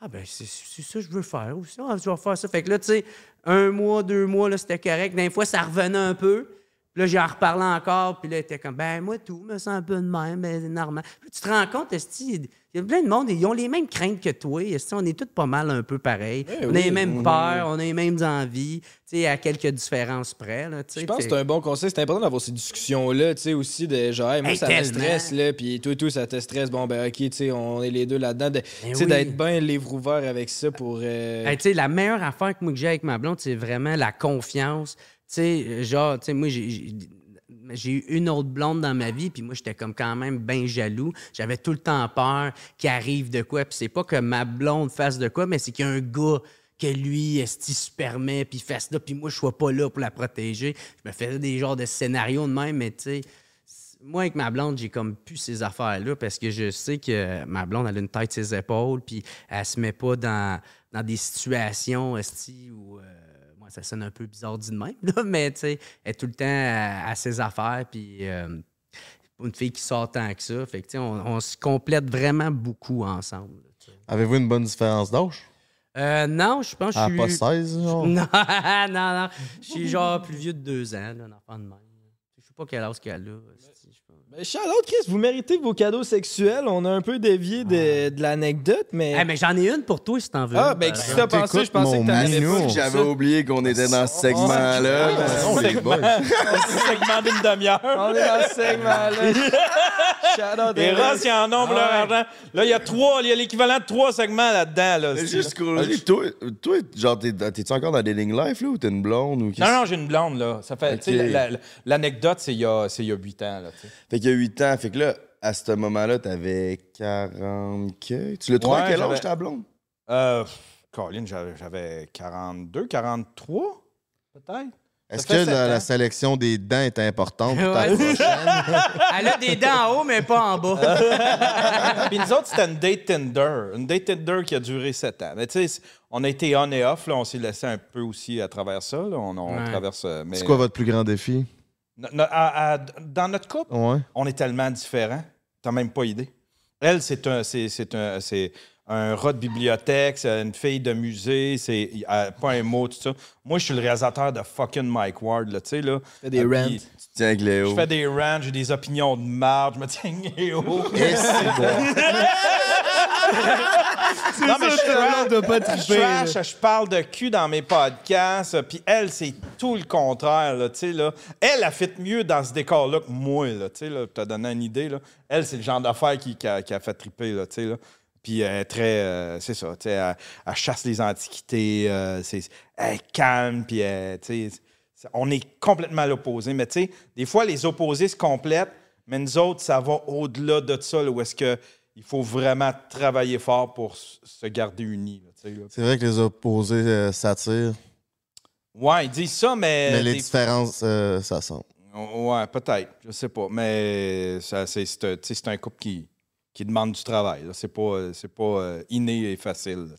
Speaker 2: ah, ben, c'est ça que je veux faire aussi. Ah, je vais faire ça. Fait que là, tu sais, un mois, deux mois, là, c'était correct. Des fois, ça revenait un peu. Puis là, j'en reparlais encore, puis là, il était comme, ben, moi, tout, me sens un peu de même, ben, c'est normal. Puis tu te rends compte, esti, il y a plein de monde, ils ont les mêmes craintes que toi. on est tous pas mal un peu pareils. on a les mêmes peurs, on a les mêmes envies, tu sais, à quelques différences près, là.
Speaker 7: Je pense que c'est un bon conseil. C'est important d'avoir ces discussions-là, tu sais, aussi, de genre, Hey, moi,
Speaker 2: Hey,
Speaker 7: ça me
Speaker 2: tellement.
Speaker 7: stresse, là, puis toi, tout, ça te stresse. Bon, ben, OK, tu sais, on est les deux là-dedans. De- Tu sais,
Speaker 2: oui.
Speaker 7: d'être bien livre ouvert avec ça pour. euh,
Speaker 2: Hey, tu sais, la meilleure affaire que moi que j'ai avec ma blonde, c'est vraiment la confiance. Tu sais, genre, tu sais, moi, j'ai- j'ai eu une autre blonde dans ma vie, puis moi, j'étais comme quand même bien jaloux. J'avais tout le temps peur qu'il arrive de quoi. Puis c'est pas que ma blonde fasse de quoi, mais c'est qu'il y a un gars que lui, est se permet, puis fasse ça, puis moi, je sois pas là pour la protéger. Je me faisais des genres de scénarios de même, mais tu sais, moi, avec ma blonde, j'ai comme plus ces affaires-là parce que je sais que ma blonde, elle a une tête ses épaules, puis elle se met pas dans, dans des situations esti, où. euh, ça sonne un peu bizarre dit de même, là, (laughs) mais tu sais, elle est tout le temps à, à ses affaires, puis. euh, une fille qui sort tant que ça. Fait que, tu sais, on, on se complète vraiment beaucoup ensemble. là.
Speaker 1: Avez-vous une bonne différence d'âge?
Speaker 2: Euh, non, je pense que
Speaker 1: Ah,
Speaker 2: je
Speaker 1: pas
Speaker 2: suis.
Speaker 1: 16, genre? (laughs)
Speaker 2: Non, non, non. Je suis genre plus vieux de deux ans, là, un enfant de même. Je sais pas quel âge qu'elle a. pense.
Speaker 7: Ben, Charlotte, Chris, vous méritez vos cadeaux sexuels. On a un peu dévié de, de l'anecdote, mais.
Speaker 2: Eh, mais j'en ai une pour toi si t'en veux.
Speaker 7: ah, ben,
Speaker 2: par
Speaker 7: qui
Speaker 2: exemple.
Speaker 7: t'a pensé? Je pensais que t'avais pas
Speaker 9: J'avais oublié qu'on était dans ce segment-là.
Speaker 1: Non, les boys.
Speaker 3: segment d'une demi-heure.
Speaker 7: On est dans ce segment-là. (laughs)
Speaker 3: Et. Ross, ils en ont pour leur argent. Là, il y a trois, il y a l'équivalent de trois segments là-dedans. Là,
Speaker 9: Juste toi, toi, genre, t'es- t'es-tu encore dans Dating Life, là, ou t'es une blonde, ou qu'est-ce-
Speaker 3: Non, non, j'ai une blonde, là. Ça fait, L'anecdote, c'est il y a c'est il y a huit ans, là,
Speaker 9: y a 8 ans. Fait que là, à ce moment-là, t'avais 40 que? Tu l'as trouvé à quel âge, ta blonde?
Speaker 3: Euh, Colin, j'avais j'avais 42, 43, peut-être.
Speaker 1: Est-ce que la, sélection des dents est importante pour ta
Speaker 2: Ouais.
Speaker 1: prochaine? (laughs)
Speaker 2: Elle a des dents en haut, mais pas en bas. (laughs)
Speaker 3: Puis nous autres, c'était une date Tinder. Une date Tinder qui a duré sept ans. Mais tu sais, on a été on et off. Là, on s'est laissé un peu aussi à travers ça. là. On, on
Speaker 2: Ouais.
Speaker 3: traverse. euh, mais...
Speaker 1: C'est quoi votre plus grand défi?
Speaker 3: No- no- à- à- dans notre couple,
Speaker 1: Ouais.
Speaker 3: on est tellement différents. T'as même pas idée. Elle, c'est un, c'est, c'est un, c'est un rat de bibliothèque, c'est une fille de musée, c'est pas un mot, tout ça. Moi, je suis le réalisateur de fucking Mike Ward, là, tu sais, là.
Speaker 7: Fais des
Speaker 3: Euh,
Speaker 7: rants.
Speaker 3: puis
Speaker 9: Tiens, avec Léo.
Speaker 3: Je fais des rants, j'ai des opinions de marde, je me tiens haut. (laughs) Non, mais je
Speaker 7: pas
Speaker 3: je
Speaker 7: triper. là.
Speaker 3: trash, je parle de cul dans mes podcasts, puis elle, c'est tout le contraire, là, tu sais, là. Elle a fait mieux dans ce décor-là que moi, là, là, pour te donner une idée, là. Elle, c'est le genre d'affaire qui, qui a, qui a fait triper, là, tu sais, là. Puis elle est très, euh, c'est ça, elle, elle chasse les antiquités, euh, c'est, elle est calme, puis elle, on est complètement à l'opposé, mais tu sais, des fois, les opposés se complètent, mais nous autres, ça va au-delà de ça, là, où est-ce que il faut vraiment travailler fort pour se garder unis.
Speaker 1: C'est vrai que les opposés euh, s'attirent,
Speaker 3: Ouais, ils disent ça, mais.
Speaker 1: mais les
Speaker 3: des-
Speaker 1: différences, euh, ça sent.
Speaker 3: Ouais, peut-être. Je sais pas. Mais c'est, un- couple qui, qui demande du travail. C'est pas, euh, pas inné et facile. là.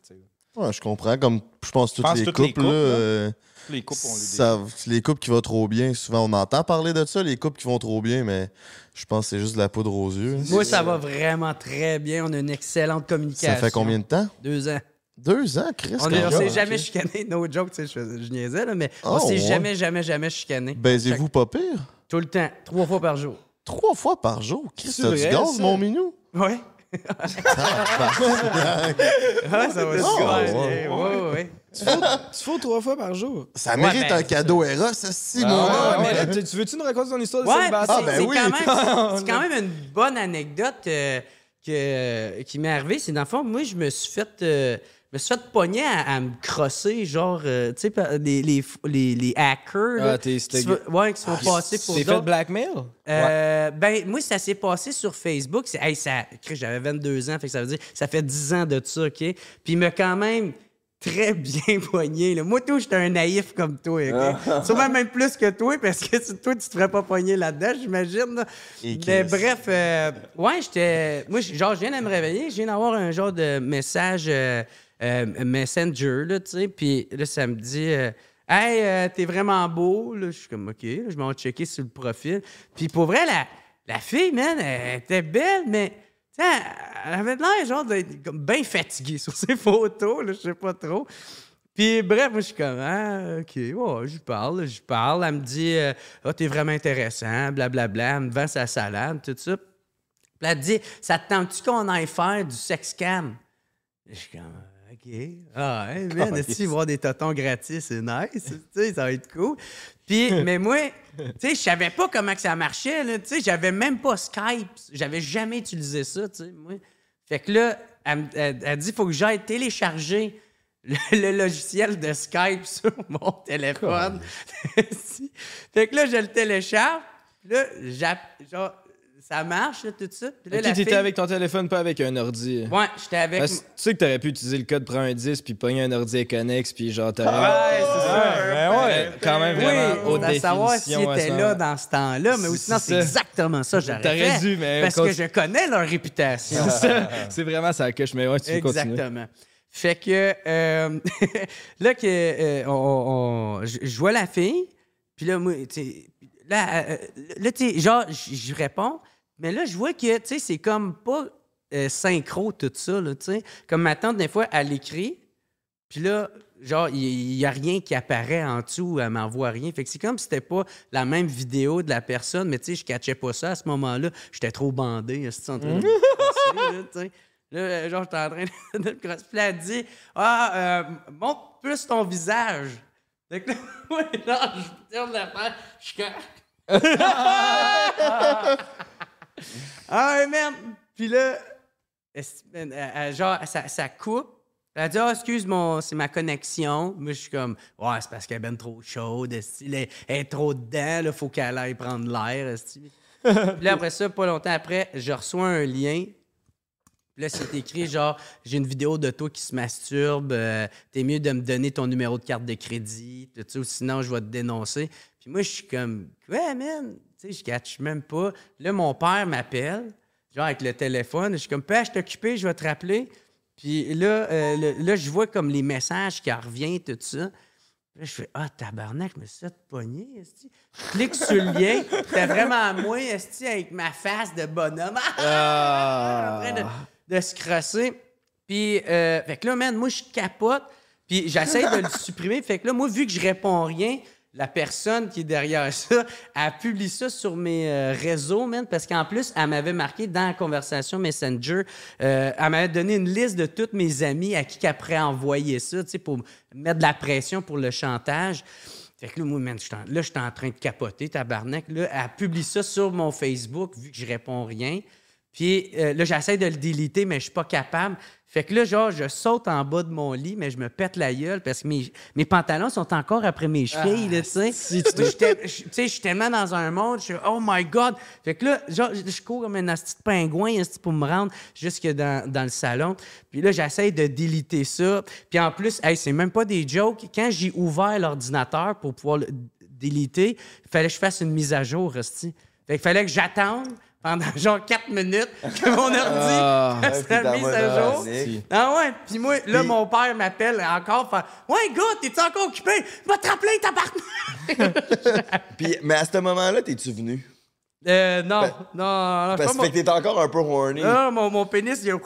Speaker 1: Ouais, je comprends. Comme je pense toutes
Speaker 3: pense
Speaker 1: les
Speaker 3: toutes
Speaker 1: couples,
Speaker 3: les couples,
Speaker 1: là,
Speaker 3: là.
Speaker 1: euh,
Speaker 3: Tous les couples ont
Speaker 1: ça- les couples qui vont trop bien, souvent on entend parler de ça, les couples qui vont trop bien, mais je pense que c'est juste de la poudre aux yeux.
Speaker 2: Moi, ça va vraiment très bien. On a une excellente communication.
Speaker 1: Ça fait combien de temps?
Speaker 2: Deux ans.
Speaker 1: Deux ans, Chris.
Speaker 2: On ne s'est jamais chicané. No joke, tu sais, je, je niaisais, là, mais on
Speaker 1: Oh,
Speaker 2: s'est
Speaker 1: ouais.
Speaker 2: jamais, jamais, jamais chicané.
Speaker 1: Baisez-vous pas pire?
Speaker 2: Tout le temps. Trois fois par jour.
Speaker 1: Trois fois par jour? Chris, t'as du gaz, mon minou?
Speaker 2: Ouais. Ouais, ça va
Speaker 1: Oh,
Speaker 2: super bien.
Speaker 1: ouais.
Speaker 2: Ouais, ouais.
Speaker 7: Tu fous trois fois par jour.
Speaker 1: Ça mérite
Speaker 2: ben,
Speaker 1: un cadeau Eros, ça, si, mon
Speaker 7: Ah,
Speaker 1: homme.
Speaker 7: ouais, mais tu, tu veux-tu nous raconter ton histoire de
Speaker 2: Ouais,
Speaker 7: célibataire?
Speaker 2: c'est
Speaker 1: ben
Speaker 2: c'est
Speaker 1: oui.
Speaker 2: quand, même- (laughs) c'est quand même une bonne anecdote euh, que, qui m'est arrivée. C'est dans le fond, moi, je me suis fait. euh, je me suis fait pogner à, à me crosser, genre, euh, tu sais, les, les, les, les hackers. là,
Speaker 7: Ah, t'es-
Speaker 2: ouais, qui se font passer pour
Speaker 7: T'es fait
Speaker 2: d'autres.
Speaker 7: blackmail?
Speaker 2: Euh, Ben, moi, ça s'est passé sur Facebook. C'est, hey, ça, j'avais 22 ans, fait que ça veut dire ça fait 10 ans de ça, OK? Puis il m'a quand même très (laughs) bien poigné. Là. Moi, tout, j'étais un naïf comme toi, OK? (laughs) Sûrement même plus que toi, parce que tu- toi, tu te ferais pas pogner là-dedans, j'imagine. là.
Speaker 1: Et
Speaker 2: Mais bref, euh, ouais, j'étais... Moi, genre, je viens de me réveiller, je viens d'avoir un genre de message euh, Messenger, là, tu sais, puis là, ça me dit... euh, Hey, euh, t'es vraiment beau. Là, je suis comme, OK. Là, je m'en vais checker sur le profil. Puis pour vrai, la, la fille, man, elle était belle, mais elle avait l'air genre d'être bien fatiguée sur ses (laughs) photos. Là, je sais pas trop. Puis bref, moi, je suis comme, ah, OK, ouais, je parle, je parle. Elle me dit, euh, ah, t'es vraiment intéressant, blablabla. Elle me vend sa salade, tout ça. Puis elle dit, ça te tente-tu qu'on aille faire du sex cam? Je suis comme. Ah, ouais, (laughs) man, si voir des totons gratis, c'est nice. Tu sais, ça va être cool. Puis, (laughs) mais moi, tu sais, je savais pas comment que ça marchait, là. Tu sais, j'avais même pas Skype. J'avais jamais utilisé ça, tu sais, moi. Fait que là, elle, elle- elle dit, faut que j'aille télécharger le, (laughs) le logiciel de Skype sur mon téléphone. fait que là, je le télécharge. Là, genre, ça marche, là, tout ça. Puis là,
Speaker 7: Ok,
Speaker 2: la
Speaker 7: t'étais
Speaker 2: fille-
Speaker 7: avec ton téléphone, pas avec un ordi.
Speaker 2: Ouais, j'étais avec...
Speaker 7: Parce que tu sais que t'aurais pu utiliser le code prends un 10 puis pogner un ordi Connex puis genre t'aurais.
Speaker 2: Ouais, c'est ça.
Speaker 7: Ben ouais, quand même vraiment
Speaker 2: Oui,
Speaker 7: haute
Speaker 2: savoir
Speaker 7: ce
Speaker 2: était là dans ce temps-là, mais
Speaker 7: C'est-
Speaker 2: sinon,
Speaker 7: c'est
Speaker 2: exactement ça que j'aurais
Speaker 7: T'aurais dû, mais
Speaker 2: Parce
Speaker 7: continue.
Speaker 2: que je connais leur réputation.
Speaker 7: C'est ça. C'est vraiment ça coche, mais ouais, tu continuer.
Speaker 2: Exactement. Fait que euh, (laughs) là que euh, on, on- je, je vois la fille, puis là moi, tu sais, là, euh, là tu sais, genre je je réponds, mais là je vois que tu sais c'est comme pas euh, synchro tout ça tu sais. Comme ma tante des fois elle écrit, puis là genre il y, a rien qui apparaît en dessous, elle m'envoie rien. Fait que c'est comme si c'était pas la même vidéo de la personne, mais tu sais je catchais pas ça à ce moment-là, j'étais trop bandé, c'est en train de crosser, là, tu. Là, euh, genre, j'étais en train de (laughs) me crosser. Puis elle dit Ah, euh, montre plus ton visage. Fait que là, (laughs) ouais, genre, je tourne la je suis comme. (laughs) ah, merde. Puis là, est- elle- elle- genre, ça, coupe. Elle dit, ah, excuse moi c'est ma connexion. Moi, je suis comme, ouais, c'est parce qu'elle est ben trop chaude. Elle est, elle est trop dedans, là, faut qu'elle aille prendre l'air. Puis là, après ça, pas longtemps après, je reçois un lien. Puis là, c'est écrit genre, j'ai une vidéo de toi qui se masturbe, euh, t'es mieux de me donner ton numéro de carte de crédit, tout ça, sinon je vais te dénoncer. Puis moi, je suis comme, ouais, man, tu sais, je catch même pas. Là, mon père m'appelle, genre avec le téléphone, je suis comme, père, je suis occupé, je vais te rappeler. Puis là, euh, le- là, je vois comme les messages qui en reviennent, tout ça. Puis là, je fais, ah, tabarnak, je me suis fait pogner, esti. Je clique sur le lien. C'était vraiment moi, esti, avec ma face de bonhomme. (laughs) en train de, de se crosser. Puis, euh, fait que là, man, moi, je capote. Puis, j'essaie de le supprimer. Fait que là, moi, vu que je réponds rien, la personne qui est derrière (laughs) ça, elle publie ça sur mes euh, réseaux, man, parce qu'en plus, elle m'avait marqué dans la conversation Messenger, euh, elle m'avait donné une liste de tous mes amis à qui qu'après envoyer ça, tu sais, pour mettre de la pression pour le chantage. Fait que là, moi, man, là, j'étais en train de capoter, tabarnak. Là, elle publie ça sur mon Facebook, vu que je réponds rien. Puis euh, là, j'essaie de le déliter, mais je suis pas capable. Fait que là, genre, je saute en bas de mon lit, mais je me pète la gueule parce que mes, mes pantalons sont encore après mes chevilles, là, tu sais. Tu sais, je suis tellement dans un monde, je suis oh my God! Fait que là, genre, je cours comme un asti de pingouin pour me rendre jusque dans, dans le salon. Puis là, j'essaie de déliter ça. Puis en plus, hey, c'est même pas des jokes. Quand j'ai ouvert l'ordinateur pour pouvoir le déliter, il fallait que je fasse une mise à jour, asti. Fait qu'il fallait que j'attende pendant genre 4 minutes (laughs) que mon ordi (laughs) mise
Speaker 9: mode,
Speaker 2: à
Speaker 9: ah,
Speaker 2: jour. Ah ouais, puis moi, là, mon père m'appelle encore, fait Ouais, gars, t'es-tu encore occupé? Va te rappeler, tabarnak! (laughs)
Speaker 9: Puis, mais à ce moment-là, t'es-tu venu?
Speaker 2: Euh, non, non, non,
Speaker 9: Parce que
Speaker 2: mon...
Speaker 9: t'es encore un peu horny.
Speaker 2: Non, mon, mon pénis, il a,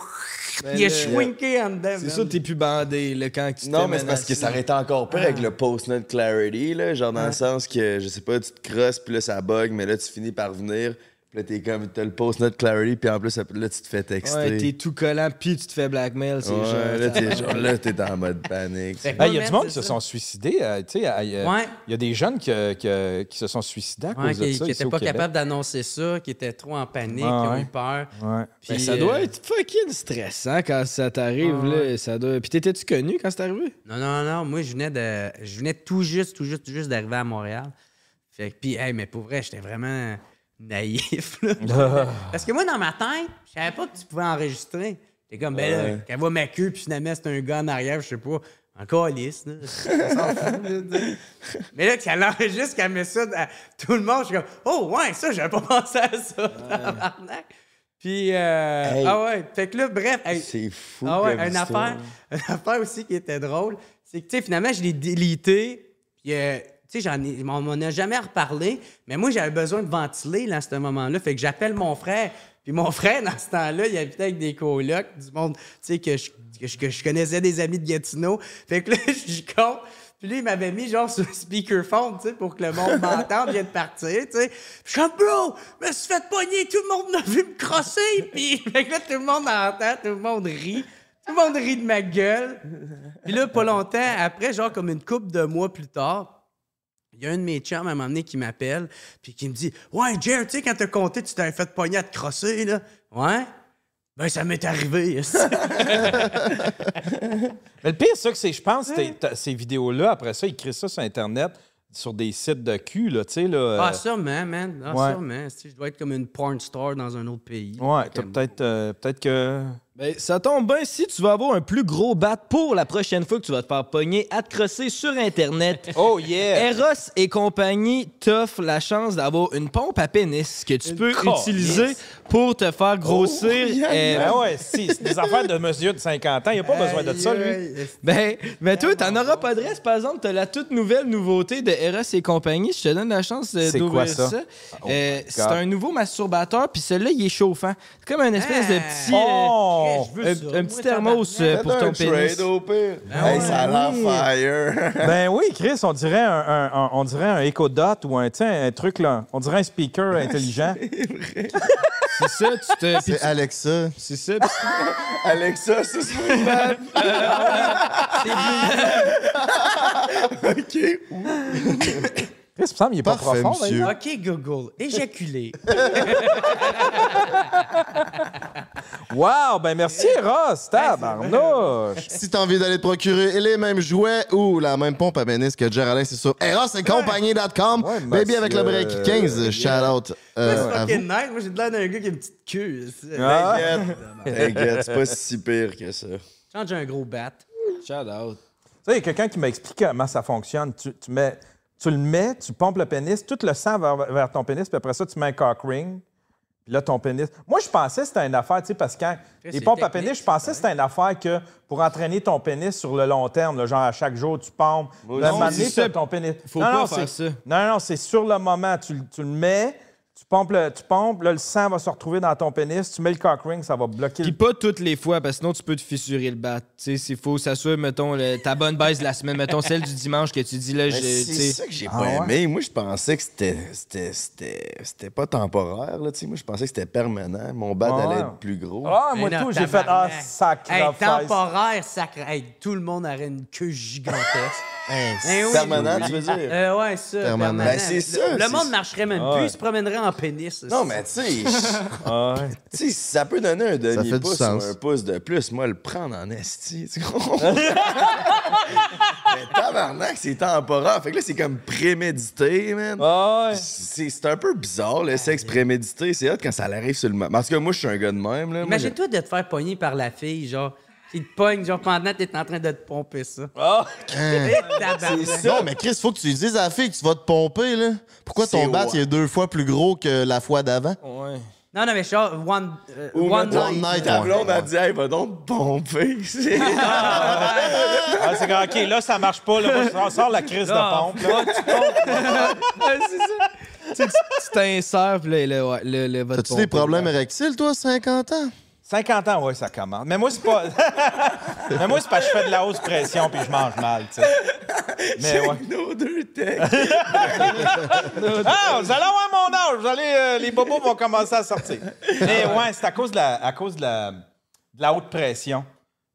Speaker 7: Ben
Speaker 2: il a
Speaker 7: là,
Speaker 2: shrinké en dedans.
Speaker 7: C'est sûr que t'es plus bandé là, quand tu
Speaker 9: Non, mais c'est parce que ça aurait été encore pire avec le post-nut clarity, là, genre dans le sens que, je sais pas, tu te crosses, puis là, ça bug, mais là, tu finis par venir, là, t'es comme, t'as le post-nut clarity, puis en plus, là, tu te fais texter.
Speaker 7: Ouais, t'es tout collant, puis tu te fais blackmail, c'est
Speaker 9: Ouais,
Speaker 7: genre.
Speaker 9: là, t'es genre, là, t'es en mode panique.
Speaker 3: Il y a du monde qui se sont suicidés. euh, tu sais, euh, il y a-
Speaker 2: Ouais.
Speaker 3: il y a des jeunes qui, qui- qui se sont suicidés à
Speaker 2: Ouais,
Speaker 3: cause de
Speaker 2: qui
Speaker 3: ça.
Speaker 2: qui
Speaker 3: au
Speaker 2: pas
Speaker 3: Québec.
Speaker 2: capable d'annoncer ça, qui était trop en panique,
Speaker 3: Ouais,
Speaker 2: qui ont
Speaker 3: ouais.
Speaker 2: eu peur.
Speaker 3: Ouais.
Speaker 7: Ben,
Speaker 2: Puis,
Speaker 7: ça doit
Speaker 2: euh,
Speaker 7: être fucking stressant quand ça t'arrive,
Speaker 2: Ah,
Speaker 7: là. Ça doit... Puis t'étais-tu connu quand c'est arrivé?
Speaker 2: Non, non, non. Moi, je venais de. Je venais tout juste, tout juste, tout juste d'arriver à Montréal. Fait que, puis, hey, mais pour vrai, j'étais vraiment naïf, là. (laughs) Parce que moi, dans ma tête, je savais pas que tu pouvais enregistrer. T'es comme, ben là,
Speaker 9: Ouais.
Speaker 2: qu'elle voit ma queue, puis finalement, c'est un gars en arrière, je sais pas. Encore lisse, là. (laughs) Mais là, qu'elle enregistre, qu'elle met ça à tout le monde, je suis comme, oh, ouais, ça, j'avais pas pensé à ça. Puis, euh,
Speaker 9: Hey.
Speaker 2: ah ouais, fait que là, bref, hey,
Speaker 9: C'est fou.
Speaker 2: ah ouais, une affaire, (laughs) une affaire aussi qui était drôle, c'est que, tu sais, finalement, je l'ai délité. Puis, euh, tu sais, on m'en a jamais reparlé, mais moi, j'avais besoin de ventiler, là, à ce moment-là. Fait que j'appelle mon frère. Puis mon (laughs) frère, dans ce temps-là, il habitait avec des colocs, du monde, tu sais, que je, que, je, que je connaissais des amis de Gatineau. Fait que là, (laughs) je compte. Puis lui, il m'avait mis genre sur speakerphone, tu sais, pour que le monde m'entende, vient de partir, tu sais. Je suis comme, bro, je me suis fait pogner, tout le monde m'a vu me crosser. Puis (laughs) fait que là, tout le monde entend, tout le monde rit. Tout le monde rit de ma gueule. Puis là, pas longtemps après, genre comme une couple de mois plus tard, y a un de mes chums à un moment donné qui m'appelle, puis qui me dit Ouais, Jer, tu sais, quand t'as compté, tu t'avais fait pogner à te crosser, là. Ouais? Ben, ça m'est arrivé. (laughs)
Speaker 3: Mais le pire, c'est que c'est, je pense, t'es- t'as- ces vidéos-là, après ça, ils créent ça sur Internet, sur des sites de cul, là, tu sais, là.
Speaker 2: ah,
Speaker 3: euh,
Speaker 2: sûrement, man. Ah,
Speaker 3: Ouais.
Speaker 2: sûrement. Si, Je dois être comme une porn star dans un autre pays.
Speaker 3: Ouais, t'as peut-être euh, peut-être que.
Speaker 7: Ben, ça tombe bien si tu vas avoir un plus gros bat pour la prochaine fois que tu vas te faire pogner à te crosser sur Internet. (laughs)
Speaker 3: Oh yeah!
Speaker 7: Eros et compagnie t'offrent la chance d'avoir une pompe à pénis que tu peux utiliser pour te faire grossir. euh,
Speaker 3: Ben ouais, si, c'est des affaires de monsieur de 50 ans, il a pas besoin de ça, lui.
Speaker 7: Ben, ben toi, t'en auras pas de reste. Par exemple, t'as la toute nouvelle nouveauté de Eros et compagnie. Je te donne la chance d'ouvrir
Speaker 3: quoi ça? Oh
Speaker 7: Euh, c'est un nouveau masturbateur, puis celui-là, il est chauffant. C'est comme un espèce de
Speaker 2: Ah.
Speaker 7: petit... euh,
Speaker 3: Oh!
Speaker 2: Je veux
Speaker 7: un, petit thermos euh, pour ton pénis.
Speaker 9: trade au pire.
Speaker 2: Ben
Speaker 9: hey, ça a l'air
Speaker 2: oui.
Speaker 9: fire. (laughs)
Speaker 3: Ben oui, Chris, on dirait un, un- un- on dirait un Echo Dot ou un, tu sais, un truc là. On dirait un speaker (laughs) intelligent.
Speaker 7: C'est ça, tu te... puis
Speaker 1: C'est
Speaker 7: tu-
Speaker 1: Alexa.
Speaker 7: C'est ça, puis (laughs)
Speaker 9: Alexa, c'est ce. OK.
Speaker 3: Chris, il me semble qu'il est pas
Speaker 1: Parfait,
Speaker 3: profond.
Speaker 1: monsieur.
Speaker 3: d'ailleurs.
Speaker 2: OK, Google. Éjaculer.
Speaker 3: Wow, ben merci, Ross. Tabarnouche.
Speaker 1: Si t'as envie d'aller te procurer les mêmes jouets ou la même pompe à pénis que Geraldine, c'est sur erosetcompagnie.com.
Speaker 3: Ouais,
Speaker 1: Baby avec le break
Speaker 3: monsieur.
Speaker 1: 15. Shout out euh,
Speaker 2: c'est
Speaker 1: à
Speaker 2: fucking
Speaker 1: vous.
Speaker 2: nice. Moi, j'ai de l'air d'un gars qui a une petite queue.
Speaker 3: Ah.
Speaker 9: T'inquiète. (laughs) T'inquiète, c'est pas si pire que ça.
Speaker 2: Change un gros bat.
Speaker 7: shout out.
Speaker 3: Tu sais, il y a quelqu'un qui m'a expliqué comment ça fonctionne. Tu, tu mets, tu le mets, tu pompes le pénis, tout le sang va vers ton pénis, puis après ça, tu mets un cock ring. Puis là, ton pénis. Moi, je pensais que c'était une affaire, tu sais, parce que quand les pompes à pénis, je pensais que c'était une affaire que pour entraîner ton pénis sur le long terme, là, genre à chaque jour, tu pompes. Un moment donné, ton pénis.
Speaker 7: Faut
Speaker 3: non,
Speaker 7: pas
Speaker 3: non,
Speaker 7: faire
Speaker 3: c'est-
Speaker 7: ça.
Speaker 3: Non, non, c'est sur le moment. Tu, le- tu le mets, pompes, le, tu pompes, là, le sang va se retrouver dans ton pénis. Tu mets le cock ring, ça va bloquer
Speaker 7: Puis
Speaker 3: le.
Speaker 7: pas toutes les fois, parce que sinon tu peux te fissurer le bat. Tu sais, s'il faut s'assurer, mettons, le- ta bonne baisse de la semaine, mettons celle du dimanche que tu dis là,
Speaker 9: c'est
Speaker 7: sais.
Speaker 9: ça que j'ai
Speaker 3: Ah
Speaker 9: pas
Speaker 3: ouais?
Speaker 9: aimé. Moi, je pensais que c'était, c'était, c'était, c'était pas temporaire. Là, moi, je pensais que c'était permanent. Mon bat
Speaker 3: Ah
Speaker 9: allait être plus gros.
Speaker 3: Ah, moi,
Speaker 2: non,
Speaker 3: tout, j'ai fait Ah, sacré.
Speaker 2: Hey, temporaire, sacré. Hey, tout le monde aurait une queue gigantesque.
Speaker 1: Hey,
Speaker 2: Eh oui.
Speaker 9: Permanent, tu veux dire?
Speaker 2: Euh, ouais, ça.
Speaker 1: Permanent.
Speaker 2: permanent.
Speaker 9: Ben, c'est ça,
Speaker 2: Le monde marcherait même
Speaker 3: Ah
Speaker 2: plus, il se promènerait en pénis.
Speaker 9: Non, mais tu sais, (laughs)
Speaker 3: ouais.
Speaker 9: tu sais, ça peut donner un demi
Speaker 1: fait du
Speaker 9: pouce
Speaker 1: sens.
Speaker 9: ou un pouce de plus. Moi, le prendre en esti, tu comprends? (laughs) Mais tabarnak, c'est temporaire. Fait que là, c'est comme prémédité, man.
Speaker 3: Ah, ouais.
Speaker 9: C'est c'est un peu bizarre, le sexe prémédité. C'est hot quand ça arrive sur le moment. Parce que moi, je suis un gars de même.
Speaker 2: Imagine-toi de te faire pogner par la fille, genre. Il te pogne, genre, pendant que t'es en train de te pomper ça.
Speaker 3: Ah,
Speaker 2: Tabarnak.
Speaker 1: Non, mais Chris, faut que tu dises à la fille que tu vas te pomper, là. Pourquoi ton
Speaker 9: C'est
Speaker 1: bat,
Speaker 9: ouais.
Speaker 1: il est deux fois plus gros que la fois d'avant?
Speaker 7: Ouais.
Speaker 2: Non, non, mais genre, one, euh,
Speaker 9: Ou
Speaker 2: one
Speaker 9: mettons,
Speaker 2: night.
Speaker 9: Ta blonde a dit, hey, va donc te pomper. (laughs) C'est-
Speaker 3: Ah, (laughs) c'est comme, OK, là, ça marche pas. Là, on sort la crise de pompe. là. (laughs)
Speaker 7: Tu sais, tu tu t'insères, puis là, le, ouais, le, le va te
Speaker 1: T'as-tu des problèmes érectiles, toi, 50 ans?
Speaker 3: 50 ans, oui, ça commence. Mais moi, c'est pas. (laughs) Mais moi, c'est parce que je fais de la haute pression puis je mange mal, tu sais. (laughs) Mais ouais.
Speaker 9: Nos deux techs. (laughs)
Speaker 3: Ah, vous allez avoir mon âge. Vous allez, euh, les bobos vont commencer à sortir. Mais ouais, c'est à cause de la, à cause de la, de la haute pression.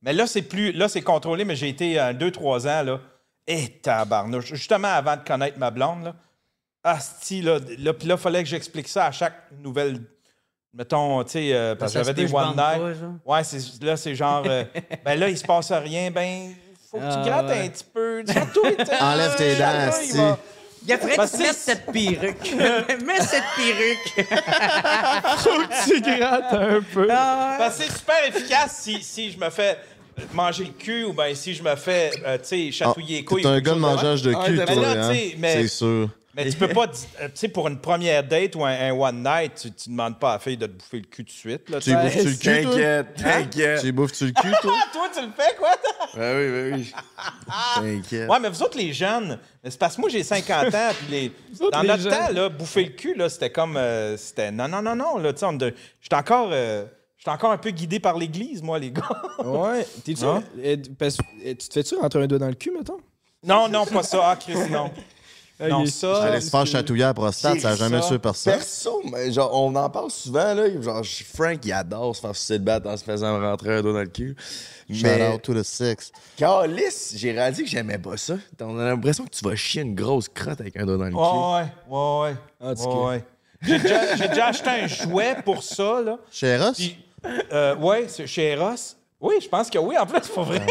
Speaker 3: Mais là, c'est plus. Là, c'est contrôlé, mais j'ai été 2-3 ans, là. Et tabarnouche. Justement, avant de connaître ma blonde, là. Asti, là. Là, puis là, il fallait que j'explique ça à chaque nouvelle. Mettons, tu sais, euh, parce que j'avais des one night. Ouais, c'est, là, c'est genre. euh, (laughs) ben là, il se passe rien. Ben, faut que tu
Speaker 2: Ah,
Speaker 3: grattes
Speaker 2: ouais.
Speaker 3: un petit peu. (laughs)
Speaker 1: Enlève tes dents,
Speaker 3: Chacun, il
Speaker 2: faudrait
Speaker 3: Parce
Speaker 2: que tu
Speaker 3: que
Speaker 2: mettes
Speaker 3: c'est-
Speaker 2: cette perruque. (laughs) Mets cette perruque.
Speaker 7: Tu grattes un peu.
Speaker 2: Ah, ouais.
Speaker 3: Parce que c'est super efficace si, si je me fais manger le cul ou ben si je me fais, euh, tu sais, chatouiller les couilles.
Speaker 1: T'es un gars de mangeage de
Speaker 9: Ah,
Speaker 1: cul,
Speaker 9: mais
Speaker 1: toi,
Speaker 3: là,
Speaker 1: hein? C'est sûr.
Speaker 3: Mais tu peux pas, euh, tu sais, pour une première date ou un, un one night, tu, tu demandes pas à la fille de te bouffer le cul tout de suite. Là,
Speaker 1: Tu y
Speaker 3: sais.
Speaker 1: bouffes-tu le cul, toi?
Speaker 9: T'inquiète, t'inquiète.
Speaker 1: Tu y bouffes-tu le cul, toi?
Speaker 3: Ah, toi, tu le fais, quoi?
Speaker 9: Ben oui, ben oui. T'inquiète.
Speaker 3: Ouais, mais vous autres, les jeunes, c'est parce que moi, j'ai 50 ans, puis les... (laughs)
Speaker 7: autres,
Speaker 3: dans
Speaker 7: les
Speaker 3: notre
Speaker 7: jeunes.
Speaker 3: temps, là, bouffer le cul, là, c'était comme... euh, c'était non, non, non, non, là, tu sais, on de- j'étais encore... euh, j'étais encore un peu guidé par l'Église, moi, les (laughs) gars.
Speaker 7: Ouais. T'es-tu.
Speaker 3: Hein?
Speaker 7: tu te fais-tu rentrer un doigt dans le cul, mettons?
Speaker 3: non, non, pas ça. Ah, Chris, non. Non, ça...
Speaker 1: Allez se faire chatouiller à la prostate, ça a jamais
Speaker 3: ça.
Speaker 1: tué personne.
Speaker 9: Perso, mais genre, on en parle souvent, là. Genre, Frank, il adore se faire sucer le bat en se faisant rentrer un doigt dans le cul.
Speaker 1: Shout
Speaker 9: Mais,
Speaker 1: out to the sex.
Speaker 9: Calice, j'ai réalisé que j'aimais pas ça. On a l'impression que tu vas chier une grosse crotte avec un doigt dans le cul.
Speaker 3: Ouais, ouais, ouais. J'ai déjà, acheté un jouet pour ça, là.
Speaker 1: Chez Ross?
Speaker 3: Puis, euh, ouais, c'est chez Eros. Oui, je pense que oui, en plus, c'est pas vrai.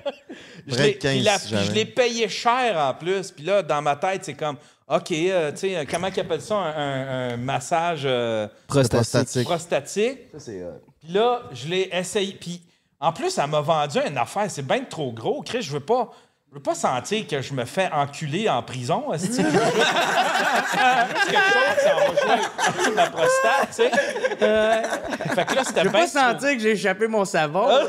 Speaker 3: (laughs) je l'ai-
Speaker 1: 15,
Speaker 3: puis la-
Speaker 1: si
Speaker 3: puis je
Speaker 1: jamais.
Speaker 3: l'ai payé cher en plus. Puis là, dans ma tête, c'est comme, OK, euh, tu sais, euh, comment ils appellent ça, un, un- un massage euh,
Speaker 1: Prostatique.
Speaker 3: prostatique.
Speaker 9: Ça, c'est.
Speaker 3: Puis là, je l'ai essayé. Puis en plus, elle m'a vendu une affaire. C'est bien trop gros. Chris, je veux pas. Je veux pas sentir que je me fais enculer en prison. esti. Je veux juste quelque chose, ça va jouer la prostate, tu sais. Euh, fait que là, c'était
Speaker 2: Je veux pas
Speaker 3: trop-
Speaker 2: sentir que j'ai échappé mon savon. (laughs)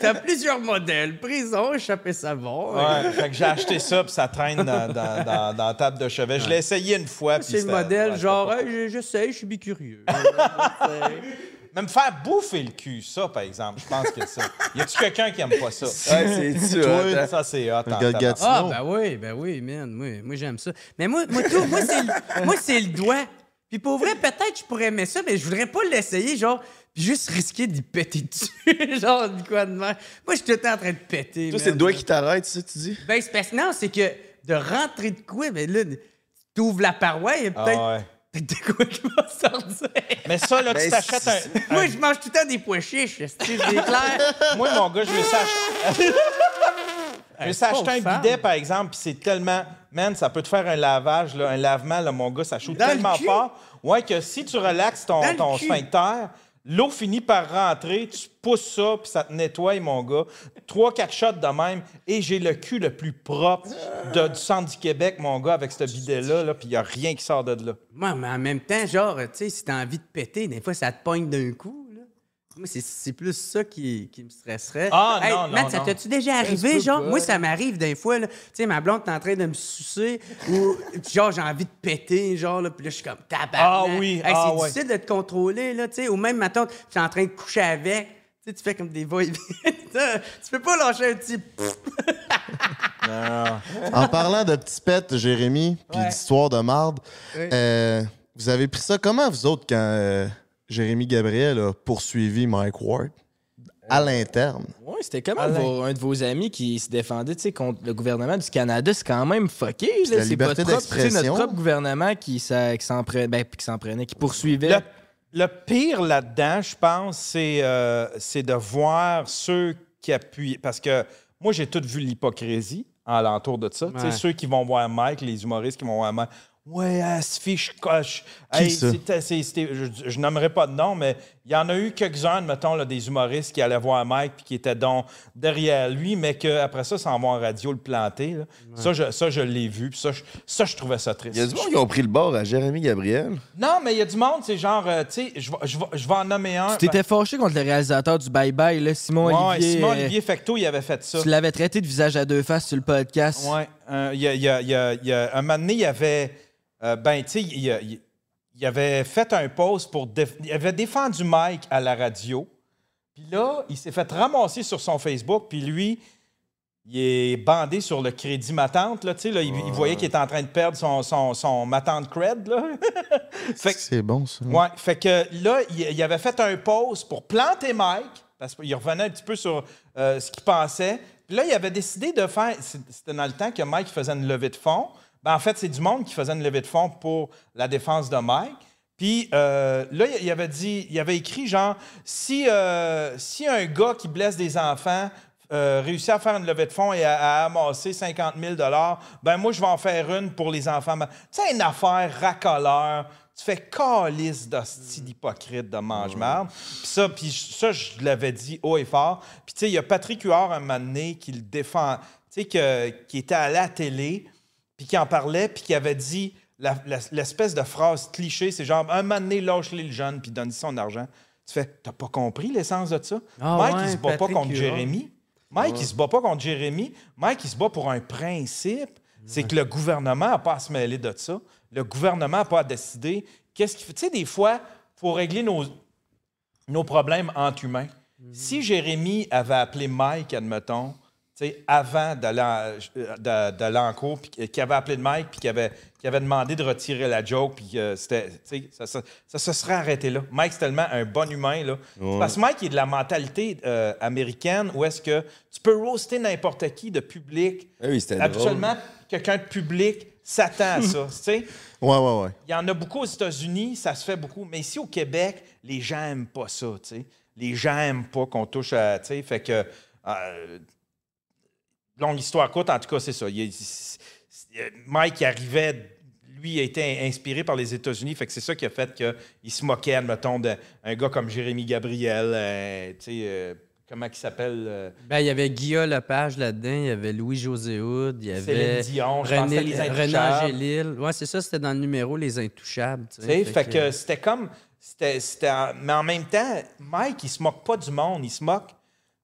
Speaker 2: T'as plusieurs modèles. Prison, échappé savon.
Speaker 3: Ouais, fait que j'ai acheté ça, puis ça traîne dans, dans, dans, dans la table de chevet. Je l'ai essayé une fois.
Speaker 2: C'est le modèle
Speaker 3: ouais,
Speaker 2: genre, j'essaie, je suis bicurieux. (laughs)
Speaker 3: pas- Mais me faire bouffer le cul, ça, par exemple, je pense que ça. Y a-tu quelqu'un qui aime pas ça? (laughs)
Speaker 9: Ouais, c'est (laughs) tu
Speaker 1: Toi,
Speaker 3: Ça, c'est hot.
Speaker 2: Ah, ben oui, ben oui, man. Moi, moi j'aime ça. Mais moi, moi, tout, moi, c'est le, moi, c'est le doigt. Puis pour vrai, peut-être je pourrais aimer ça, mais je voudrais pas l'essayer, genre, puis juste risquer d'y péter dessus. (laughs) genre, du quoi de mer. Moi, je suis tout le temps en train de péter.
Speaker 9: Toi, c'est le doigt qui t'arrête, ça, tu dis?
Speaker 2: Ben, c'est parce que non, c'est que de rentrer de quoi, ben là, tu ouvres la paroi, il y a peut-être
Speaker 3: Ah ouais.
Speaker 2: Peut-être de quoi qui va sortir?
Speaker 3: Mais ça, là, tu
Speaker 9: Ben,
Speaker 3: t'achètes un.
Speaker 2: Moi, je mange tout le temps des pois chiches, tu clair. (laughs)
Speaker 3: Moi, mon gars, je me suis acheté. Je me suis acheté un bidet, par exemple, puis c'est tellement. Man, ça peut te faire un lavage, là, un lavement, là, mon gars, ça
Speaker 2: le
Speaker 3: tellement fort. Ouais, que si tu relaxes ton, ton sphincter, L'eau finit par rentrer, tu pousses ça, puis ça te nettoie, mon gars. Trois, quatre shots de même, et j'ai le cul le plus propre de- du centre du Québec, mon gars, avec ce bidet-là, là, puis il n'y a rien qui sort de là.
Speaker 2: Moi, mais en même temps, genre, tu sais, si t'as envie de péter, des fois, ça te pogne d'un coup. Moi, c'est- c'est plus ça qui, qui me stresserait.
Speaker 3: Ah,
Speaker 2: Hey,
Speaker 3: non, non,
Speaker 2: Matt, ça t'as-tu déjà arrivé, genre?
Speaker 7: pas.
Speaker 2: Moi, ça m'arrive des fois, là. Tu sais, ma blonde est en train de me sucer ou, genre, j'ai envie de péter, genre, là, puis là, je suis comme tabarnak.
Speaker 3: Ah oui,
Speaker 2: Hey,
Speaker 3: ah
Speaker 2: c'est
Speaker 3: ouais.
Speaker 2: difficile de te contrôler, là, tu sais. Ou même, maintenant, tu es en train de coucher avec. Tu sais, tu fais comme des va-et-vient. (laughs) tu peux pas lâcher un petit...
Speaker 1: En parlant de petits pets, Jérémy, puis
Speaker 2: Ouais.
Speaker 1: d'histoire de marde,
Speaker 2: Oui.
Speaker 1: euh, vous avez pris ça comment, vous autres, quand euh, Jérémy Gabriel a poursuivi Mike Ward à l'interne?
Speaker 7: Ouais, c'était comme
Speaker 3: Alain.
Speaker 7: vos- un de vos amis qui se défendait contre le gouvernement du Canada. C'est quand même fucké. là.
Speaker 1: la
Speaker 7: C'est
Speaker 1: liberté d'expression.
Speaker 7: notre propre gouvernement qui, ça- qui s'en prenait, ben, qui s'en prenait, qui poursuivait.
Speaker 3: Le, le pire là-dedans, je pense, c'est euh, c'est de voir ceux qui appuient. Parce que moi, j'ai tout vu l'hypocrisie alentour de ça. Tu sais,
Speaker 2: Ouais.
Speaker 3: Ceux qui vont voir Mike, les humoristes qui vont voir Mike. Ouais, elle se fiche coche.
Speaker 1: Qui
Speaker 3: Hey,
Speaker 1: ça?
Speaker 3: c'était- c'est- c'était- je, je nommerai pas de nom, mais il y en a eu quelques-uns, mettons, là, des humoristes qui allaient voir Mike puis qui étaient donc derrière lui, mais qu'après ça, s'en vont en radio le planter. là. Ça, je, ça, je l'ai vu. puis Ça, je, ça, je trouvais ça triste.
Speaker 9: Il y a du monde qui ont pris le bord à Jérémy Gabriel.
Speaker 3: Non, mais il y a du monde, c'est genre, euh, tu sais, je vais- je vais je vais en nommer un.
Speaker 7: Tu t'étais fâché contre le réalisateur du Bye Bye, là, Simon
Speaker 3: Ouais,
Speaker 7: Olivier.
Speaker 3: Simon
Speaker 7: euh,
Speaker 3: Olivier Fecteau, il avait fait ça.
Speaker 7: Tu l'avais traité de visage à deux faces sur le podcast.
Speaker 3: Ouais. euh, Il y a, il y a- il y a- il y a- un moment donné, il avait. Euh, ben, tu sais, il, a- il- il avait fait un post pour. déf- il avait défendu Mike à la radio. Puis là, il s'est fait ramasser sur son Facebook. Puis lui, il est bandé sur le crédit matante. Là, il, il voyait qu'il était en train de perdre son, son, son matante cred. (laughs)
Speaker 1: C'est bon, ça.
Speaker 3: Ouais, fait que là, il, il avait fait un pause pour planter Mike, parce qu'il revenait un petit peu sur euh, ce qu'il pensait. Puis là, il avait décidé de faire. C'était dans le temps que Mike faisait une levée de fonds. Ben, en fait, c'est du monde qui faisait une levée de fonds pour la défense de Mike. Puis euh, là, il avait dit, il avait écrit genre, si, euh, si un gars qui blesse des enfants euh, réussit à faire une levée de fonds et à, à amasser 50 000 ben moi, je vais en faire une pour les enfants. Tu sais, une affaire racoleur. Tu fais calice d'hostie d'hypocrite de mange-marde. Puis ça, puis ça, je l'avais dit haut et fort. Puis tu sais, il y a Patrick Huard, un moment donné, qui le défend, tu sais, que- qui était à la télé, puis qui en parlait, puis qui avait dit l'espèce de phrase cliché, c'est genre, un moment donné, lâche-les le jeune, puis donne son argent. Tu fais, t'as pas compris l'essence de ça?
Speaker 2: Ah
Speaker 3: Mike,
Speaker 2: ouais,
Speaker 3: il se bat pas contre. Jérémy. Mike, il se bat pas contre Jérémy. Mike, il se bat pour un principe. C'est que le gouvernement n'a pas à se mêler de ça. Le gouvernement n'a pas à décider qu'est-ce qu'il fait. Tu sais, des fois, pour régler nos, nos problèmes entre humains, si Jérémy avait appelé Mike, admettons, avant d'aller en, euh, d'a- d'aller en cours, puis qu'il avait appelé de Mike, puis qu'il avait, qu'il avait demandé de retirer la joke, puis que c'était, tu sais, ça, ça- ça se serait arrêté là. Mike, c'est tellement un bon humain, là. Parce que Mike, il est de la mentalité euh, américaine où est-ce que tu peux roaster n'importe qui de public.
Speaker 9: Ah oui,
Speaker 3: Absolument, quelqu'un de public s'attend à ça, (laughs) tu sais.
Speaker 1: Ouais, ouais, ouais.
Speaker 3: Il y en a beaucoup aux États-Unis, ça se fait beaucoup. Mais ici, au Québec, les gens n'aiment pas ça, tu sais. Les gens n'aiment pas qu'on touche à, tu sais, fait que... euh, longue histoire courte, en tout cas, c'est ça. Il- il- il- Mike il arrivait... Lui a été inspiré par les États-Unis, fait que c'est ça qui a fait qu'il se moquait, admettons, d'un gars comme Jérémy Gabriel, euh, tu sais, euh, comment il s'appelle? euh,
Speaker 2: Ben, il y avait Guillaume Lepage là-dedans, il y avait Louis-José Houd, il y avait
Speaker 3: Céline Dion, je
Speaker 2: René,
Speaker 3: Les
Speaker 2: René. Angélil. Ouais, c'est ça, c'était dans le numéro Les Intouchables. tu
Speaker 3: sais, fait que
Speaker 2: que-
Speaker 3: c'était comme. C'était, mais en même temps, Mike, il se moque pas du monde, il se moque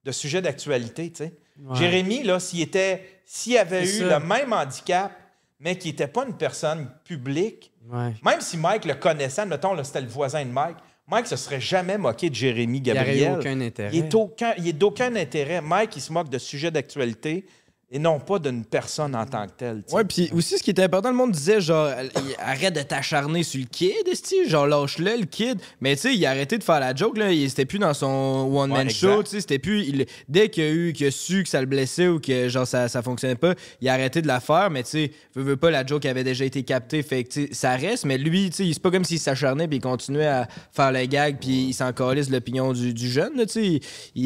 Speaker 3: de sujets d'actualité, tu sais. Jérémy, là, s'il était. S'il avait eu
Speaker 2: ça.
Speaker 3: le même handicap, mais qu'il n'était pas une personne publique,
Speaker 2: Ouais.
Speaker 3: même si Mike le connaissait, mettons, c'était le voisin de Mike, Mike se serait jamais moqué de Jérémy
Speaker 2: Il n'y
Speaker 3: Gabriel.
Speaker 2: aurait eu aucun intérêt.
Speaker 3: Il il est d'aucun intérêt. Mike, il se moque de sujets d'actualité et non pas d'une personne en tant que telle. tu sais.
Speaker 7: Ouais, puis aussi, ce qui était important, le monde disait, genre, arrête de t'acharner sur le kid, esti, genre, lâche-le, le kid. Mais tu sais, il a arrêté de faire la joke, là. Il- C'était plus dans son one-man
Speaker 3: Ouais,
Speaker 7: show, tu sais. C'était plus. il- dès qu'il a eu, qu'il a su que ça le blessait ou que, genre, ça, ça fonctionnait pas, il a arrêté de la faire. Mais tu sais, veut, veut pas, la joke avait déjà été captée. Fait que, tu sais, ça reste. Mais lui, tu sais, c'est pas comme s'il s'acharnait puis il continuait à faire le gag puis il s'en calisse l'opinion du, du jeune, là, tu sais. Il,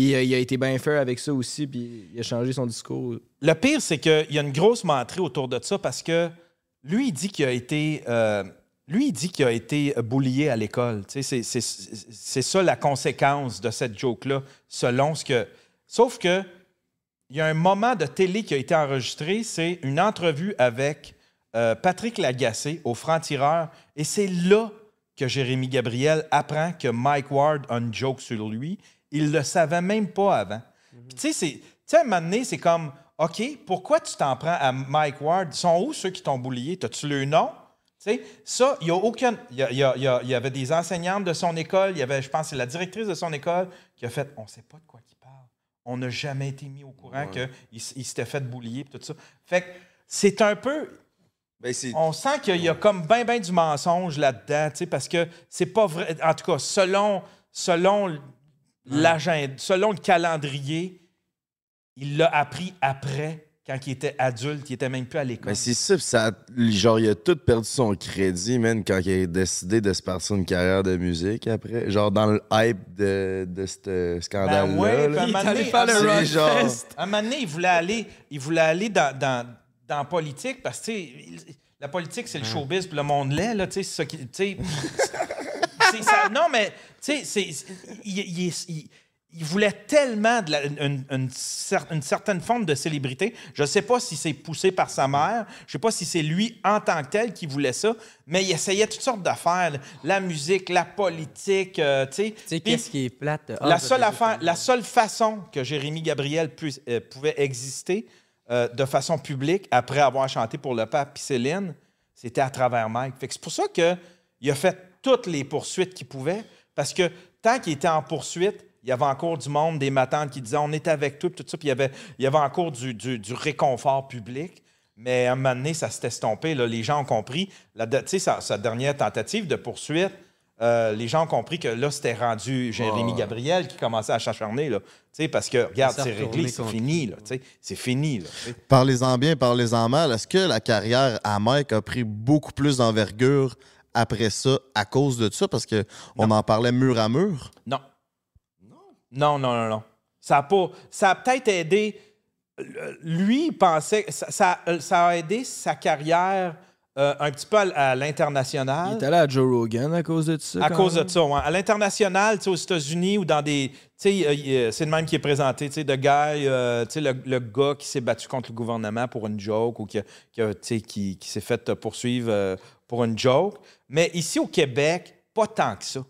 Speaker 7: il a- il a été bien fair avec ça aussi puis il a changé son discours.
Speaker 3: Le pire, c'est qu'il y a une grosse menterie autour de ça parce que lui, il dit qu'il a été. euh, lui, il dit qu'il a été bullié à l'école. C'est ça la conséquence de cette joke-là, selon ce que. Sauf que il y a un moment de télé qui a été enregistré, c'est une entrevue avec euh, Patrick Lagacé au Franc-Tireur, et c'est là que Jérémy Gabriel apprend que Mike Ward a une joke sur lui. Il le savait même pas avant. Puis tu sais, c'est- tu sais, à un moment donné, c'est comme, OK, pourquoi tu t'en prends à Mike Ward? Ils sont où ceux qui t'ont boulié? T'as-tu le nom? Tu sais, ça, il y a aucun. Il y, a- y a- y a- il y avait des enseignantes de son école, il y avait, je pense, c'est la directrice de son école qui a fait on sait pas de quoi il parle. On n'a jamais été mis au courant qu'il s- il s'était fait boulier et tout ça. Fait que c'est un peu.
Speaker 9: Ben,
Speaker 3: On sent qu'il y a comme ben ben du mensonge là-dedans, tu sais, parce que c'est pas vrai. En tout cas, selon, selon l'agenda, selon le calendrier, il l'a appris après, quand il était adulte, il était même plus à l'école.
Speaker 9: Ben, c'est ça, genre, il a tout perdu son crédit, man, quand il a décidé de se partir une carrière de musique après. Genre, dans le hype de, de ce scandale-là.
Speaker 3: Ben ouais, puis
Speaker 9: là.
Speaker 3: à un moment donné-
Speaker 7: faire le
Speaker 3: à un
Speaker 9: C'est genre-
Speaker 3: À un moment donné, il voulait aller, il voulait aller dans, dans, dans la politique parce que, il- la politique, c'est le showbiz puis le monde laid, là, tu sais, c'est ça qui. tu sais, (laughs) c'est ça- non, mais, tu sais, il, il est- il- il voulait tellement de la- une, une cer- une certaine forme de célébrité. Je ne sais pas si c'est poussé par sa mère, je ne sais pas si c'est lui en tant que tel qui voulait ça, mais il essayait toutes sortes d'affaires. La musique, la politique, euh, tu sais.
Speaker 2: Qu'est-ce qui est plate? Ah,
Speaker 3: la seule
Speaker 2: c'est
Speaker 3: affaire,
Speaker 2: ça.
Speaker 3: la seule façon que Jérémy Gabriel pu- euh, pouvait exister euh, de façon publique après avoir chanté pour le pape puis Céline, c'était à travers Mike. C'est pour ça que il a fait toutes les poursuites qu'il pouvait parce que tant qu'il était en poursuite, il y avait encore du monde, des matantes qui disaient on est avec toi, puis tout ça, puis il y avait, il y avait encore du, du- du réconfort public. Mais à un moment donné, ça s'est estompé. là. Les gens ont compris. La, de- tu sais, sa, sa dernière tentative de poursuite, euh, les gens ont compris que là, c'était rendu Jérémy Gabriel qui commençait à s'acharner. là. Tu sais, Parce que, regarde, c'est réglé, c'est fini. là, tu sais. C'est fini.
Speaker 1: Parlez-en bien, parlez-en mal. Est-ce que la carrière à Mike a pris beaucoup plus d'envergure après ça à cause de ça? Parce qu'on en parlait mur à mur.
Speaker 3: Non. Non, non, non, non. Ça a, pas, ça a peut-être aidé. euh, Lui, il pensait. Ça, ça, euh, ça a aidé sa carrière euh, un petit peu à, à l'international.
Speaker 7: Il est allé à Joe Rogan à cause de ça.
Speaker 3: À cause
Speaker 7: même.
Speaker 3: de ça, ouais. À l'international, aux États-Unis ou dans des. Tu sais, euh, il- c'est le même qui est présenté, tu sais, de gars, euh, tu sais, le, le gars qui s'est battu contre le gouvernement pour une joke ou qui, a- qui, qui, qui s'est fait poursuivre pour une joke. Mais ici au Québec, pas tant que ça.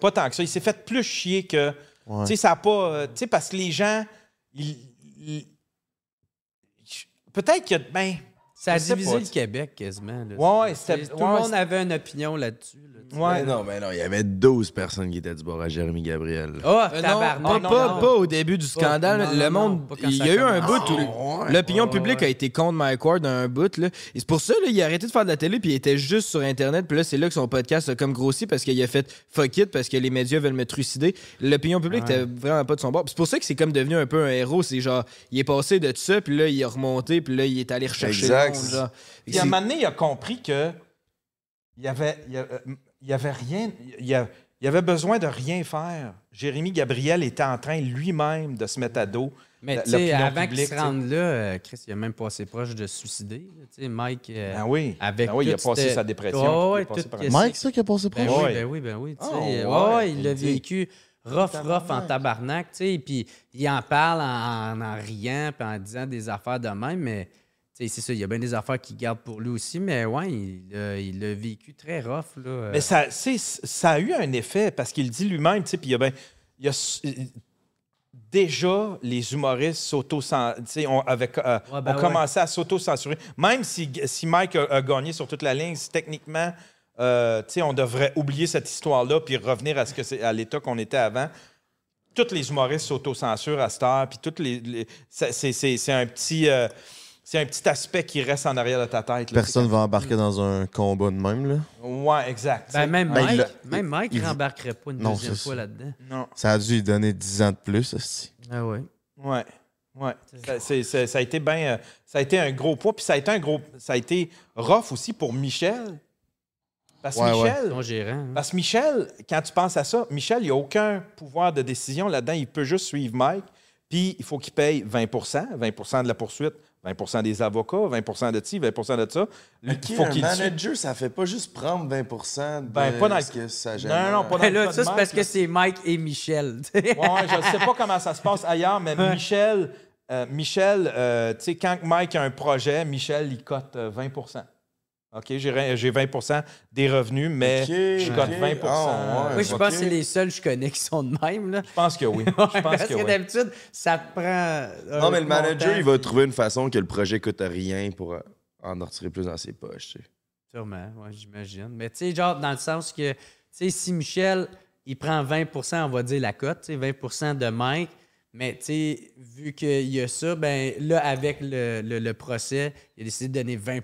Speaker 3: Pas tant que ça. Il s'est fait plus chier que.
Speaker 1: Ouais.
Speaker 3: Tu sais, ça a pas. euh, tu sais, parce que les gens. ils- ils- Peut-être que. Ben.
Speaker 2: Ça a divisé
Speaker 3: pas,
Speaker 2: le Québec quasiment. là.
Speaker 3: Ouais,
Speaker 2: Tout
Speaker 3: ouais,
Speaker 2: le monde avait une opinion là-dessus. là.
Speaker 3: Ouais.
Speaker 9: Mais non, mais non, il y avait 12 personnes qui étaient du bord à Jérémy Gabriel.
Speaker 2: Ah,
Speaker 7: Euh, non, pas,
Speaker 2: non,
Speaker 7: pas-
Speaker 2: non.
Speaker 7: pas au début du scandale.
Speaker 2: non,
Speaker 7: le
Speaker 2: non,
Speaker 7: monde, il y a eu un bout où l'opinion
Speaker 2: Ouais,
Speaker 7: publique
Speaker 2: ouais.
Speaker 7: a été contre Mike Ward un bout. Là. Et c'est pour ça là, il a arrêté de faire de la télé puis il était juste sur Internet. Puis là, c'est là que son podcast a comme grossi parce qu'il a fait fuck it parce que les médias veulent me trucider. L'opinion publique était vraiment pas de son bord. C'est pour ça que c'est comme devenu un peu un héros. C'est genre, il est passé de ça puis là, il est remonté puis là, il est allé rechercher
Speaker 9: Exact.
Speaker 7: Monde. Genre.
Speaker 3: Puis à un moment donné, il a compris que il y avait, il y avait, il y avait rien, il y a- il y avait besoin de rien faire. Jérémy Gabriel était en train lui-même de se mettre à dos.
Speaker 2: Mais tu sais, avant qu'il se rende là, euh, Chris, il a même passé proche de se suicider. là. Tu sais, Mike. euh,
Speaker 3: Ben oui.
Speaker 2: Avec
Speaker 3: Ben oui, il a
Speaker 2: toute
Speaker 3: passé sa dépression, est
Speaker 2: ouais,
Speaker 3: passé par
Speaker 1: Mike, ça qui a passé
Speaker 2: Ben
Speaker 1: proche?
Speaker 2: oui, ben oui, ben oui. sais,
Speaker 3: Oh,
Speaker 2: ouais,
Speaker 3: ouais,
Speaker 2: il l'a vécu rough, rough en tabarnak, tu sais, puis il en parle en, en, en riant, puis en disant des affaires de même, mais c'est ça, il y a bien des affaires qu'il garde pour lui aussi, mais ouais, il l'a il l'a vécu très rough, là. euh.
Speaker 3: Mais ça, ça a eu un effet parce qu'il dit lui-même, tu sais, puis il y a ben, il y a s- déjà les humoristes s'auto ont, avec, euh,
Speaker 2: Ouais, ben ouais.
Speaker 3: commencé à s'auto-censurer. Même si, si Mike a, a gagné sur toute la ligne, techniquement, euh, on devrait oublier cette histoire-là puis revenir à ce que c'est à l'état qu'on était avant. Tous les humoristes s'auto-censurent à cette heure, puis toutes les, c'est, c'est- c'est un petit. euh, c'est un petit aspect qui reste en arrière de ta tête. là.
Speaker 1: Personne va embarquer dans un combat de même, là.
Speaker 3: Ouais, exact.
Speaker 2: Ben, même
Speaker 1: Ben, il
Speaker 2: Mike,
Speaker 1: l'a-
Speaker 2: même Mike
Speaker 1: il-
Speaker 2: rembarquerait pas une
Speaker 1: Non,
Speaker 2: deuxième fois là-dedans.
Speaker 3: non.
Speaker 1: Ça a dû lui donner 10 ans de plus, aussi.
Speaker 2: Ah ouais.
Speaker 3: Ouais. Ouais. Ça, c'est- c'est- ça a été ben, euh, ça a été un gros poids, puis ça a été un gros, ça a été rough aussi pour Michel. Parce que
Speaker 1: Ouais.
Speaker 3: Michel,
Speaker 2: gérant. hein.
Speaker 3: parce que Michel, quand tu penses à ça, Michel, il n'a aucun pouvoir de décision là-dedans. Il peut juste suivre Mike, puis il faut qu'il paye 20% 20% de la poursuite 20% des avocats, 20 de ci, 20% de ça. Lui,
Speaker 9: Ok,
Speaker 3: il faut
Speaker 9: un manager, ça fait pas juste prendre 20 de
Speaker 3: Ben, pas dans le-
Speaker 9: ce que ça
Speaker 3: Non,
Speaker 9: génère.
Speaker 3: non, pas dans
Speaker 2: Ben
Speaker 3: le
Speaker 2: là, ça, c'est parce que c'est Mike et Michel. (laughs)
Speaker 3: Ouais, je ne sais pas comment ça se passe ailleurs, mais Michel, euh, Michel euh, tu sais, quand Mike a un projet, Michel, il cote euh, 20 OK, j'ai re- j'ai 20% des revenus, mais
Speaker 9: Ok,
Speaker 3: je cote
Speaker 9: ok.
Speaker 3: 20
Speaker 9: Ah, ouais.
Speaker 2: Moi, je pense que c'est les seuls que je connais qui sont de même. Là.
Speaker 3: Je pense que oui. (laughs) Je pense
Speaker 2: Parce
Speaker 3: que
Speaker 2: que
Speaker 3: oui.
Speaker 2: d'habitude, ça prend. un
Speaker 9: Non, mais le manager,
Speaker 2: montant,
Speaker 9: il va trouver une façon que le projet coûte rien pour euh, en retirer plus dans ses poches. tu sais.
Speaker 2: Sûrement, ouais, j'imagine. Mais tu sais, genre, dans le sens que, tu sais, si Michel, il prend 20% on va dire la cote, tu sais, 20 de Mike, mais tu sais, vu qu'il y a ça, ben là, avec le, le- le procès, il a décidé de donner 20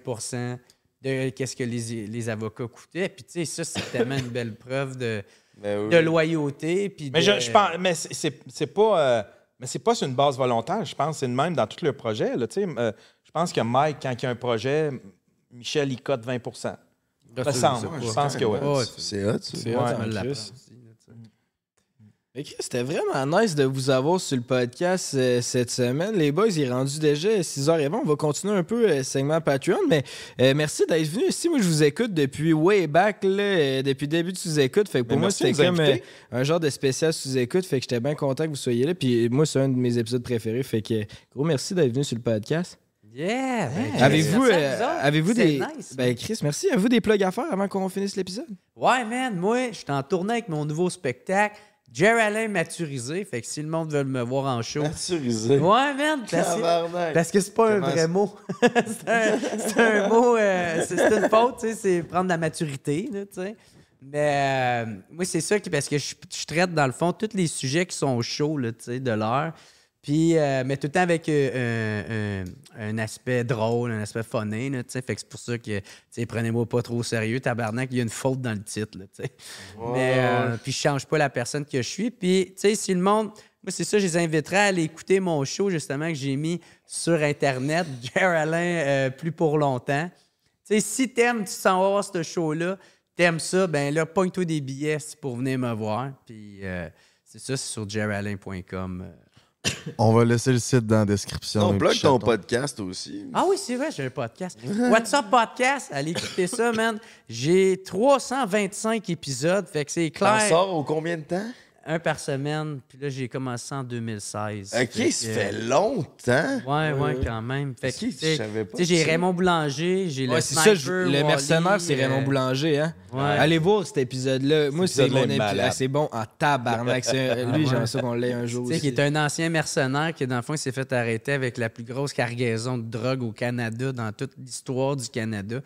Speaker 2: de qu'est-ce que les, les avocats coûtaient. Puis tu sais, ça, c'est tellement une belle preuve de,
Speaker 9: Mais (laughs) oui.
Speaker 2: de loyauté. Puis
Speaker 3: Mais
Speaker 2: de-
Speaker 3: je, je pense, mais c'est- pas, euh, mais c'est pas sur une base volontaire. Je pense que c'est le même dans tout le projet. Là, tu sais. Euh, je pense que Mike, quand il y a un projet, Michel, il cote 20
Speaker 2: Ça,
Speaker 3: me
Speaker 2: je
Speaker 3: semble. Je pense que oui.
Speaker 2: Ouais,
Speaker 9: C'est hot.
Speaker 7: C'est hot,
Speaker 2: tu
Speaker 7: en
Speaker 2: me l'apprends
Speaker 7: Chris.
Speaker 2: aussi, là, tu sais.
Speaker 7: Mais Chris, c'était vraiment nice de vous avoir sur le podcast euh, cette semaine. Les boys, il est rendu déjà 6h20. On va continuer un peu euh, segment Patreon, mais euh, merci d'être venu ici. Moi, je vous écoute depuis way back, là, euh, depuis le début de sous-écoute. Fait que pour
Speaker 3: Mais
Speaker 7: moi, c'était comme euh, un genre de spécial sous-écoute. Fait que j'étais bien content que vous soyez là. Puis moi, c'est un de mes épisodes préférés. Fait que gros merci d'être venu sur le podcast.
Speaker 2: Yeah! ben, Chris,
Speaker 7: Avez-vous
Speaker 2: merci à
Speaker 7: euh,
Speaker 2: vous autres.
Speaker 7: avez-vous
Speaker 2: C'est
Speaker 7: des.
Speaker 2: nice.
Speaker 7: Ben, Chris, merci. Avez-vous des plugs à faire avant qu'on finisse l'épisode?
Speaker 2: Ouais, man, moi, je suis en tournée avec mon nouveau spectacle, Jerry Alain Maturisé. Fait que si le monde veut me voir en show.
Speaker 9: Maturisé.
Speaker 2: Ouais, parce que,
Speaker 9: Tabarnak.
Speaker 2: parce que c'est pas un vrai mot. (laughs) c'est un, mot, euh, c'est une faute, tu sais, c'est prendre de la maturité, tu sais. Mais euh, moi, c'est ça qui, parce que je, je traite, dans le fond, tous les sujets qui sont chauds, tu sais, de l'heure. Puis, euh, mais tout le temps avec euh, un, un- aspect drôle, un aspect funny, là, tu sais. Fait que c'est pour ça que, tu sais, prenez-moi pas trop au sérieux, tabarnak, il y a une faute dans le titre, tu sais. Mais, euh, puis je change pas la personne que je suis. Puis, tu sais, si le monde... Moi, c'est ça, je les inviterais à aller écouter mon show, justement, que j'ai mis sur Internet, (laughs) Jer Alain, euh, plus pour longtemps. Tu sais, si t'aimes, tu s'en vas voir ce show-là, t'aimes ça, ben là, pogne-toi des billets pour venir me voir. Puis, euh, c'est ça, c'est sur jeralain.com.
Speaker 1: On va laisser le site dans la description.
Speaker 9: On plug ton podcast aussi.
Speaker 2: Ah oui, c'est vrai, j'ai un podcast. (laughs) What's Up Podcast? Allez écouter ça, man. J'ai 325 épisodes, fait que c'est clair.
Speaker 9: sors au combien de temps?
Speaker 2: Un par semaine, puis là, j'ai commencé en 2016.
Speaker 9: Ok,
Speaker 2: Fait
Speaker 9: ça
Speaker 2: que-
Speaker 9: fait longtemps.
Speaker 2: Ouais, ouais, quand même. Fait que,
Speaker 9: je
Speaker 2: tu sais,
Speaker 9: savais pas
Speaker 2: tu sais, j'ai
Speaker 9: ça.
Speaker 2: Raymond Boulanger, j'ai le
Speaker 7: Ouais, c'est ça,
Speaker 2: sniper,
Speaker 7: je- le mercenaire, c'est Raymond
Speaker 2: euh,
Speaker 7: Boulanger, hein?
Speaker 2: Ouais.
Speaker 7: Allez voir cet épisode-là. Moi, c'est mon C'est bon en tabarnak. (laughs) Lui, j'aimerais ça qu'on l'ait un jour
Speaker 2: Tu sais,
Speaker 7: aussi.
Speaker 2: qui est un ancien mercenaire qui, dans le fond, il s'est fait arrêter avec la plus grosse cargaison de drogue au Canada dans toute l'histoire du Canada.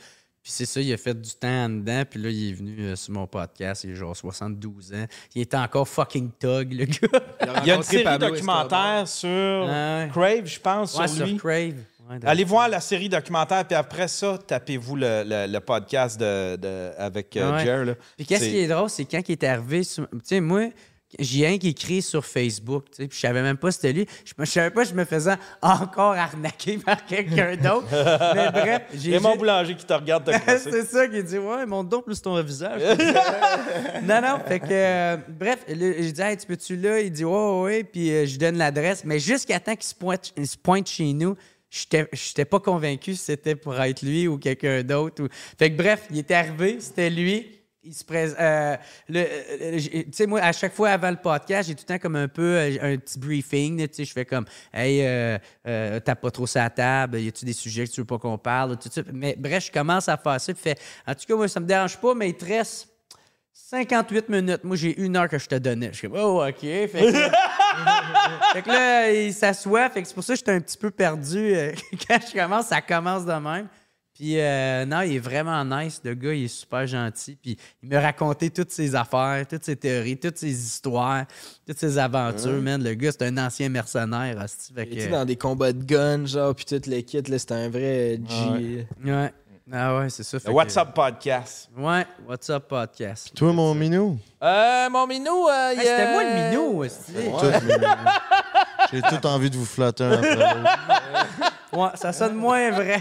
Speaker 2: Puis c'est ça, il a fait du temps en dedans. Puis là, il est venu euh, sur mon podcast. Il a genre 72 ans. Il était encore fucking thug, le gars.
Speaker 3: Il y a une série
Speaker 7: Pablo
Speaker 3: documentaire sur
Speaker 2: Ah ouais.
Speaker 3: Crave, je pense,
Speaker 2: Ouais,
Speaker 3: sur
Speaker 2: sur
Speaker 3: lui.
Speaker 2: Crave. Ouais,
Speaker 3: Allez voir la série documentaire, puis après ça, tapez-vous le, le- le podcast de, de- avec euh,
Speaker 2: Ouais.
Speaker 3: Jer. là.
Speaker 2: Puis qu'est-ce qui est drôle, c'est quand il est arrivé, sur- tu sais, moi, j'ai un qui écrit sur Facebook, tu sais, puis je savais même pas c'était lui. Je, je savais pas, je me faisais encore arnaquer (laughs) par quelqu'un d'autre. Mais bref, (laughs) j'ai
Speaker 3: Raymond
Speaker 2: juste-
Speaker 3: Boulanger qui te regarde te (laughs)
Speaker 2: c'est ça qui dit Ouais, montre donc plus ton visage. non, non, fait que. euh, bref, j'ai dit Hey, tu peux-tu là? Il dit Ouais, ouais, ouais. Puis euh, je lui donne l'adresse. Mais jusqu'à temps qu'il se pointe, il se pointe chez nous, j'étais pas convaincu si c'était pour être lui ou quelqu'un d'autre. ou- Fait que bref, il était arrivé, c'était lui. Il se prés- euh, euh, tu sais, moi, à chaque fois avant le podcast, j'ai tout le temps comme un peu euh, un petit briefing. Tu sais, je fais comme, hey, euh, euh, t'as pas trop sa table, y a-tu des sujets que tu veux pas qu'on parle, tout ça. Mais bref, je commence à faire ça. Puis en tout cas, moi, ça me dérange pas, mais il te reste 58 minutes. Moi, j'ai une heure que je te donnais. Je suis comme, oh, OK. Fait que, (laughs) fait que là, il s'assoit. Fait que c'est pour ça que j'étais un petit peu perdu. (laughs) Quand je commence, ça commence de même. Puis, euh, non, il est vraiment nice. Le gars, il est super gentil. Puis, il me racontait toutes ses affaires, toutes ses théories, toutes ses histoires, toutes ses aventures, man. Le gars, c'est un ancien mercenaire, hostie. Fait
Speaker 7: Il
Speaker 2: que,
Speaker 7: était dans des combats de guns, genre, puis toute l'équipe, là, c'était un vrai G.
Speaker 2: ouais. Ah ouais, c'est ça. Fait
Speaker 3: Le What's
Speaker 2: que-
Speaker 3: Up Podcast.
Speaker 2: Ouais, What's Up Podcast.
Speaker 1: Toi, mon minou?
Speaker 3: Euh, mon minou, euh,
Speaker 2: C'était
Speaker 3: euh,
Speaker 2: moi le minou,
Speaker 1: le minou. J'ai tout envie de vous flatter. (laughs)
Speaker 2: Ouais, ça sonne moins vrai.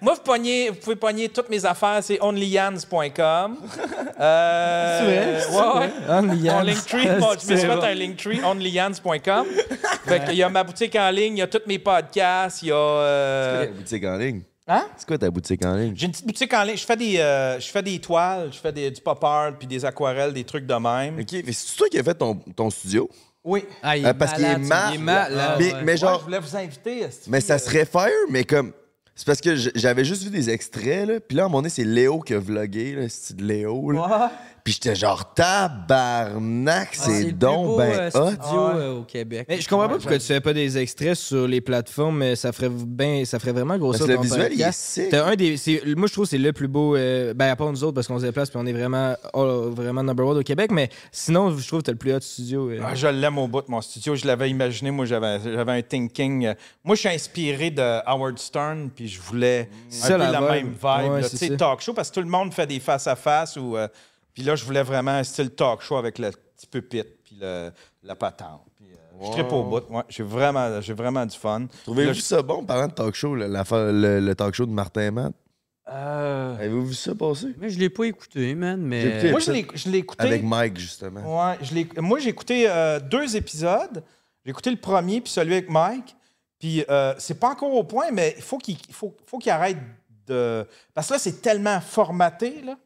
Speaker 3: Moi, vous, pognez- vous pouvez pogner toutes mes affaires, c'est onlyans.com. Euh,
Speaker 7: C'est vrai?
Speaker 3: Ouais, ouais.
Speaker 7: OnlyYans.
Speaker 3: Mon Linktree, moi, je me suis
Speaker 7: C'est
Speaker 3: fait un Linktree, onlyans.com. Fait qu'il y a ma boutique en ligne, il y a tous mes podcasts, il y a... euh,
Speaker 9: ta boutique en ligne?
Speaker 3: Hein?
Speaker 9: C'est quoi ta boutique en ligne?
Speaker 3: J'ai une petite boutique en ligne. Je fais des, euh, je fais des toiles, je fais des, du pop art, puis des aquarelles, des trucs de même.
Speaker 9: OK, mais c'est toi qui as fait ton, ton studio?
Speaker 3: Oui.
Speaker 2: Ah, il
Speaker 9: Euh, parce qu'il est
Speaker 2: malade,
Speaker 9: mal.
Speaker 2: ça.
Speaker 7: Il est malade.
Speaker 9: mais,
Speaker 2: ouais.
Speaker 9: mais
Speaker 3: Ouais,
Speaker 9: genre,
Speaker 3: je voulais vous inviter. esti.
Speaker 9: mais ça serait fire, mais comme. C'est parce que j- j'avais juste vu des extraits, là. Puis là, à un moment donné, c'est Léo qui a vlogué, là. C'est de Léo, là.
Speaker 3: Ouais.
Speaker 9: Puis j'étais genre, tabarnak,
Speaker 2: Ah,
Speaker 9: c'est donc ben
Speaker 2: euh,
Speaker 9: hot.
Speaker 2: studio euh, au Québec.
Speaker 7: Mais je comprends pas pourquoi tu fais pas des extraits sur les plateformes, mais ça ferait ben, ça ferait vraiment grossir
Speaker 9: Parce que le
Speaker 7: ton
Speaker 9: visuel, il est
Speaker 7: un des, moi, je trouve que c'est le plus beau. euh, ben, à part nous autres, parce qu'on se déplace puis on est vraiment, oh, vraiment number one au Québec, mais sinon, je trouve que t'as le plus hot studio. euh.
Speaker 3: Ah, je l'aime au bout de mon studio. Je l'avais imaginé. Moi, j'avais, j'avais un thinking. euh, Moi, je suis inspiré de Howard Stern, puis je voulais un peu
Speaker 7: la
Speaker 3: même vibe.
Speaker 7: Ouais,
Speaker 3: tu sais, talk show, parce que tout le monde fait des face-à-face. ou euh, puis là, je voulais vraiment un style talk show avec le petit pupitre, puis le- la patente. Puis, euh, Je tripe au bout. Ouais, j'ai, vraiment, j'ai vraiment du fun.
Speaker 9: Trouvez-vous ça bon, parlant de talk show, là, l'affaire- le, le talk show de Martin et Matt?
Speaker 3: Euh,
Speaker 9: Avez-vous vu ça passer?
Speaker 2: Mais je l'ai pas écouté, man. Mais
Speaker 9: écouté
Speaker 3: moi, je l'ai, je l'ai écouté.
Speaker 9: Avec Mike, justement.
Speaker 3: Ouais, je l'ai- moi, j'ai écouté euh, deux épisodes. J'ai écouté le premier, puis celui avec Mike. Puis euh, c'est pas encore au point, mais il faut qu'il il faut, faut qu'il arrête de. Parce que là, c'est tellement formaté, là.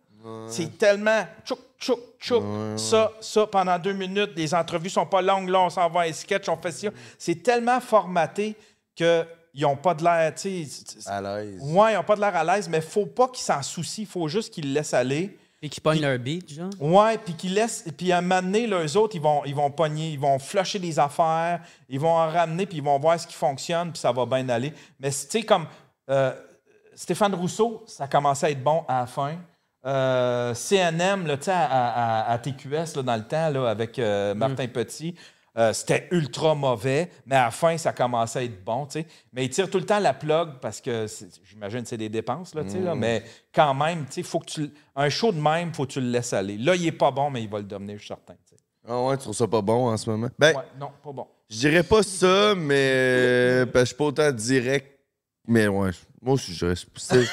Speaker 3: C'est tellement tchouk, tchouk, tchouk. Ça, ça, pendant deux minutes. Les entrevues sont pas longues. Là, on s'en va à un sketch, on fait ça. C'est tellement formaté qu'ils n'ont pas de l'air, tu sais.
Speaker 9: À l'aise.
Speaker 3: Ouais, ils n'ont pas de l'air à l'aise, mais faut pas qu'ils s'en soucient. Il faut juste qu'ils le laissent aller.
Speaker 2: Et qui pognent leur beat, genre.
Speaker 3: Ouais, puis qu'ils laissent. Puis à un moment donné, là, eux autres, ils vont, ils vont pogner, ils vont flusher des affaires, ils vont en ramener, puis ils vont voir ce qui fonctionne, puis ça va bien aller. Mais tu sais, comme euh, Stéphane Rousseau, ça commençait à être bon à la fin. Euh, CNM, là, à, à- à TQS, là, dans le temps, là, avec euh, Martin Petit, euh, c'était ultra mauvais, mais à la fin, ça commençait à être bon, tu sais. Mais ils tirent tout le temps la plug parce que j'imagine que c'est des dépenses, là, tu sais, là, mais quand même, tu sais, faut que tu. Un show de même, faut que tu le laisses aller. Là, il est pas bon, mais il va le devenir, je suis certain.
Speaker 9: Ah ouais, tu trouves ça pas bon en ce moment? Ben,
Speaker 3: Ouais, non, pas bon.
Speaker 9: je dirais pas ça, mais. Parce que je suis pas autant direct. Mais ouais, moi je dirais. C'est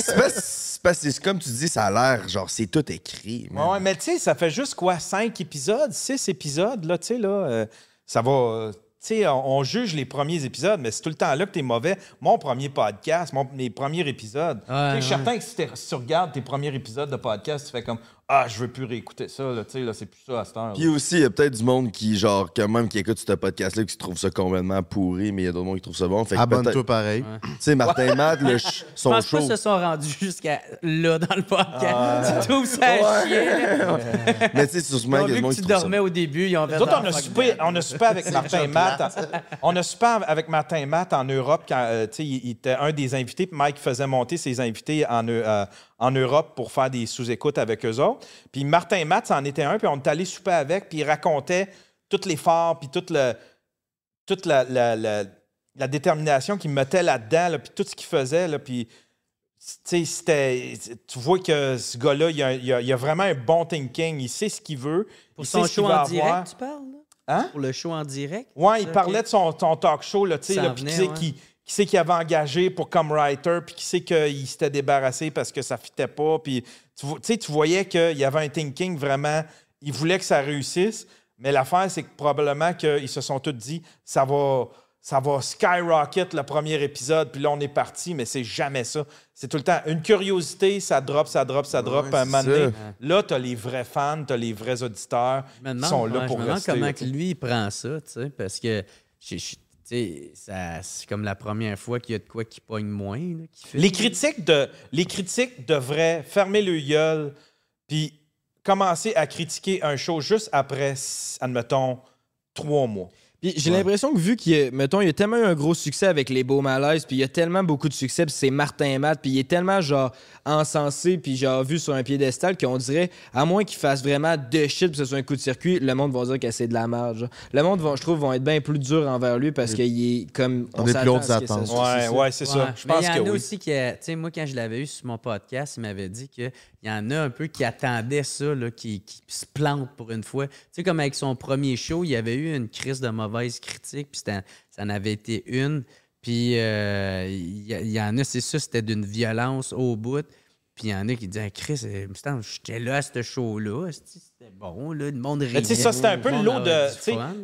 Speaker 9: c'est pas- c'est parce que c'est comme tu dis, ça a l'air, genre, c'est tout écrit. man.
Speaker 3: Ouais, mais tu sais, ça fait juste quoi, cinq épisodes, six épisodes, là, tu sais, là, euh, ça va. euh, tu sais, on, on juge les premiers épisodes, mais c'est tout le temps là que t'es mauvais. Mon premier podcast, mon, mes premiers épisodes. tu sais, je suis certain que si, t'es- si tu regardes tes premiers épisodes de podcast, tu fais comme Ah, je veux plus réécouter ça, là, tu sais, là, c'est plus ça à cette heure.
Speaker 9: Puis aussi, il y a peut-être du monde qui, genre, quand même, qui écoute ce podcast-là, qui trouve ça complètement pourri, mais il y a d'autres monde qui trouve ça bon. Fait que
Speaker 1: Abonne-toi pareil.
Speaker 9: Tu sais, Martin et Matt, le ch-
Speaker 2: Je
Speaker 9: son
Speaker 2: pense
Speaker 9: show.
Speaker 2: qu'ils se sont rendus jusqu'à là dans le podcast.
Speaker 9: Ah.
Speaker 2: tu trouves ça à chier. là.
Speaker 9: Mais tu sais, sûrement qu'il y a du monde qui
Speaker 2: tu
Speaker 9: trouve ça
Speaker 2: dormais au début, ils ont fait
Speaker 3: Nous autres,
Speaker 2: Ah,
Speaker 3: on a
Speaker 2: fuck
Speaker 3: soupé, on a soupé avec Martin et Matt. On a soupé avec Martin et Matt en Europe quand euh, tu sais, il, il était un des invités. Puis Mike faisait monter ses invités en, Eu- euh, en Europe pour faire des sous-écoutes avec eux autres. Puis Martin et Matt, c'en était un. Puis on est allé souper avec. Puis il racontait tous les forts, puis toute, le, toute la, la- la- la détermination qu'il mettait là-dedans, là, puis tout ce qu'il faisait. Là, puis tu sais, c'était- tu vois que ce gars-là, il a, il a- il a vraiment un bon thinking. Il sait ce qu'il veut.
Speaker 2: Pour
Speaker 3: il
Speaker 2: son
Speaker 3: sait ce qu'il
Speaker 2: show
Speaker 3: va
Speaker 2: en direct,
Speaker 3: avoir.
Speaker 2: tu parles?
Speaker 3: Hein?
Speaker 2: Pour le show en direct?
Speaker 3: Ouais,
Speaker 2: C'est
Speaker 3: il parlait de son, son talk show, là, tu sais,
Speaker 2: Ça
Speaker 3: là,
Speaker 2: en
Speaker 3: puis
Speaker 2: ouais.
Speaker 3: qui, qui c'est qu'il avait engagé pour comme writer, puis qui c'est qu'il s'était débarrassé parce que ça fitait pas, puis tu, sais, tu voyais qu'il y avait un thinking vraiment, il voulait que ça réussisse, mais l'affaire, c'est que probablement qu'ils se sont tous dit, ça va, ça va skyrocket le premier épisode, puis là, on est parti, mais c'est jamais ça. C'est tout le temps une curiosité, ça drop, ça drop, ça drop,
Speaker 9: Ouais,
Speaker 3: un moment donné, là, t'as les vrais fans, t'as les vrais auditeurs qui sont là
Speaker 2: ouais,
Speaker 3: pour
Speaker 2: je me
Speaker 3: rester.
Speaker 2: comment lui il prend ça, tu sais, parce que je- sais, c'est comme la première fois qu'il y a de quoi qui pogne moins. là, qui fait.
Speaker 3: Les critiques, de, les critiques devraient fermer le gueule puis commencer à critiquer un show juste après, admettons, trois mois.
Speaker 7: J'ai l'impression que vu qu'il y a, mettons, il y a tellement eu un gros succès avec les beaux malaises, puis il y a tellement beaucoup de succès, puis c'est Martin Matt, puis il est tellement genre encensé, puis genre vu sur un piédestal qu'on dirait, à moins qu'il fasse vraiment de shit, puis ce soit un coup de circuit, le monde va dire que c'est de la merde. genre. Le monde, va, je trouve, vont être bien plus dur envers lui parce qu'il est comme.
Speaker 1: On des plus hautes
Speaker 7: que
Speaker 1: attentes.
Speaker 3: Ouais, ouais, c'est ça.
Speaker 2: Ouais.
Speaker 3: Je
Speaker 2: Mais
Speaker 3: pense
Speaker 2: il y
Speaker 3: que
Speaker 2: en a
Speaker 3: oui.
Speaker 2: aussi qui, euh, tu sais, moi, quand je l'avais eu sur mon podcast, il m'avait dit qu'il y en a un peu qui attendaient ça, là, qui, qui se plantent pour une fois. Tu sais, comme avec son premier show, il y avait eu une crise de mauvaise critique, puis ça en avait été une. Puis euh, il y, il en a, c'est ça, c'était d'une violence au bout. Puis il y en a qui disaient, Chris, euh, il j'étais là à ce show-là. Bon, là, le monde
Speaker 3: sais, ça, c'était un peu
Speaker 2: le
Speaker 3: lot de. C'est un,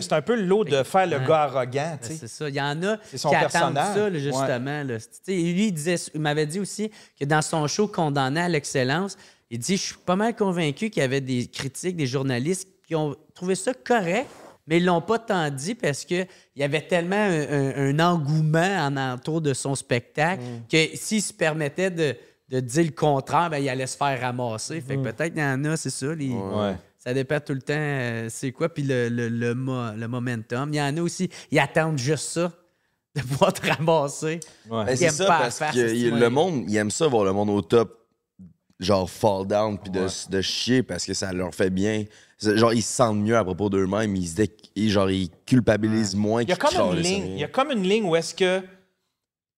Speaker 3: c'est un peu le lot de faire le
Speaker 2: Ouais.
Speaker 3: gars arrogant, tu
Speaker 2: Ben,
Speaker 3: sais.
Speaker 2: C'est ça. Il y en a
Speaker 3: C'est
Speaker 2: qui attendent
Speaker 3: personnage.
Speaker 2: ça, là, justement. là. Lui, il, disait, il m'avait dit aussi que dans son show Condamné à l'excellence, il dit Je suis pas mal convaincu qu'il y avait des critiques, des journalistes qui ont trouvé ça correct, mais ils l'ont pas tant dit parce qu'il y avait tellement un, un- un engouement en entour de son spectacle que s'il se permettait de, de dire le contraire, ben, il allait se faire ramasser. Fait que peut-être qu'il y en a, c'est ça. les-
Speaker 3: Ouais.
Speaker 2: ça dépend tout le temps, euh, c'est quoi, puis le, le, le, mo- le momentum. Il y en a aussi, ils attendent juste ça, (laughs) de pouvoir te ramasser.
Speaker 3: Ouais.
Speaker 9: Ben,
Speaker 2: Ils
Speaker 9: c'est
Speaker 2: aiment
Speaker 9: ça,
Speaker 2: pas
Speaker 9: parce que le monde, il aime ça voir le monde au top, genre fall down, puis de, de chier parce que ça leur fait bien. Genre, ils se sentent mieux à propos d'eux-mêmes, ils, se dé- ils- genre, ils culpabilisent moins
Speaker 3: Il y a
Speaker 9: qu'ils
Speaker 3: comme une ligne. Il y a comme une ligne où est-ce que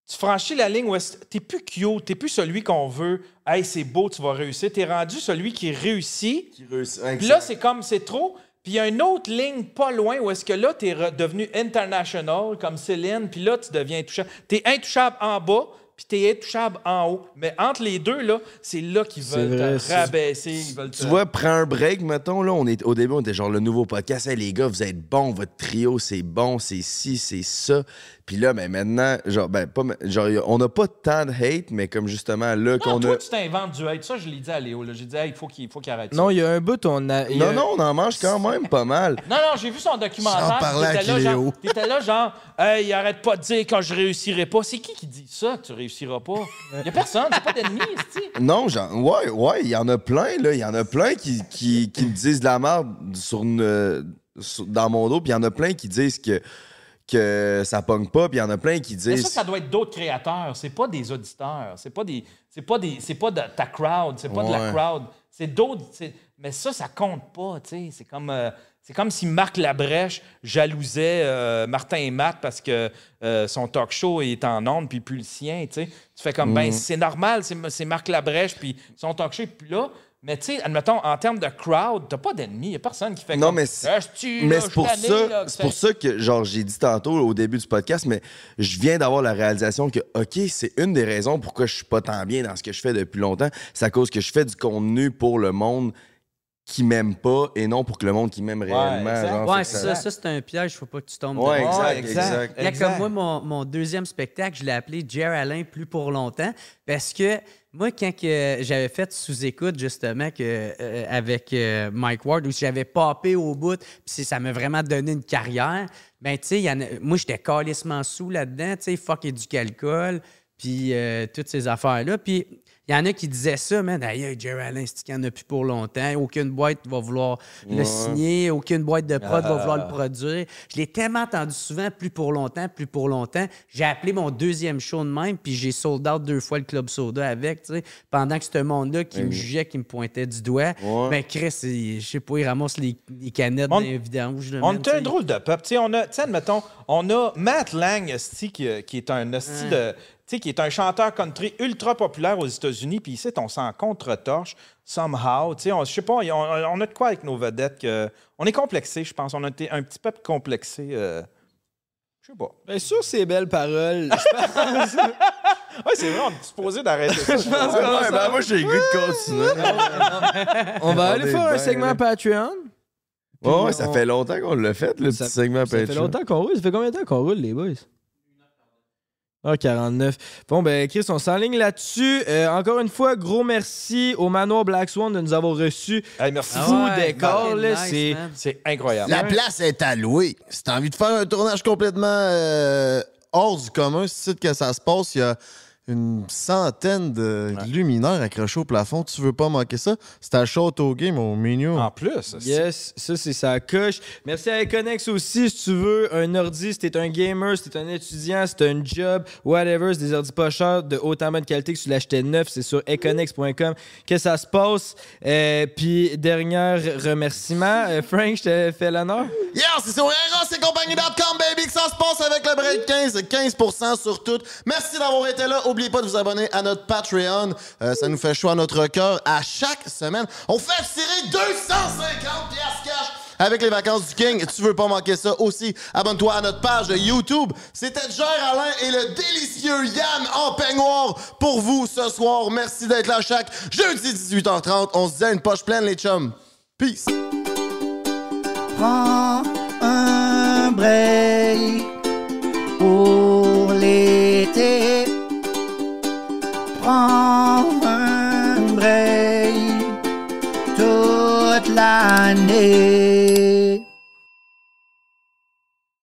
Speaker 3: tu franchis la ligne où est-ce t'es plus cute, t'es plus celui qu'on veut. Hey, c'est beau, tu vas réussir. T'es rendu celui qui réussit.
Speaker 9: Qui réussit-
Speaker 3: Puis là, c'est comme c'est trop. Puis il y a une autre ligne pas loin où est-ce que là, t'es re- devenu international comme Céline. Puis là, tu deviens intouchable. T'es intouchable en bas, puis t'es intouchable en haut. Mais entre les deux, là, c'est là qu'ils veulent
Speaker 7: vrai,
Speaker 3: te rabaisser. Ils veulent
Speaker 9: Tu
Speaker 3: te-
Speaker 9: vois, prends un break, mettons, là, on est, au début, on était genre le nouveau podcast. Hey, les gars, vous êtes bons, votre trio, c'est bon, c'est ci, c'est ça. Puis là, ben maintenant, genre, ben, pas, genre, on n'a pas tant de hate, mais comme justement, là, qu'on
Speaker 3: toi,
Speaker 9: a.
Speaker 3: tu t'inventes du hate. Ça, je l'ai dit à Léo. là. J'ai dit, hey, il faut qu'il faut qu'il arrête ça.
Speaker 7: Non, il y a un bout, on a. il
Speaker 9: Non, non, on en mange quand même pas mal.
Speaker 3: Non, non, j'ai vu son documentaire.
Speaker 1: J'en
Speaker 3: là,
Speaker 1: Léo.
Speaker 3: genre- T'étais là, genre, hey, arrête pas de dire quand je réussirai pas. C'est qui qui dit ça, que tu réussiras pas? Y a personne, t'as pas d'ennemis, (laughs)
Speaker 9: Non, genre, ouais, ouais, il y en a plein, là. Il y en a plein qui, qui, qui me disent de la merde sur une, euh, sur- dans mon dos, puis il y en a plein qui disent que, que ça pogne pas, puis il y en a plein qui
Speaker 3: Mais
Speaker 9: disent.
Speaker 3: ça, ça doit être d'autres créateurs. C'est pas des auditeurs. C'est pas des. C'est pas des. C'est pas de ta crowd. C'est pas de la crowd. C'est d'autres. Mais ça, ça compte pas, tu sais. C'est comme. euh, c'est comme si Marc Labrèche jalousait euh, Martin et Matt parce que euh, son talk show est en ondes puis plus le sien, tu sais. Tu fais comme, ben,
Speaker 9: Mm.
Speaker 3: c'est normal, c'est c'est Marc Labrèche puis son talk show est plus là. Mais tu sais, admettons, en termes de crowd, t'as pas d'ennemis. Y a personne qui fait
Speaker 9: Non,
Speaker 3: comme,
Speaker 9: mais c'est- Mais c'est pour ça,
Speaker 3: là,
Speaker 9: c'est pour ça que, genre, j'ai dit tantôt au début du podcast, mais je viens d'avoir la réalisation que, OK, c'est une des raisons pourquoi je suis pas tant bien dans ce que je fais depuis longtemps. C'est à cause que je fais du contenu pour le monde qui m'aime pas et non pour que le monde qui m'aime réellement.
Speaker 3: exact.
Speaker 9: genre,
Speaker 2: Ouais, c'est ça, ça c'est un piège, faut pas que tu tombes
Speaker 9: Ouais,
Speaker 2: dedans.
Speaker 9: exact,
Speaker 3: Ouais,
Speaker 9: exact.
Speaker 3: exact.
Speaker 2: Il y a comme moi, mon, mon deuxième spectacle, je l'ai appelé Jer Alain plus pour longtemps parce que moi, quand que j'avais fait sous-écoute, justement, que, euh, avec euh, Mike Ward, où j'avais popé au bout, puis ça m'a vraiment donné une carrière, ben, tu sais, il y en a- moi, j'étais calissement sous là-dedans, tu sais, fuck et du calcul, puis euh, toutes ces affaires-là. Puis il y en a qui disaient ça, man, d'ailleurs, Jerry Allen, c'est qu'il n'y en a plus pour longtemps? Aucune boîte va vouloir le signer, aucune boîte de prod va vouloir le produire. Je l'ai tellement entendu souvent, plus pour longtemps, plus pour longtemps. J'ai appelé mon deuxième show de même, puis j'ai sold out deux fois le Club Soda avec, tu sais, pendant que ce monde-là qui me jugeait, qui me pointait du doigt,
Speaker 9: Ouais.
Speaker 2: ben Chris, il- je sais pas, il ramasse les, les canettes
Speaker 3: On-
Speaker 2: dans les vidanges.
Speaker 3: On est un drôle de peuple. Tu sais, on a, tu sais, admettons, on a Matt Lang, qui, qui est un esti de. Tu sais, qui est un chanteur country ultra populaire aux États-Unis, puis ici, on s'en contre-torche, somehow. Tu sais, on- je sais pas, on, on a de quoi avec nos vedettes que. On est complexé, je pense. On a été un petit peuple complexé. euh, je sais pas.
Speaker 7: Bien sûr, ces belles paroles. (laughs)
Speaker 3: Ouais, c'est vrai, on est supposé d'arrêter ça. (laughs)
Speaker 9: Ouais, ben, moi, j'ai le goût de continuer.
Speaker 7: On va aller faire un segment. Patreon.
Speaker 9: Ouais, ouais, ça
Speaker 7: on-
Speaker 9: fait longtemps qu'on l'a fait, le
Speaker 7: Ça-
Speaker 9: petit segment
Speaker 7: Ça fait
Speaker 9: Patreon.
Speaker 7: longtemps qu'on roule. Ça fait combien de temps qu'on roule, les boys? Ah, 49. Bon, ben, Chris, on s'enligne là-dessus. Euh, encore une fois, gros merci au Manoir Black Swan de nous avoir reçus.
Speaker 3: Hey, merci.
Speaker 2: Ah
Speaker 7: Fou
Speaker 2: ouais,
Speaker 7: décor, là,
Speaker 2: nice,
Speaker 7: c'est-
Speaker 3: incroyable.
Speaker 1: La place est allouée. Si t'as envie de faire un tournage complètement euh, hors du commun, c'est que ça se passe. Il y a une centaine de luminaires accrochés au plafond. Tu veux pas manquer ça? C'est à Château Game au menu.
Speaker 3: En plus.
Speaker 7: Yes, ça c'est sa coche. Merci à Econex aussi si tu veux un ordi, si t'es un gamer, si t'es un étudiant, si t'as un job, whatever, c'est des ordis pas chers de haute en bonne qualité que tu l'achetais neuf, c'est sur econex.com que ça se passe? Euh, Puis dernier remerciement, euh, Frank, je te fais l'honneur.
Speaker 1: Yeah, c'est sur compagnie.com, baby, que ça se passe avec le break 15. 15% sur tout. Merci d'avoir été là. Oubliez pas de vous abonner à notre Patreon. Euh, ça nous fait chaud à notre cœur à chaque semaine. On fait tirer 250 piastres cash avec les vacances du King. Tu veux pas manquer ça aussi? Abonne-toi à notre page YouTube. C'était Jer Alain et le délicieux Yann en peignoir pour vous ce soir. Merci d'être là chaque jeudi 18h30. On se dit à une poche pleine, les chums. Peace.
Speaker 10: Prends un break pour Prends un break toute l'année.